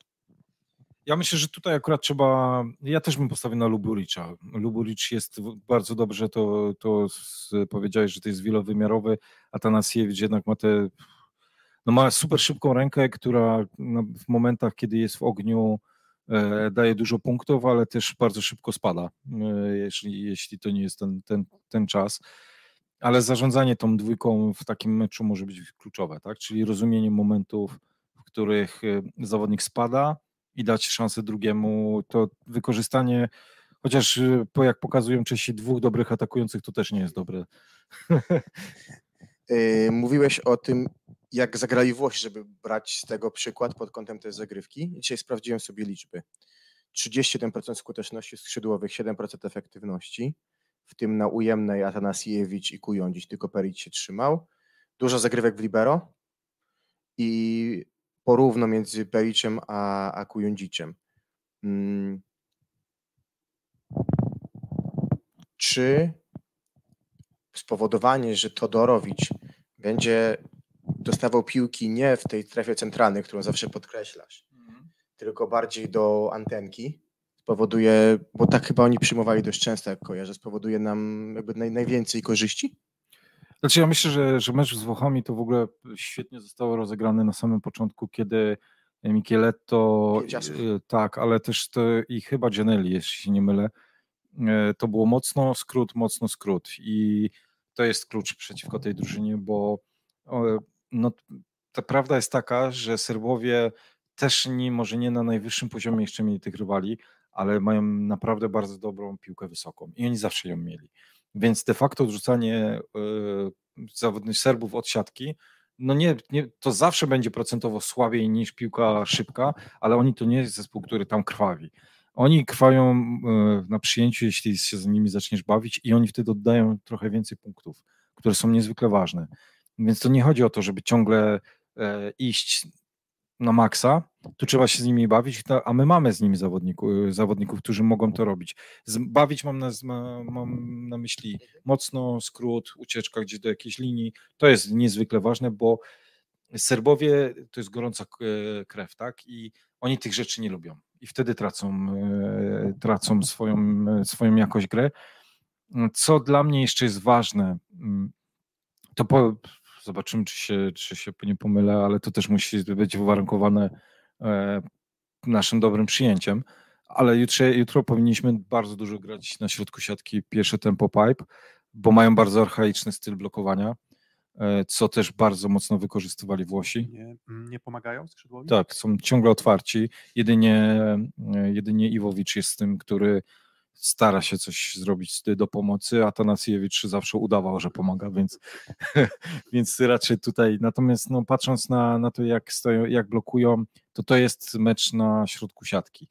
Ja myślę, że tutaj akurat trzeba. Ja też bym postawił na Luburicza. Luburicz jest bardzo dobrze, to, to powiedziałeś, że to jest wielowymiarowy. Atanasiewicz jednak ma te. No ma super szybką rękę, która no, w momentach, kiedy jest w ogniu, daje dużo punktów, ale też bardzo szybko spada, e, jeśli, jeśli to nie jest ten, ten, ten czas. Ale zarządzanie tą dwójką w takim meczu może być kluczowe, tak? Czyli rozumienie momentów, w których e, zawodnik spada, i dać szansę drugiemu, to wykorzystanie, chociaż jak pokazują Czesi dwóch dobrych atakujących, to też nie jest dobre. Yy, Mówiłeś o tym, jak zagrali Włosi, żeby brać z tego przykład pod kątem tej zagrywki. Dzisiaj sprawdziłem sobie liczby. 31% skuteczności skrzydłowych, 7% efektywności, w tym na ujemnej Atanasiewicz i Kujądzić, tylko Peric się trzymał. Dużo zagrywek w libero i porówno między Pericem a, a Kujądziciem. Mm. Czy spowodowanie, że Todorowicz będzie dostawał piłki nie w tej strefie centralnej, którą zawsze podkreślasz, tylko bardziej do antenki, spowoduje, bo tak chyba oni przyjmowali dość często, jak kojarzę, spowoduje nam jakby naj, najwięcej korzyści? Znaczy ja myślę, że, że mecz z Włochami to w ogóle świetnie zostało rozegrane na samym początku, kiedy Micheletto, y, tak, ale też to i chyba Gianelli, jeśli się nie mylę, to było mocno skrót, mocno skrót i to jest klucz przeciwko tej drużynie, bo no, ta prawda jest taka, że Serbowie też nie, może nie na najwyższym poziomie jeszcze mieli tych rywali, ale mają naprawdę bardzo dobrą piłkę wysoką i oni zawsze ją mieli. Więc de facto odrzucanie y, zawodnych Serbów od siatki, no nie, nie, to zawsze będzie procentowo słabiej niż piłka szybka, ale oni to nie jest zespół, który tam krwawi. Oni krwają y, na przyjęciu, jeśli się z nimi zaczniesz bawić i oni wtedy oddają trochę więcej punktów, które są niezwykle ważne. Więc to nie chodzi o to, żeby ciągle e, iść na maksa, to trzeba się z nimi bawić, a my mamy z nimi zawodników, zawodników którzy mogą to robić. Bawić mam na, mam na myśli mocno skrót, ucieczka gdzieś do jakiejś linii. To jest niezwykle ważne, bo Serbowie to jest gorąca e, krew, tak? I oni tych rzeczy nie lubią. I wtedy tracą, e, tracą swoją, swoją jakość gry. Co dla mnie jeszcze jest ważne, mm, to po, zobaczymy, czy się, czy się nie pomylę, ale to też musi być uwarunkowane e, naszym dobrym przyjęciem. Ale jutro, jutro powinniśmy bardzo dużo grać na środku siatki pierwsze tempo pipe, bo mają bardzo archaiczny styl blokowania, co też bardzo mocno wykorzystywali Włosi. Nie, nie pomagają skrzydłowi? Tak, są ciągle otwarci. Jedynie, e, jedynie Iwowicz jest tym, który stara się coś zrobić do pomocy, a Tanasiewicz zawsze udawał, że pomaga, więc, więc raczej tutaj. Natomiast no, patrząc na, na to, jak stoją, jak blokują, to to jest mecz na środku siatki.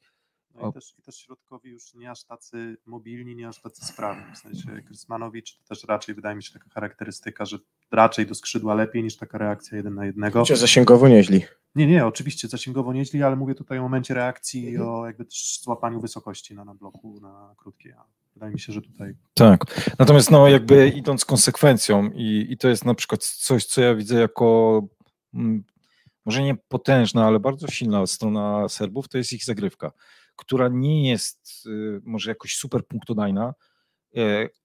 No i, też, I też środkowi już nie aż tacy mobilni, nie aż tacy sprawni. W sensie Krysmanowicz to też raczej wydaje mi się taka charakterystyka, że raczej do skrzydła lepiej niż taka reakcja jeden na jednego. Chociaż zasięgowo nieźli. Nie, nie, oczywiście zasięgowo nieźli, ale mówię tutaj o momencie reakcji i Mhm. o jakby też złapaniu wysokości na, na bloku, na krótkie. Wydaje mi się, że tutaj Tak. Natomiast no jakby idąc konsekwencją i, i to jest na przykład coś, co ja widzę jako mm, może nie potężna, ale bardzo silna strona Serbów, to jest ich zagrywka, która nie jest y, może jakoś super punktodajna,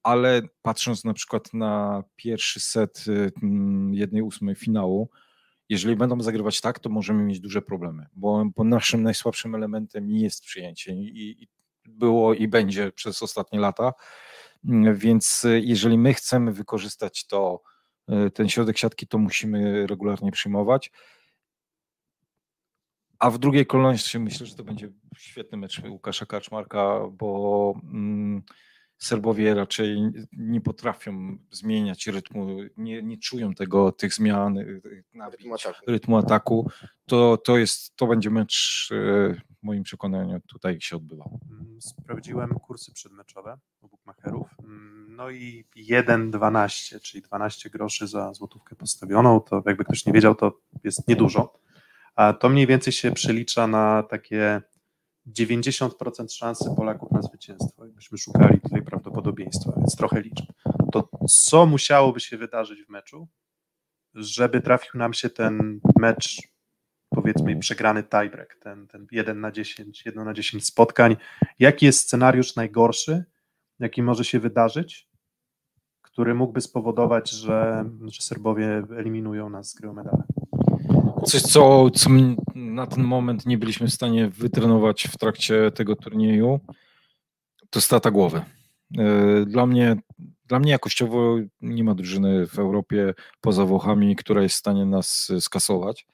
ale patrząc na przykład na pierwszy set y, mm, finału, jeżeli będą zagrywać tak, to możemy mieć duże problemy, bo, bo naszym najsłabszym elementem jest przyjęcie i, i było i będzie przez ostatnie lata. Mm, Więc y, jeżeli my chcemy wykorzystać to, y, ten środek siatki, to musimy regularnie przyjmować. A w drugiej kolejności myślę, że to będzie świetny mecz Łukasza Kaczmarka, bo mm, Serbowie raczej nie potrafią zmieniać rytmu, nie, nie czują tego, tych zmian, y, y, nabić, Rytmu ataku. rytmu ataku. To, to, jest, to będzie mecz y, w moim przekonaniu tutaj się odbywał. mm, sprawdziłem kursy przedmeczowe u bookmacherów. Mm, No i 1,12, czyli 12 groszy za złotówkę postawioną, to jakby ktoś nie wiedział, to jest niedużo. A to mniej więcej się przelicza na takie 90% szansy Polaków na zwycięstwo. Jakbyśmy szukali tutaj prawdopodobieństwa, więc trochę liczb. To co musiałoby się wydarzyć w meczu, żeby trafił nam się ten mecz, powiedzmy, przegrany tiebreak, ten, ten 1 na 10, 1 na 10 spotkań. Jaki jest scenariusz najgorszy, jaki może się wydarzyć, który mógłby spowodować, że, że Serbowie eliminują nas z gry o medale? Coś, co, co na ten moment nie byliśmy w stanie wytrenować w trakcie tego turnieju, to strata głowy. E, Dla mnie, dla mnie jakościowo nie ma drużyny w Europie poza Włochami, która jest w stanie nas e, skasować,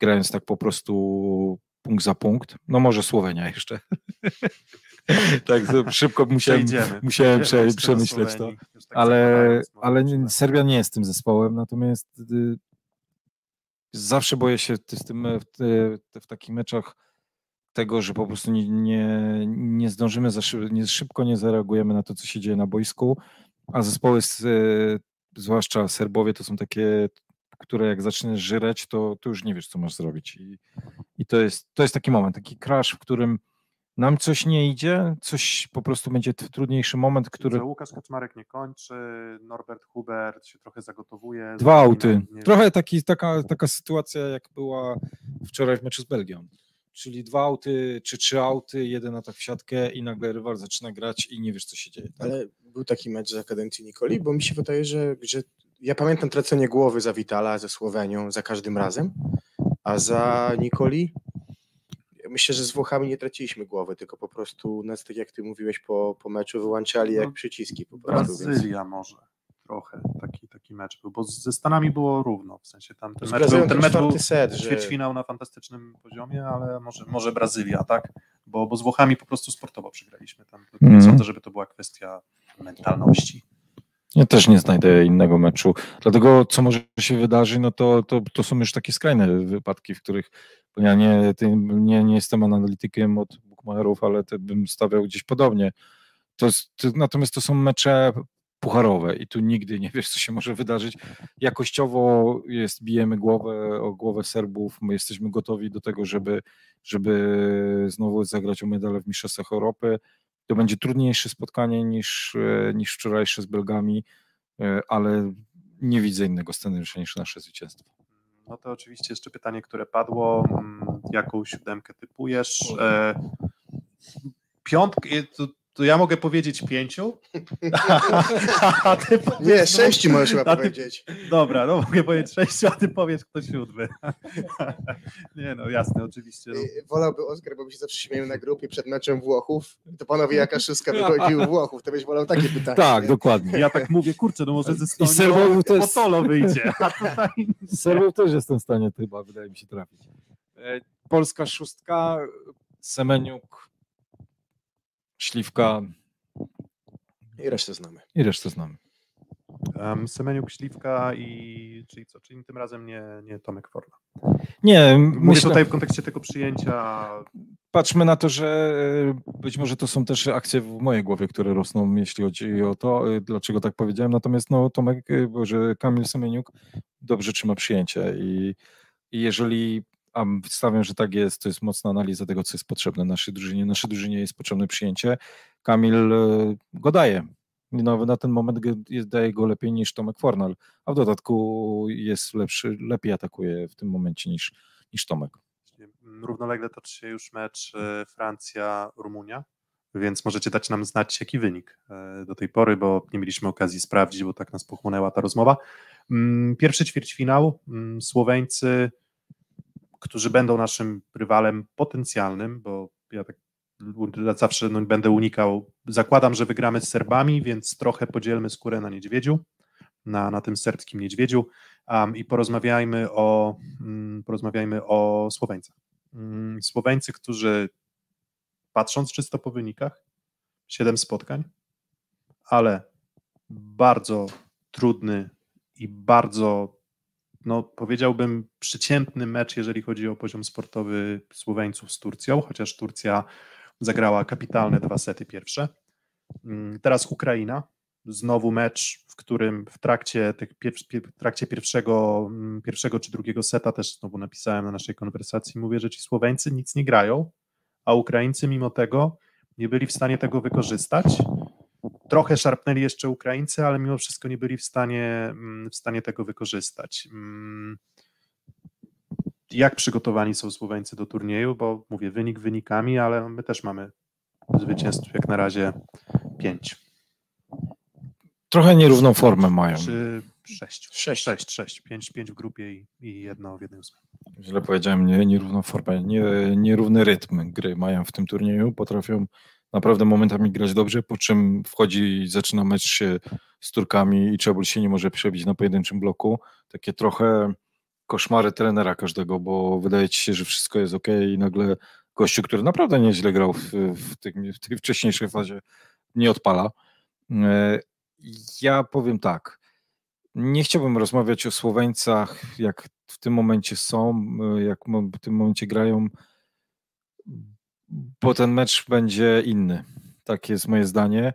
grając tak po prostu punkt za punkt. No może Słowenia jeszcze. tak szybko musiałem, Przejdziemy. musiałem Przejdziemy prze, przemyśleć to tak ale, ale Serbia nie jest tym zespołem, natomiast y, zawsze boję się z tym, e, w, te- w takich meczach tego, że po prostu nie, nie, nie zdążymy, za szyb, nie, szybko nie zareagujemy na to, co się dzieje na boisku, a zespoły, z, e, zwłaszcza Serbowie, to są takie, które jak zaczniesz żyreć, to, to już nie wiesz, co masz zrobić. I, i to, jest, to jest taki moment, taki crash, w którym nam coś nie idzie, coś po prostu będzie trudniejszy moment, który... Łukasz Kaczmarek nie kończy, Norbert Hubert się trochę zagotowuje. Dwa auty. nie- Trochę taki, taka, taka sytuacja, jak była wczoraj w meczu z Belgią. Czyli dwa auty czy trzy auty, jeden atak w siatkę i nagle rywal zaczyna grać i nie wiesz, co się dzieje. Tak? Ale był taki mecz za kadencji Nikoli, bo mi się wydaje, że, że ja pamiętam tracenie głowy za Vitala, ze Słowenią, za każdym razem, a za Nikoli myślę, że z Włochami nie traciliśmy głowy, tylko po prostu nas, tak jak ty mówiłeś po, po meczu, wyłączali jak No, przyciski po prostu. Więc... Brazylia może trochę taki, taki mecz był, bo ze Stanami było równo, w sensie tam ten mecz był, ten mecz był set, że na fantastycznym poziomie, ale może, może Brazylia, tak? Bo, bo z Włochami po prostu sportowo przegraliśmy tam. Nie Mhm. sądzę, żeby to była kwestia mentalności. Ja też nie znajdę innego meczu. Dlatego, co może się wydarzyć, no to, to, to są już takie skrajne wypadki, w których bo ja nie, nie, nie jestem analitykiem od bookmacherów, ale bym stawiał gdzieś podobnie. To jest, to, natomiast to są mecze pucharowe i tu nigdy nie wiesz, co się może wydarzyć. Jakościowo jest, bijemy głowę o głowę Serbów, my jesteśmy gotowi do tego, żeby, żeby znowu zagrać o medale w Mistrzostwach Europy. To będzie trudniejsze spotkanie niż, e, niż wczorajsze z Belgami, e, ale nie widzę innego scenariusza niż nasze zwycięstwo. No to oczywiście jeszcze pytanie, które padło. mm, Jaką siódemkę typujesz? E, piątkę, to, ja mogę powiedzieć pięciu? A ty Nie, powiesz, sześciu możesz chyba powiedzieć. Dobra, no mogę powiedzieć sześciu, a ty powiesz kto siódmy. Nie no, jasne, oczywiście. No. Y, Wolałby Oskar, bo my się zawsze śmiejemy na grupie przed meczem Włochów. To panowie jaka szóstka wychodził Włochów, to byś wolał takie pytanie. Tak, nie? dokładnie. Ja tak mówię, kurczę, no może ze Stonią to jest- Potolo wyjdzie. Z też jestem w stanie chyba, wydaje mi się, trafić. E, Polska szóstka, Semeniuk, Śliwka I resztę znamy. i resztę znamy. um, Semeniuk, Śliwka i czyli co, czyli tym razem nie, nie Tomek Forla. Nie, Mówię myślę, tutaj w kontekście tego przyjęcia patrzmy na to, że e, być może to są też akcje w mojej głowie, które rosną, jeśli chodzi o to, e, dlaczego tak powiedziałem. Natomiast no, Tomek, e, Boże, Kamil Semeniuk dobrze trzyma przyjęcie i, i jeżeli a stawiam, że tak jest, to jest mocna analiza tego, co jest potrzebne naszej drużynie. Naszej drużynie jest potrzebne przyjęcie. Kamil e, go daje. Nawet na ten moment daje go lepiej niż Tomek Fornal, a w dodatku jest lepszy, lepiej atakuje w tym momencie niż, niż Tomek. równolegle toczy się już mecz e, Francja-Rumunia, więc możecie dać nam znać jaki wynik e, do tej pory, bo nie mieliśmy okazji sprawdzić, bo tak nas pochłonęła ta rozmowa. Pierwszy ćwierćfinał, Słoweńcy, którzy będą naszym rywalem potencjalnym, bo ja tak zawsze no, będę unikał, zakładam, że wygramy z Serbami, więc trochę podzielmy skórę na niedźwiedziu, na, na tym serbskim niedźwiedziu um, i porozmawiajmy o, mm, porozmawiajmy o Słoweńcach. Mm, Słoweńcy, którzy patrząc czysto po wynikach, 7 spotkań, ale bardzo trudny i bardzo, no powiedziałbym, przeciętny mecz, jeżeli chodzi o poziom sportowy Słoweńców z Turcją, chociaż Turcja zagrała kapitalne dwa sety pierwsze. Mm, Teraz Ukraina, znowu mecz, w którym w trakcie, tych w trakcie pierwszego, mm, pierwszego czy drugiego seta też znowu napisałem na naszej konwersacji, mówię, że ci Słoweńcy nic nie grają, a Ukraińcy mimo tego nie byli w stanie tego wykorzystać. Trochę szarpnęli jeszcze Ukraińcy, ale mimo wszystko nie byli w stanie, mm, w stanie tego wykorzystać. Mm, Jak przygotowani są Słoweńcy do turnieju? Bo mówię, wynik wynikami, ale my też mamy zwycięstw jak na razie pięć. Trochę nierówną formę mają. Czy sześć? Sześć. Sześć, sześć. Pięć, pięć w grupie i, i jedno w jednej ósmej. Źle powiedziałem, nie, nierówną formę, nie, nierówny rytm gry mają w tym turnieju. Potrafią naprawdę momentami grać dobrze, po czym wchodzi zaczyna mecz się z Turkami i Czebul się nie może przebić na pojedynczym bloku. Takie trochę koszmary trenera każdego, bo wydaje ci się, że wszystko jest ok i nagle gościu, który naprawdę nieźle grał w, w, tej, w tej wcześniejszej fazie, nie odpala. E, Ja powiem tak, nie chciałbym rozmawiać o Słoweńcach, jak w tym momencie są, y, jak w tym momencie grają, bo ten mecz będzie inny. Tak jest moje zdanie.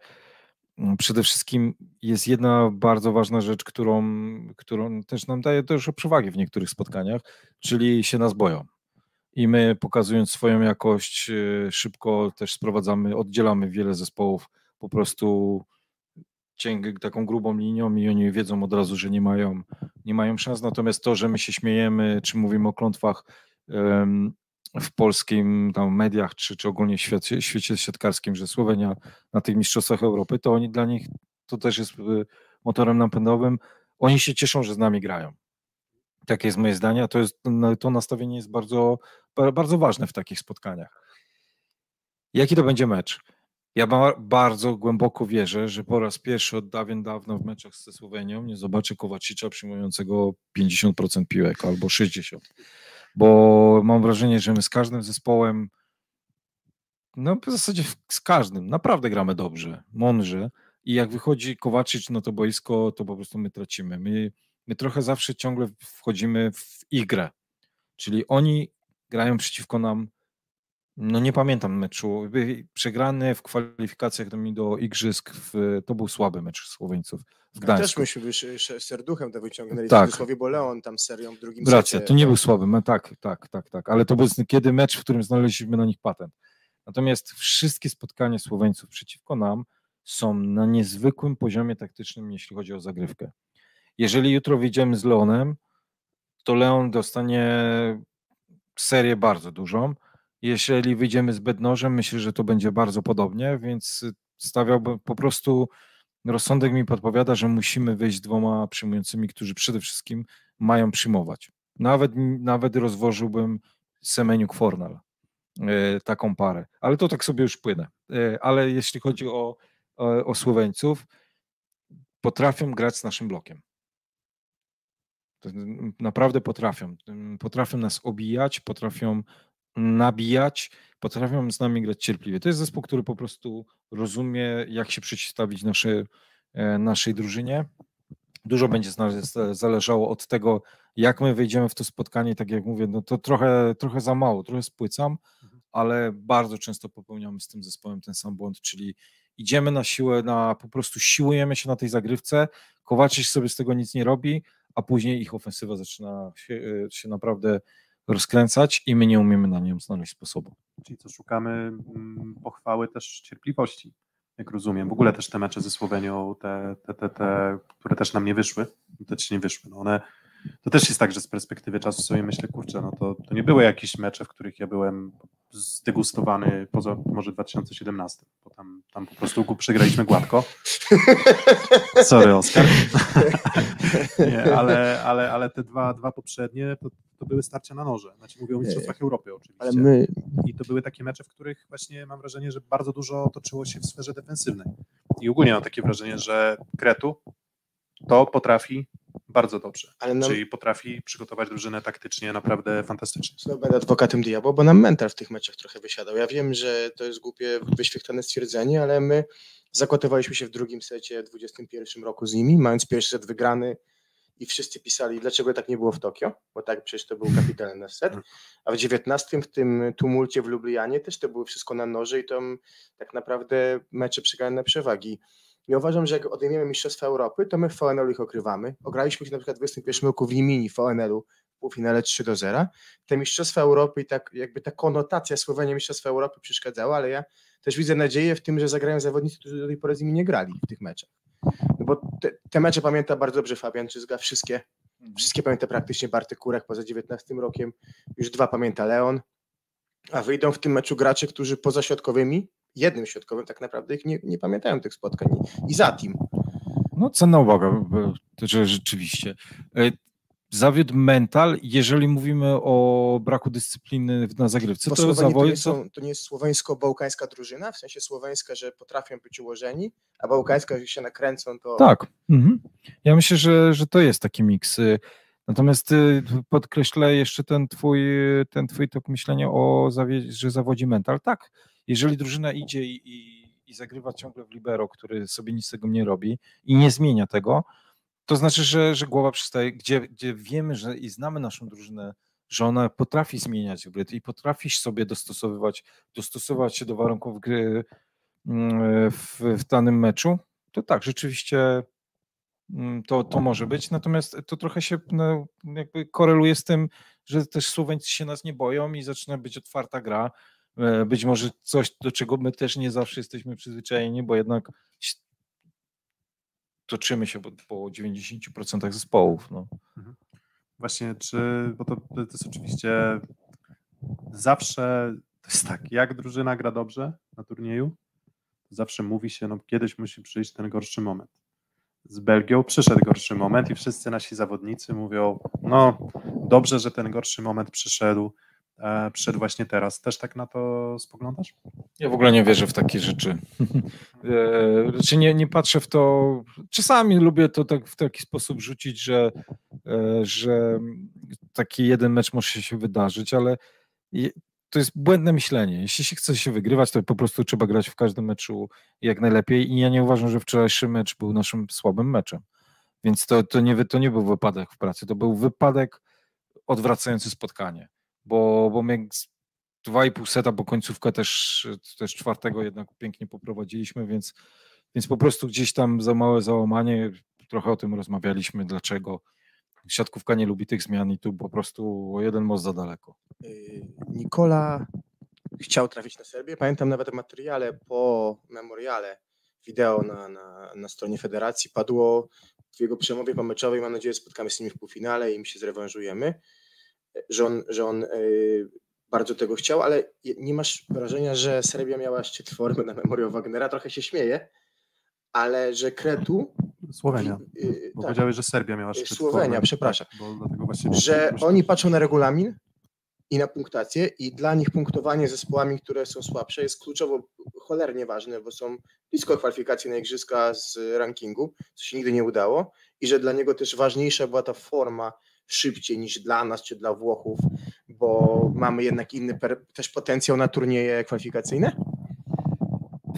Przede wszystkim jest jedna bardzo ważna rzecz, którą, którą też nam daje dużo przewagi w niektórych spotkaniach, czyli się nas boją. I my pokazując swoją jakość, y, szybko też sprowadzamy, oddzielamy wiele zespołów po prostu cięg, taką grubą linią i oni wiedzą od razu, że nie mają, nie mają szans. Natomiast to, że my się śmiejemy, czy mówimy o klątwach w polskim tam mediach, czy, czy ogólnie w świecie, świecie siatkarskim, że Słowenia na tych mistrzostwach Europy, to oni dla nich to też jest y, motorem napędowym. Oni się cieszą, że z nami grają. Takie jest moje zdanie, a to, jest, no, to nastawienie jest bardzo, ba- bardzo ważne w takich spotkaniach. Jaki to będzie mecz? Ja ba- bardzo głęboko wierzę, że po raz pierwszy od dawien dawno w meczach ze Słowenią nie zobaczę Kowacicza przyjmującego 50% piłek albo 60%. Bo mam wrażenie, że my z każdym zespołem, no w zasadzie z każdym, naprawdę gramy dobrze, mądrze. I jak wychodzi Kowaczyć na to boisko, to po prostu my tracimy. My, my trochę zawsze ciągle wchodzimy w ich grę. Czyli oni grają przeciwko nam No nie pamiętam meczu. Przegrany w kwalifikacjach do, do Igrzysk, w, to był słaby mecz Słoweńców w Też Gdańsku. myśmy już serduchem to wyciągnęli Tak. w cudzysłowie, bo Leon tam serią w drugim Racja, secie. to nie był słaby, no tak, tak, tak, tak, ale to był kiedy mecz, w którym znaleźliśmy na nich patent. Natomiast wszystkie spotkania Słoweńców przeciwko nam są na niezwykłym poziomie taktycznym, jeśli chodzi o zagrywkę. Jeżeli jutro wyjdziemy z Leonem, to Leon dostanie serię bardzo dużą. Jeżeli wyjdziemy z Bednożem, myślę, że to będzie bardzo podobnie, więc stawiałbym po prostu rozsądek mi podpowiada, że musimy wyjść z dwoma przyjmującymi, którzy przede wszystkim mają przyjmować. Nawet, nawet rozwożyłbym Semeniuk Fornal, e, taką parę, ale to tak sobie już płynę. E, ale jeśli chodzi o, o, o Słoweńców, potrafią grać z naszym blokiem. Naprawdę potrafią. Potrafią nas obijać, potrafią nabijać, potrafią z nami grać cierpliwie. To jest zespół, który po prostu rozumie, jak się przeciwstawić naszej, e, naszej drużynie. Dużo będzie z nas zależało od tego, jak my wejdziemy w to spotkanie. Tak jak mówię, no to trochę, trochę za mało, trochę spłycam, ale bardzo często popełniamy z tym zespołem ten sam błąd, czyli idziemy na siłę, na, po prostu siłujemy się na tej zagrywce, Kowaczyś sobie z tego nic nie robi, a później ich ofensywa zaczyna się, e, się naprawdę rozkręcać i my nie umiemy na nią znaleźć sposobu. Czyli co, szukamy mm, pochwały też cierpliwości, jak rozumiem. W ogóle też te mecze ze Słowenią, te, te, te, te które też nam nie wyszły, też nie wyszły, no one, to też jest tak, że z perspektywy czasu sobie myślę, kurczę, no to, to nie były jakieś mecze, w których ja byłem zdegustowany poza może 2017, bo tam, tam po prostu przegraliśmy gładko. Sorry, Oskar. nie, ale, ale, ale te dwa, dwa poprzednie to, to były starcia na noże. Znaczy mówię o Mistrzostwach Europy oczywiście. Ale my, I to były takie mecze, w których właśnie mam wrażenie, że bardzo dużo toczyło się w sferze defensywnej. I ogólnie mam takie wrażenie, że Kretu to potrafi bardzo dobrze. nam, Czyli potrafi przygotować drużynę taktycznie naprawdę fantastycznie. Znowu będę adwokatem diabła, bo nam mental w tych meczach trochę wysiadał. Ja wiem, że to jest głupie, wyświetlone stwierdzenie, ale my zakotowaliśmy się w drugim secie w 21 roku z nimi, mając pierwszy set wygrany i wszyscy pisali, dlaczego tak nie było w Tokio, bo tak przecież to był kapitalny nasz set, a w 19 w tym tumulcie w Lublianie też to było wszystko na noże i tam tak naprawdę mecze przegrane na przewagi. Ja uważam, że jak odejmiemy Mistrzostwa Europy, to my w VNL-u ich okrywamy. Ograliśmy się na przykład w 21 roku w Limini w VNL-u w półfinale 3 do 0. Te Mistrzostwa Europy i tak jakby ta konotacja Słowenia Mistrzostwa Europy przeszkadzała, ale ja też widzę nadzieję w tym, że zagrają zawodnicy, którzy do tej pory z nimi nie grali w tych meczach. No bo te, te mecze pamięta bardzo dobrze Fabian Czyzga, wszystkie, wszystkie pamięta praktycznie Bartek Kurek poza 19 rokiem, już dwa pamięta Leon, a wyjdą w tym meczu gracze, którzy poza środkowymi, jednym środkowym tak naprawdę ich nie, nie pamiętają tych spotkań i za team. No cenna uwaga, że rzeczywiście. E, Zawiódł mental, jeżeli mówimy o braku dyscypliny na zagrywce, Bo to to, nie są, to nie jest słoweńsko-bałkańska drużyna, w sensie słoweńska, że potrafią być ułożeni, a bałkańska, że się nakręcą, to Tak. Mhm. Ja myślę, że, że to jest taki miks. Y, Natomiast y, podkreślę jeszcze ten twój, ten twój tok myślenia o, że zawodzi mental. Tak, jeżeli drużyna idzie i, i, i zagrywa ciągle w libero, który sobie nic z tego nie robi i nie zmienia tego, to znaczy, że, że głowa przestaje, gdzie, gdzie wiemy, że i znamy naszą drużynę, że ona potrafi zmieniać gry i potrafi sobie dostosowywać, dostosować się do warunków gry mm, w, w danym meczu, to tak, rzeczywiście mm, to, to może być. Natomiast to trochę się no, jakby koreluje z tym, że też Słoweńcy się nas nie boją i zaczyna być otwarta gra. E, Być może coś, do czego my też nie zawsze jesteśmy przyzwyczajeni, bo jednak toczymy się po, po 90% zespołów. No. Właśnie, czy, bo to, to jest oczywiście zawsze, to jest tak, jak drużyna gra dobrze na turnieju, zawsze mówi się, no kiedyś musi przyjść ten gorszy moment. Z Belgią przyszedł gorszy moment i wszyscy nasi zawodnicy mówią, no dobrze, że ten gorszy moment przyszedł, przyszedł właśnie teraz. Też tak na to spoglądasz? Ja w ogóle nie wierzę w takie rzeczy. E, Znaczy nie, nie patrzę w to. Czasami lubię to tak w taki sposób rzucić, że, e, że taki jeden mecz może się wydarzyć, ale to jest błędne myślenie. Jeśli się chce się wygrywać, to po prostu trzeba grać w każdym meczu jak najlepiej i ja nie uważam, że wczorajszy mecz był naszym słabym meczem. Więc to, to, nie, to nie był wypadek w pracy, to był wypadek odwracający spotkanie, bo, bo my dwa i pół seta, bo końcówkę też, też czwartego jednak pięknie poprowadziliśmy, więc, więc po prostu gdzieś tam za małe załamanie, trochę o tym rozmawialiśmy, dlaczego siatkówka nie lubi tych zmian i tu po prostu jeden most za daleko. Y, Nikola chciał trafić na Serbię. Pamiętam nawet materiale po memoriale wideo na, na, na stronie federacji padło w jego przemowie pomeczowej, mam nadzieję, spotkamy się z nimi w półfinale i im się zrewanżujemy, że on, że on y, bardzo tego chciał, ale nie masz wrażenia, że Serbia miała szczyt formy na memoriał Wagnera? Trochę się śmieje, ale że Kretu... Słowenia, y, bo tak, powiedziałeś, że Serbia miała szczyt Słowenia, formy. przepraszam. Tak, dlatego właśnie że myślę, oni patrzą na regulamin i na punktację i dla nich punktowanie zespołami, które są słabsze jest kluczowo cholernie ważne, bo są blisko kwalifikacji na igrzyska z rankingu, co się nigdy nie udało i że dla niego też ważniejsza była ta forma szybciej niż dla nas czy dla Włochów, bo mamy jednak inny też potencjał na turnieje kwalifikacyjne.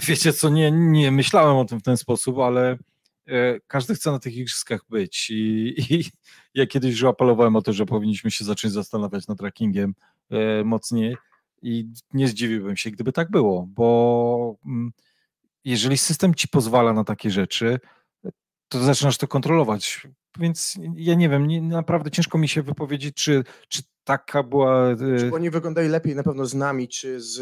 Wiecie co, nie, nie myślałem o tym w ten sposób, ale e, każdy chce na tych igrzyskach być i, i ja kiedyś już apelowałem o to, że powinniśmy się zacząć zastanawiać nad trackingiem e, mocniej i nie zdziwiłbym się, gdyby tak było, bo mm, jeżeli system ci pozwala na takie rzeczy, to zaczynasz to kontrolować. Więc ja nie wiem, nie, naprawdę ciężko mi się wypowiedzieć, czy, czy taka była. e, Czy oni wyglądają lepiej na pewno z nami, czy z,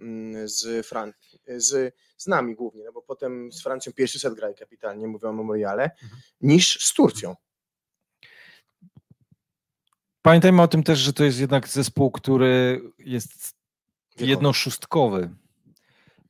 mm, z Francji, z, z nami głównie, no bo potem z Francją pierwszy set grali kapitalnie, mówią o memoriale, niż z Turcją. Pamiętajmy o tym też, że to jest jednak zespół, który jest jednoszóstkowy.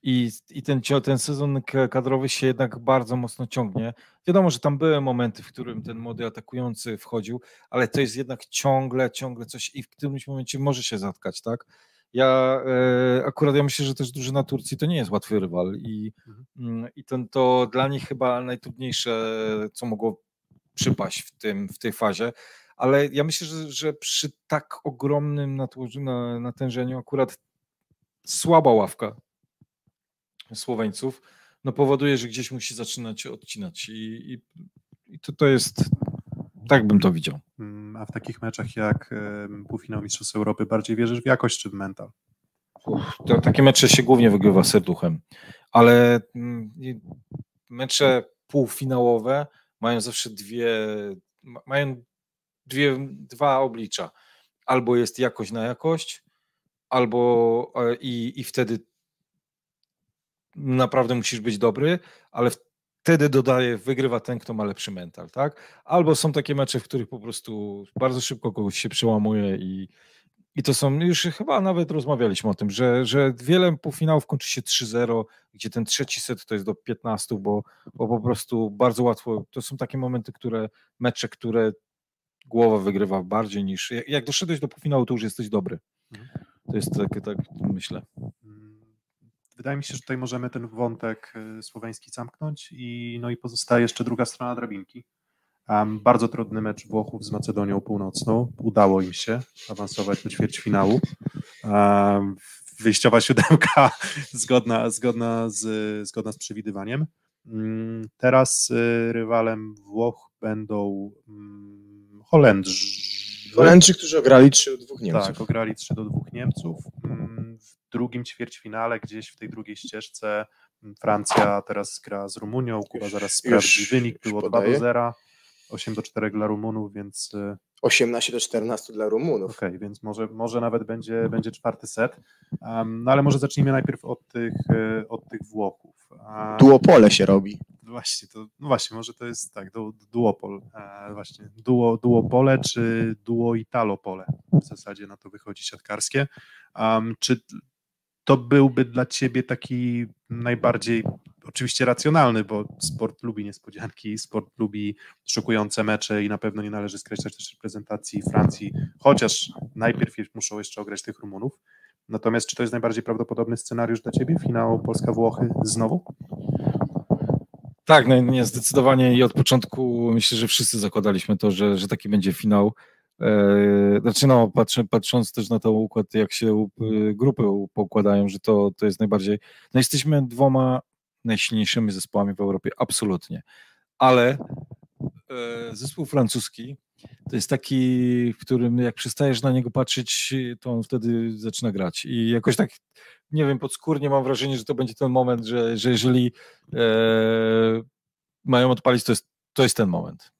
I, i ten, ten sezon kadrowy się jednak bardzo mocno ciągnie. Wiadomo, że tam były momenty, w którym ten młody atakujący wchodził, ale to jest jednak ciągle, ciągle coś i w którymś momencie może się zatkać, tak? Ja e, akurat ja myślę, że też drużyna Turcji to nie jest łatwy rywal i, mm, i ten, to dla nich chyba najtrudniejsze, co mogło przypaść w, tym, w tej fazie, ale ja myślę, że, że przy tak ogromnym natłożu- na, natężeniu akurat słaba ławka Słoweńców no powoduje, że gdzieś musi zaczynać odcinać i, i, i to, to jest, tak bym to widział. Mm, A w takich meczach jak półfinał Mistrzostw Europy bardziej wierzysz w jakość czy w mental? Uff, to, takie mecze się głównie wygrywa serduchem, ale mm, mecze półfinałowe mają zawsze dwie, ma- mają dwie, dwa oblicza. Albo jest jakość na jakość, albo e, i, i wtedy naprawdę musisz być dobry, ale wtedy dodaje, wygrywa ten, kto ma lepszy mental, tak? Albo są takie mecze, w których po prostu bardzo szybko kogoś się przełamuje i, i to są, już chyba nawet rozmawialiśmy o tym, że, że wiele półfinałów kończy się 3-0, gdzie ten trzeci set to jest do 15, bo, bo po prostu bardzo łatwo, to są takie momenty, które, mecze, które głowa wygrywa bardziej niż, jak, jak doszedłeś do półfinału, to już jesteś dobry. To jest tak, tak myślę. Wydaje mi się, że tutaj możemy ten wątek y, słoweński zamknąć i, no i pozostaje jeszcze druga strona drabinki. Um, bardzo trudny mecz Włochów z Macedonią Północną. Udało im się awansować do ćwierćfinału. Um, wyjściowa siódemka zgodna, zgodna, z, zgodna z przewidywaniem. Mm, Teraz y, rywalem Włoch będą mm, Holendrzy. Holendrzy, którzy ograli 3 od dwóch Niemców. Tak, ograli 3 do 2 Niemców. Drugim ćwierćfinale, gdzieś w tej drugiej ścieżce, mm, Francja teraz gra z Rumunią, Kuba zaraz już- sprawdzi wynik, już było 2 podaję. do 0, 8 do 4 dla Rumunów, więc y, 18 do 14 dla Rumunów. okej, więc może, może nawet będzie, będzie czwarty set. Um, no ale może zacznijmy najpierw od tych, y, od tych Włochów. A, Duopole się robi. Właśnie, to, no właśnie, może to jest tak, du, duopol, e, właśnie, duo, duopole czy duo italopole, w zasadzie na to wychodzi siatkarskie. Um, czy to byłby dla ciebie taki najbardziej, oczywiście racjonalny, bo sport lubi niespodzianki, sport lubi szokujące mecze i na pewno nie należy skreślać też reprezentacji Francji, chociaż najpierw muszą jeszcze ograć tych Rumunów. Natomiast czy to jest najbardziej prawdopodobny scenariusz dla ciebie? Finał Polska-Włochy znowu? Tak, no nie, zdecydowanie i od początku myślę, że wszyscy zakładaliśmy to, że, że taki będzie finał. Eee, Znaczy no, patrzę, patrząc też na ten układ, jak się y, grupy poukładają, że to, to jest najbardziej, no jesteśmy dwoma najsilniejszymi zespołami w Europie, absolutnie, ale e, zespół francuski to jest taki, w którym jak przestajesz na niego patrzeć, to on wtedy zaczyna grać. I jakoś tak, nie wiem, podskórnie mam wrażenie, że to będzie ten moment, że, że jeżeli e, mają odpalić, to jest, to jest ten moment.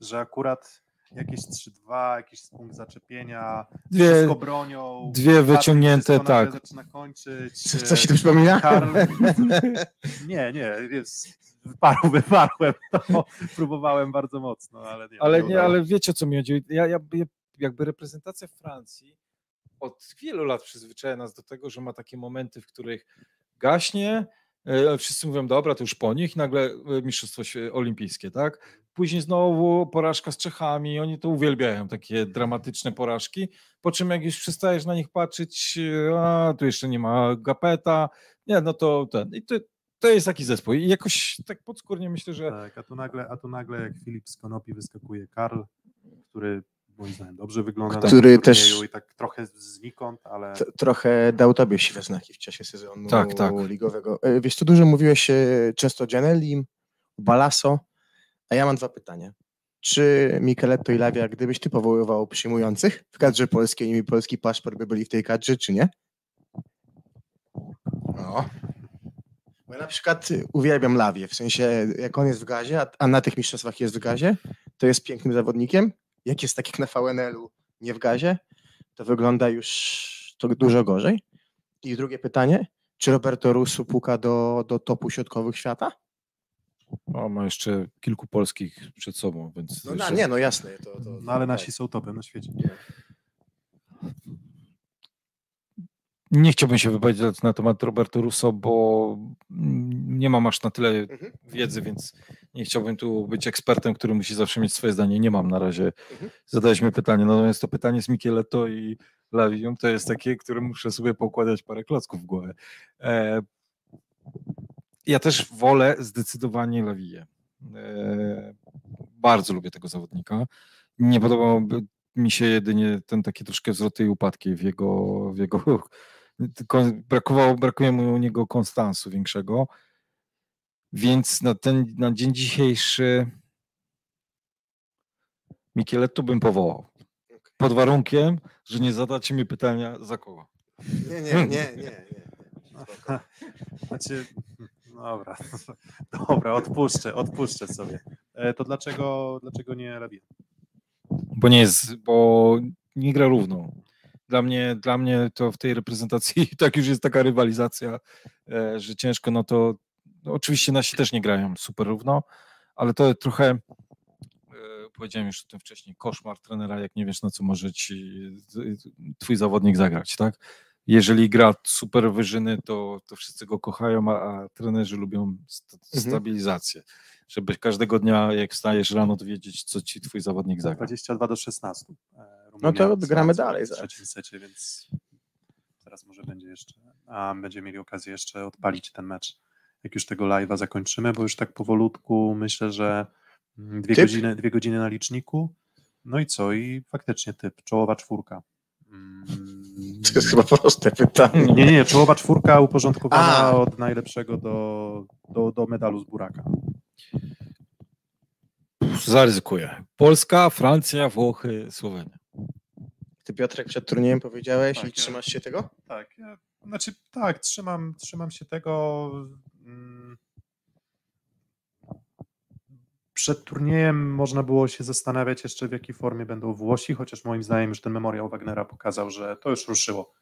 Że akurat jakieś 3-2, jakiś punkt zaczepienia, Dwie- wszystko bronią. dwie wyciągnięte, tak. zaczyna kończyć. Co, coś ci to przypomina? Karl... Nie, nie, jest, wyparł, wyparłem to, próbowałem bardzo mocno, ale nie. Ale nie, ale wiecie o co mi chodzi. Ja, ja, jakby reprezentacja Francji od wielu lat przyzwyczaja nas do tego, że ma takie momenty, w których gaśnie, e, wszyscy mówią, dobra, to już po nich, nagle e, mistrzostwo olimpijskie, tak? Później znowu porażka z Czechami, oni to uwielbiają, takie dramatyczne porażki, po czym jak już przestajesz na nich patrzeć, e, a tu jeszcze nie ma Gapeta, nie, no to ten, i to, to jest taki zespół. I jakoś tak podskórnie myślę, że Tak, a tu nagle, a tu nagle jak Filip z Konopi wyskakuje Karl, który moim zdaniem dobrze wygląda Który też- i tak trochę znikąd, ale T- trochę dał tobie siwe znaki w czasie sezonu Tak, tak. ligowego. E, Wiesz, tu dużo mówiłeś e, często o Gianelli, o Balaso, a ja mam dwa pytania. Czy Micheletto i Lawia, gdybyś ty powoływał przyjmujących w kadrze polskiej i polski paszport by byli w tej kadrze, czy nie? No. Bo ja na przykład uwielbiam Lawię, w sensie jak on jest w gazie, a, a na tych mistrzostwach jest w gazie, to jest pięknym zawodnikiem. Jak jest tak jak na VNL-u nie w gazie, to wygląda już to dużo gorzej. I drugie pytanie, czy Roberto Russo puka do, do topu środkowych świata? o, ma jeszcze kilku polskich przed sobą, więc... No, jeszcze- nie, no jasne. To, to, no ale nasi są topem na świecie. Nie chciałbym się wypowiedzieć na temat Roberto Russo, bo nie mam aż na tyle Mhm. wiedzy, więc nie chciałbym tu być ekspertem, który musi zawsze mieć swoje zdanie. Nie mam na razie. Mhm. Zadaliśmy pytanie, natomiast to pytanie z Micheletto i Lavium to jest takie, które muszę sobie poukładać parę klocków w głowę. E, ja też wolę zdecydowanie Laviję. E, bardzo lubię tego zawodnika. Nie podobałby mi się jedynie ten taki troszkę wzloty i upadki w jego, w jego brakowało, brakuje mu u niego konstansu większego. Więc na ten na dzień dzisiejszy Micheletto bym powołał. Pod warunkiem, że nie zadacie mi pytania za kogo. Nie, nie, nie, nie. nie. Znaczy, dobra, dobra, odpuszczę, odpuszczę sobie. E, To dlaczego, dlaczego nie Lawia? Bo nie jest, bo nie gra równo. Dla mnie, dla mnie to w tej reprezentacji tak już jest taka rywalizacja, e, że ciężko no to no oczywiście nasi też nie grają super równo, ale to trochę e, powiedziałem już o tym wcześniej, koszmar trenera, jak nie wiesz na co może ci twój zawodnik zagrać, tak? Jeżeli gra super wyżyny, to, to wszyscy go kochają, a, a trenerzy lubią st- Mhm. stabilizację. Żeby każdego dnia, jak wstajesz rano, to wiedzieć, co ci twój zawodnik zagra. 22 do 16. No to gramy dalej W trzecim secie, więc zaraz może będzie jeszcze, a będziemy mieli okazję jeszcze odpalić ten mecz, jak już tego live'a zakończymy, bo już tak powolutku myślę, że mm, dwie Typ? godziny, dwie godziny na liczniku. No i co? I faktycznie typ, czołowa czwórka. Mm, To jest chyba proste pytanie. Nie, nie, nie, czołowa czwórka uporządkowana A. od najlepszego do, do, do medalu z buraka. Zaryzykuję. Polska, Francja, Włochy, Słowenia. Ty Piotrek przed turniejem powiedziałeś Tak, i trzymasz się tego? Tak, ja, znaczy tak, trzymam, trzymam się tego. mm, Przed turniejem można było się zastanawiać jeszcze w jakiej formie będą Włosi, chociaż moim zdaniem już ten memoriał Wagnera pokazał, że to już ruszyło.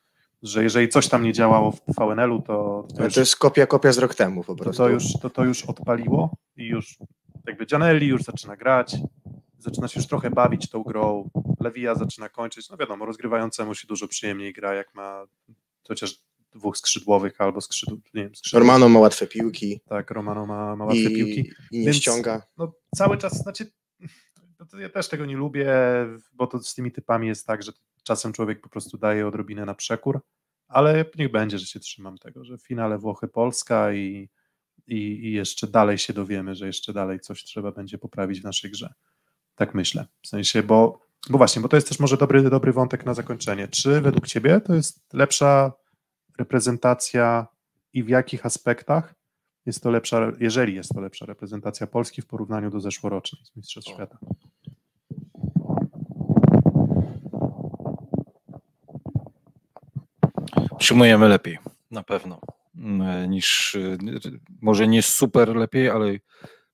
Że jeżeli coś tam nie działało w VNL-u, to, to, Ale już, to jest kopia, kopia z rok temu po to, prostu. to, już, to, to już odpaliło i już jakby Gianelli już zaczyna grać, zaczyna się już trochę bawić tą grą, Lewija zaczyna kończyć, no wiadomo, rozgrywającemu się dużo przyjemniej gra, jak ma chociaż dwóch skrzydłowych albo skrzydł, nie wiem, skrzydłowych. Romano ma łatwe piłki Tak, Romano ma, ma łatwe i, piłki. i nie Więc- ściąga. No cały czas, znaczy, no ja też tego nie lubię, bo to z tymi typami jest tak, że czasem człowiek po prostu daje odrobinę na przekór, ale niech będzie, że się trzymam tego, że w finale Włochy-Polska i, i, i jeszcze dalej się dowiemy, że jeszcze dalej coś trzeba będzie poprawić w naszej grze. Tak myślę. W sensie, bo, bo właśnie, bo to jest też może dobry, dobry wątek na zakończenie. Czy według Ciebie to jest lepsza reprezentacja i w jakich aspektach jest to lepsza, jeżeli jest to lepsza reprezentacja Polski w porównaniu do zeszłorocznej z Mistrzostw Świata? Przyjmujemy lepiej, na pewno, e, niż e, może nie super lepiej, ale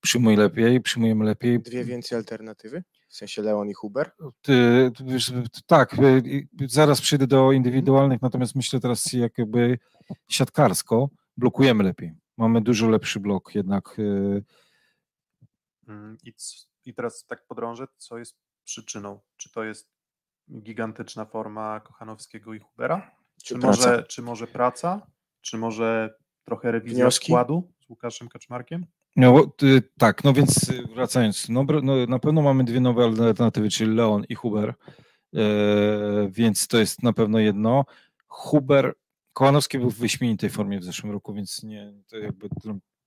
przyjmuj lepiej, przyjmujemy lepiej. Dwie więcej alternatywy? W sensie Leon i Huber? Ty, ty, wiesz, tak, y, zaraz przejdę do indywidualnych, natomiast myślę teraz jakby siatkarsko blokujemy lepiej. Mamy dużo lepszy blok jednak. y, Mm, I, I teraz tak podrążę, co jest przyczyną? Czy to jest gigantyczna forma Kochanowskiego i Hubera? Czy, Czy może, praca? czy może praca? Czy może trochę rewizja Wnioski? składu z Łukaszem Kaczmarkiem? No tak, no więc y, wracając, no, no, na pewno mamy dwie nowe alternatywy, czyli Leon i Huber, e, więc to jest na pewno jedno. Huber, Kołanowski był w wyśmienitej formie w zeszłym roku, więc nie, to jakby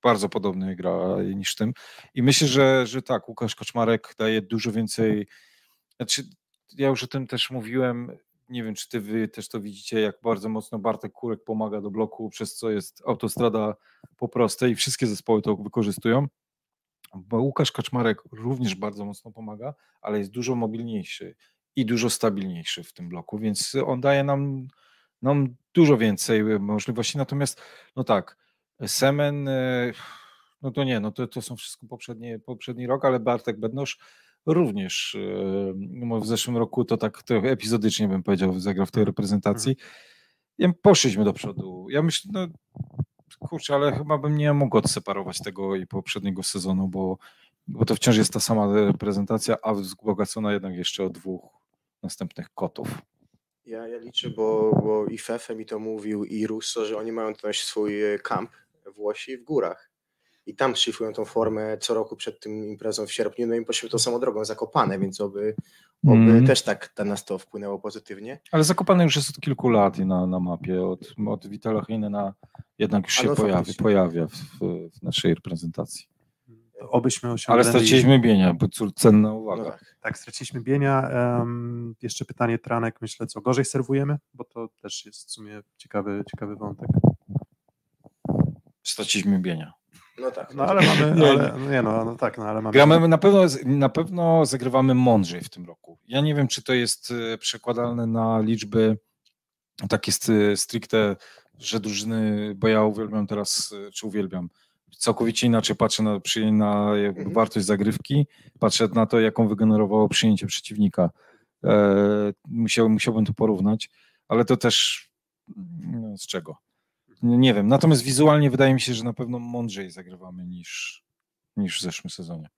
bardzo podobny gra niż tym. I myślę, że, że tak, Łukasz Kaczmarek daje dużo więcej, znaczy ja już o tym też mówiłem, nie wiem, czy ty wy też to widzicie, jak bardzo mocno Bartek Kurek pomaga do bloku, przez co jest autostrada po prostej i wszystkie zespoły to wykorzystują. Bo Łukasz Kaczmarek również bardzo mocno pomaga, ale jest dużo mobilniejszy i dużo stabilniejszy w tym bloku, więc on daje nam, nam dużo więcej możliwości. Natomiast, no tak, Semen, e, no to nie, no to, to są wszystko poprzednie, poprzedni rok, ale Bartek Bednosz również e, no w zeszłym roku to tak trochę epizodycznie bym powiedział, zagrał w tej reprezentacji. Ja, poszliśmy do przodu. Ja myślę, no kurczę, ale chyba bym nie mógł odseparować tego i poprzedniego sezonu, bo, bo to wciąż jest ta sama reprezentacja, a wzbogacona jednak jeszcze o dwóch następnych kotów. Ja, ja liczę, bo, bo i Fefe mi to mówił, i Russo, że oni mają też swój e, kamp Włosi w górach. I tam szlifują tą formę co roku przed tym imprezą w sierpniu, no i poszły tą samą drogą, zakopane, więc oby, oby Mm. też tak na nas to wpłynęło pozytywnie. Ale Zakopane już jest od kilku lat i na, na mapie, od, od Witala Heinena jednak już się no pojawi, pojawia w, w naszej reprezentacji. Obyśmy Ale osiągnęli... straciliśmy bienia, bo cóż, cenna No uwaga. tak. Tak, straciliśmy Bienia. Em, jeszcze pytanie Tranek, myślę, co gorzej serwujemy, bo to też jest w sumie ciekawy, ciekawy wątek. Straciliśmy bienia. No tak. No ale mamy, Nie, ale, no nie no, no tak, no ale mamy... Gramy na pewno, na pewno zagrywamy mądrzej w tym roku. Ja nie wiem, czy to jest e, przekładalne na liczby takie st- stricte, że drużyny, bo ja uwielbiam teraz, e, czy uwielbiam, całkowicie inaczej patrzę na, na jakby Mhm. wartość zagrywki, patrzę na to, jaką wygenerowało przyjęcie przeciwnika. E, musiał, musiałbym to porównać, ale to też no, z czego? Nie, wiem. Natomiast wizualnie wydaje mi się, że na pewno mądrzej zagrywamy niż, niż w zeszłym sezonie.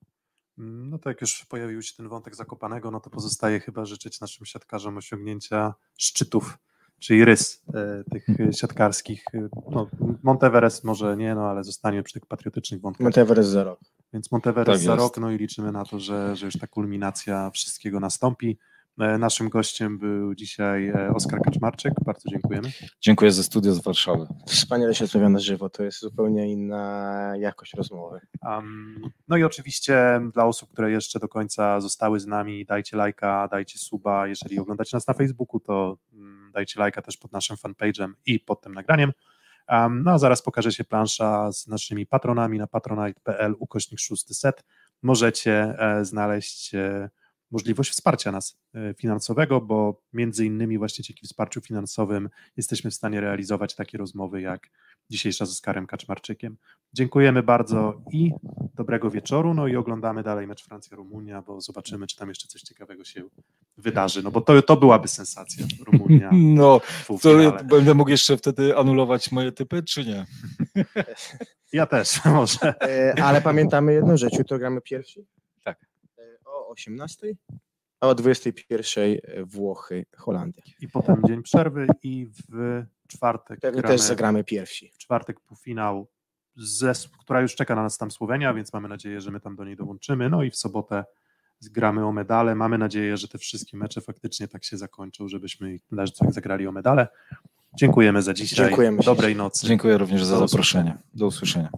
No to jak już pojawił się ten wątek Zakopanego, no to pozostaje chyba życzyć naszym siatkarzom osiągnięcia szczytów, czyli rys e, tych e, siatkarskich. No, Monteverest może nie, no ale zostanie przy tych patriotycznych wątkach. Monteverest za rok. Więc Monteverest Tak za rok, no i liczymy na to, że, że już ta kulminacja wszystkiego nastąpi. E, Naszym gościem był dzisiaj e, Oskar Kaczmarczyk. Bardzo dziękujemy. Dziękuję ze studia z Warszawy. Wspaniale się rozmawia na żywo, to jest zupełnie inna jakość rozmowy. Um, no i oczywiście dla osób, które jeszcze do końca zostały z nami, dajcie lajka, dajcie suba. Jeżeli oglądacie nas na Facebooku, to mm, dajcie lajka też pod naszym fanpage'em i pod tym nagraniem. Um, no a zaraz pokaże się plansza z naszymi patronami na patronite.pl ukośnik szósty set. Możecie e, znaleźć e, możliwość wsparcia nas e, finansowego, bo między innymi właśnie dzięki wsparciu finansowym jesteśmy w stanie realizować takie rozmowy jak dzisiejsza z Oskarem Kaczmarczykiem. Dziękujemy bardzo i dobrego wieczoru. No i oglądamy dalej mecz Francja-Rumunia, bo zobaczymy, czy tam jeszcze coś ciekawego się wydarzy. No bo to, to byłaby sensacja. Rumunia No, w to półfinale. będę mógł jeszcze wtedy anulować moje typy, czy nie? Ja też, może. E, ale pamiętamy jedną rzecz, jutro gramy pierwsi? Tak. E, O 18, a o 21 Włochy, Holandia. I potem dzień przerwy i w czwartek Pewnie gramy, też zagramy pierwsi. w czwartek półfinał, ze, która już czeka na nas tam Słowenia, więc mamy nadzieję, że my tam do niej dołączymy. No i w sobotę zgramy o medale. Mamy nadzieję, że te wszystkie mecze faktycznie tak się zakończą, żebyśmy ich tak zagrali o medale. Dziękujemy za dzisiaj. Dziękujemy. Dobrej nocy. Dziękuję również za Do zaproszenie. Do usłyszenia.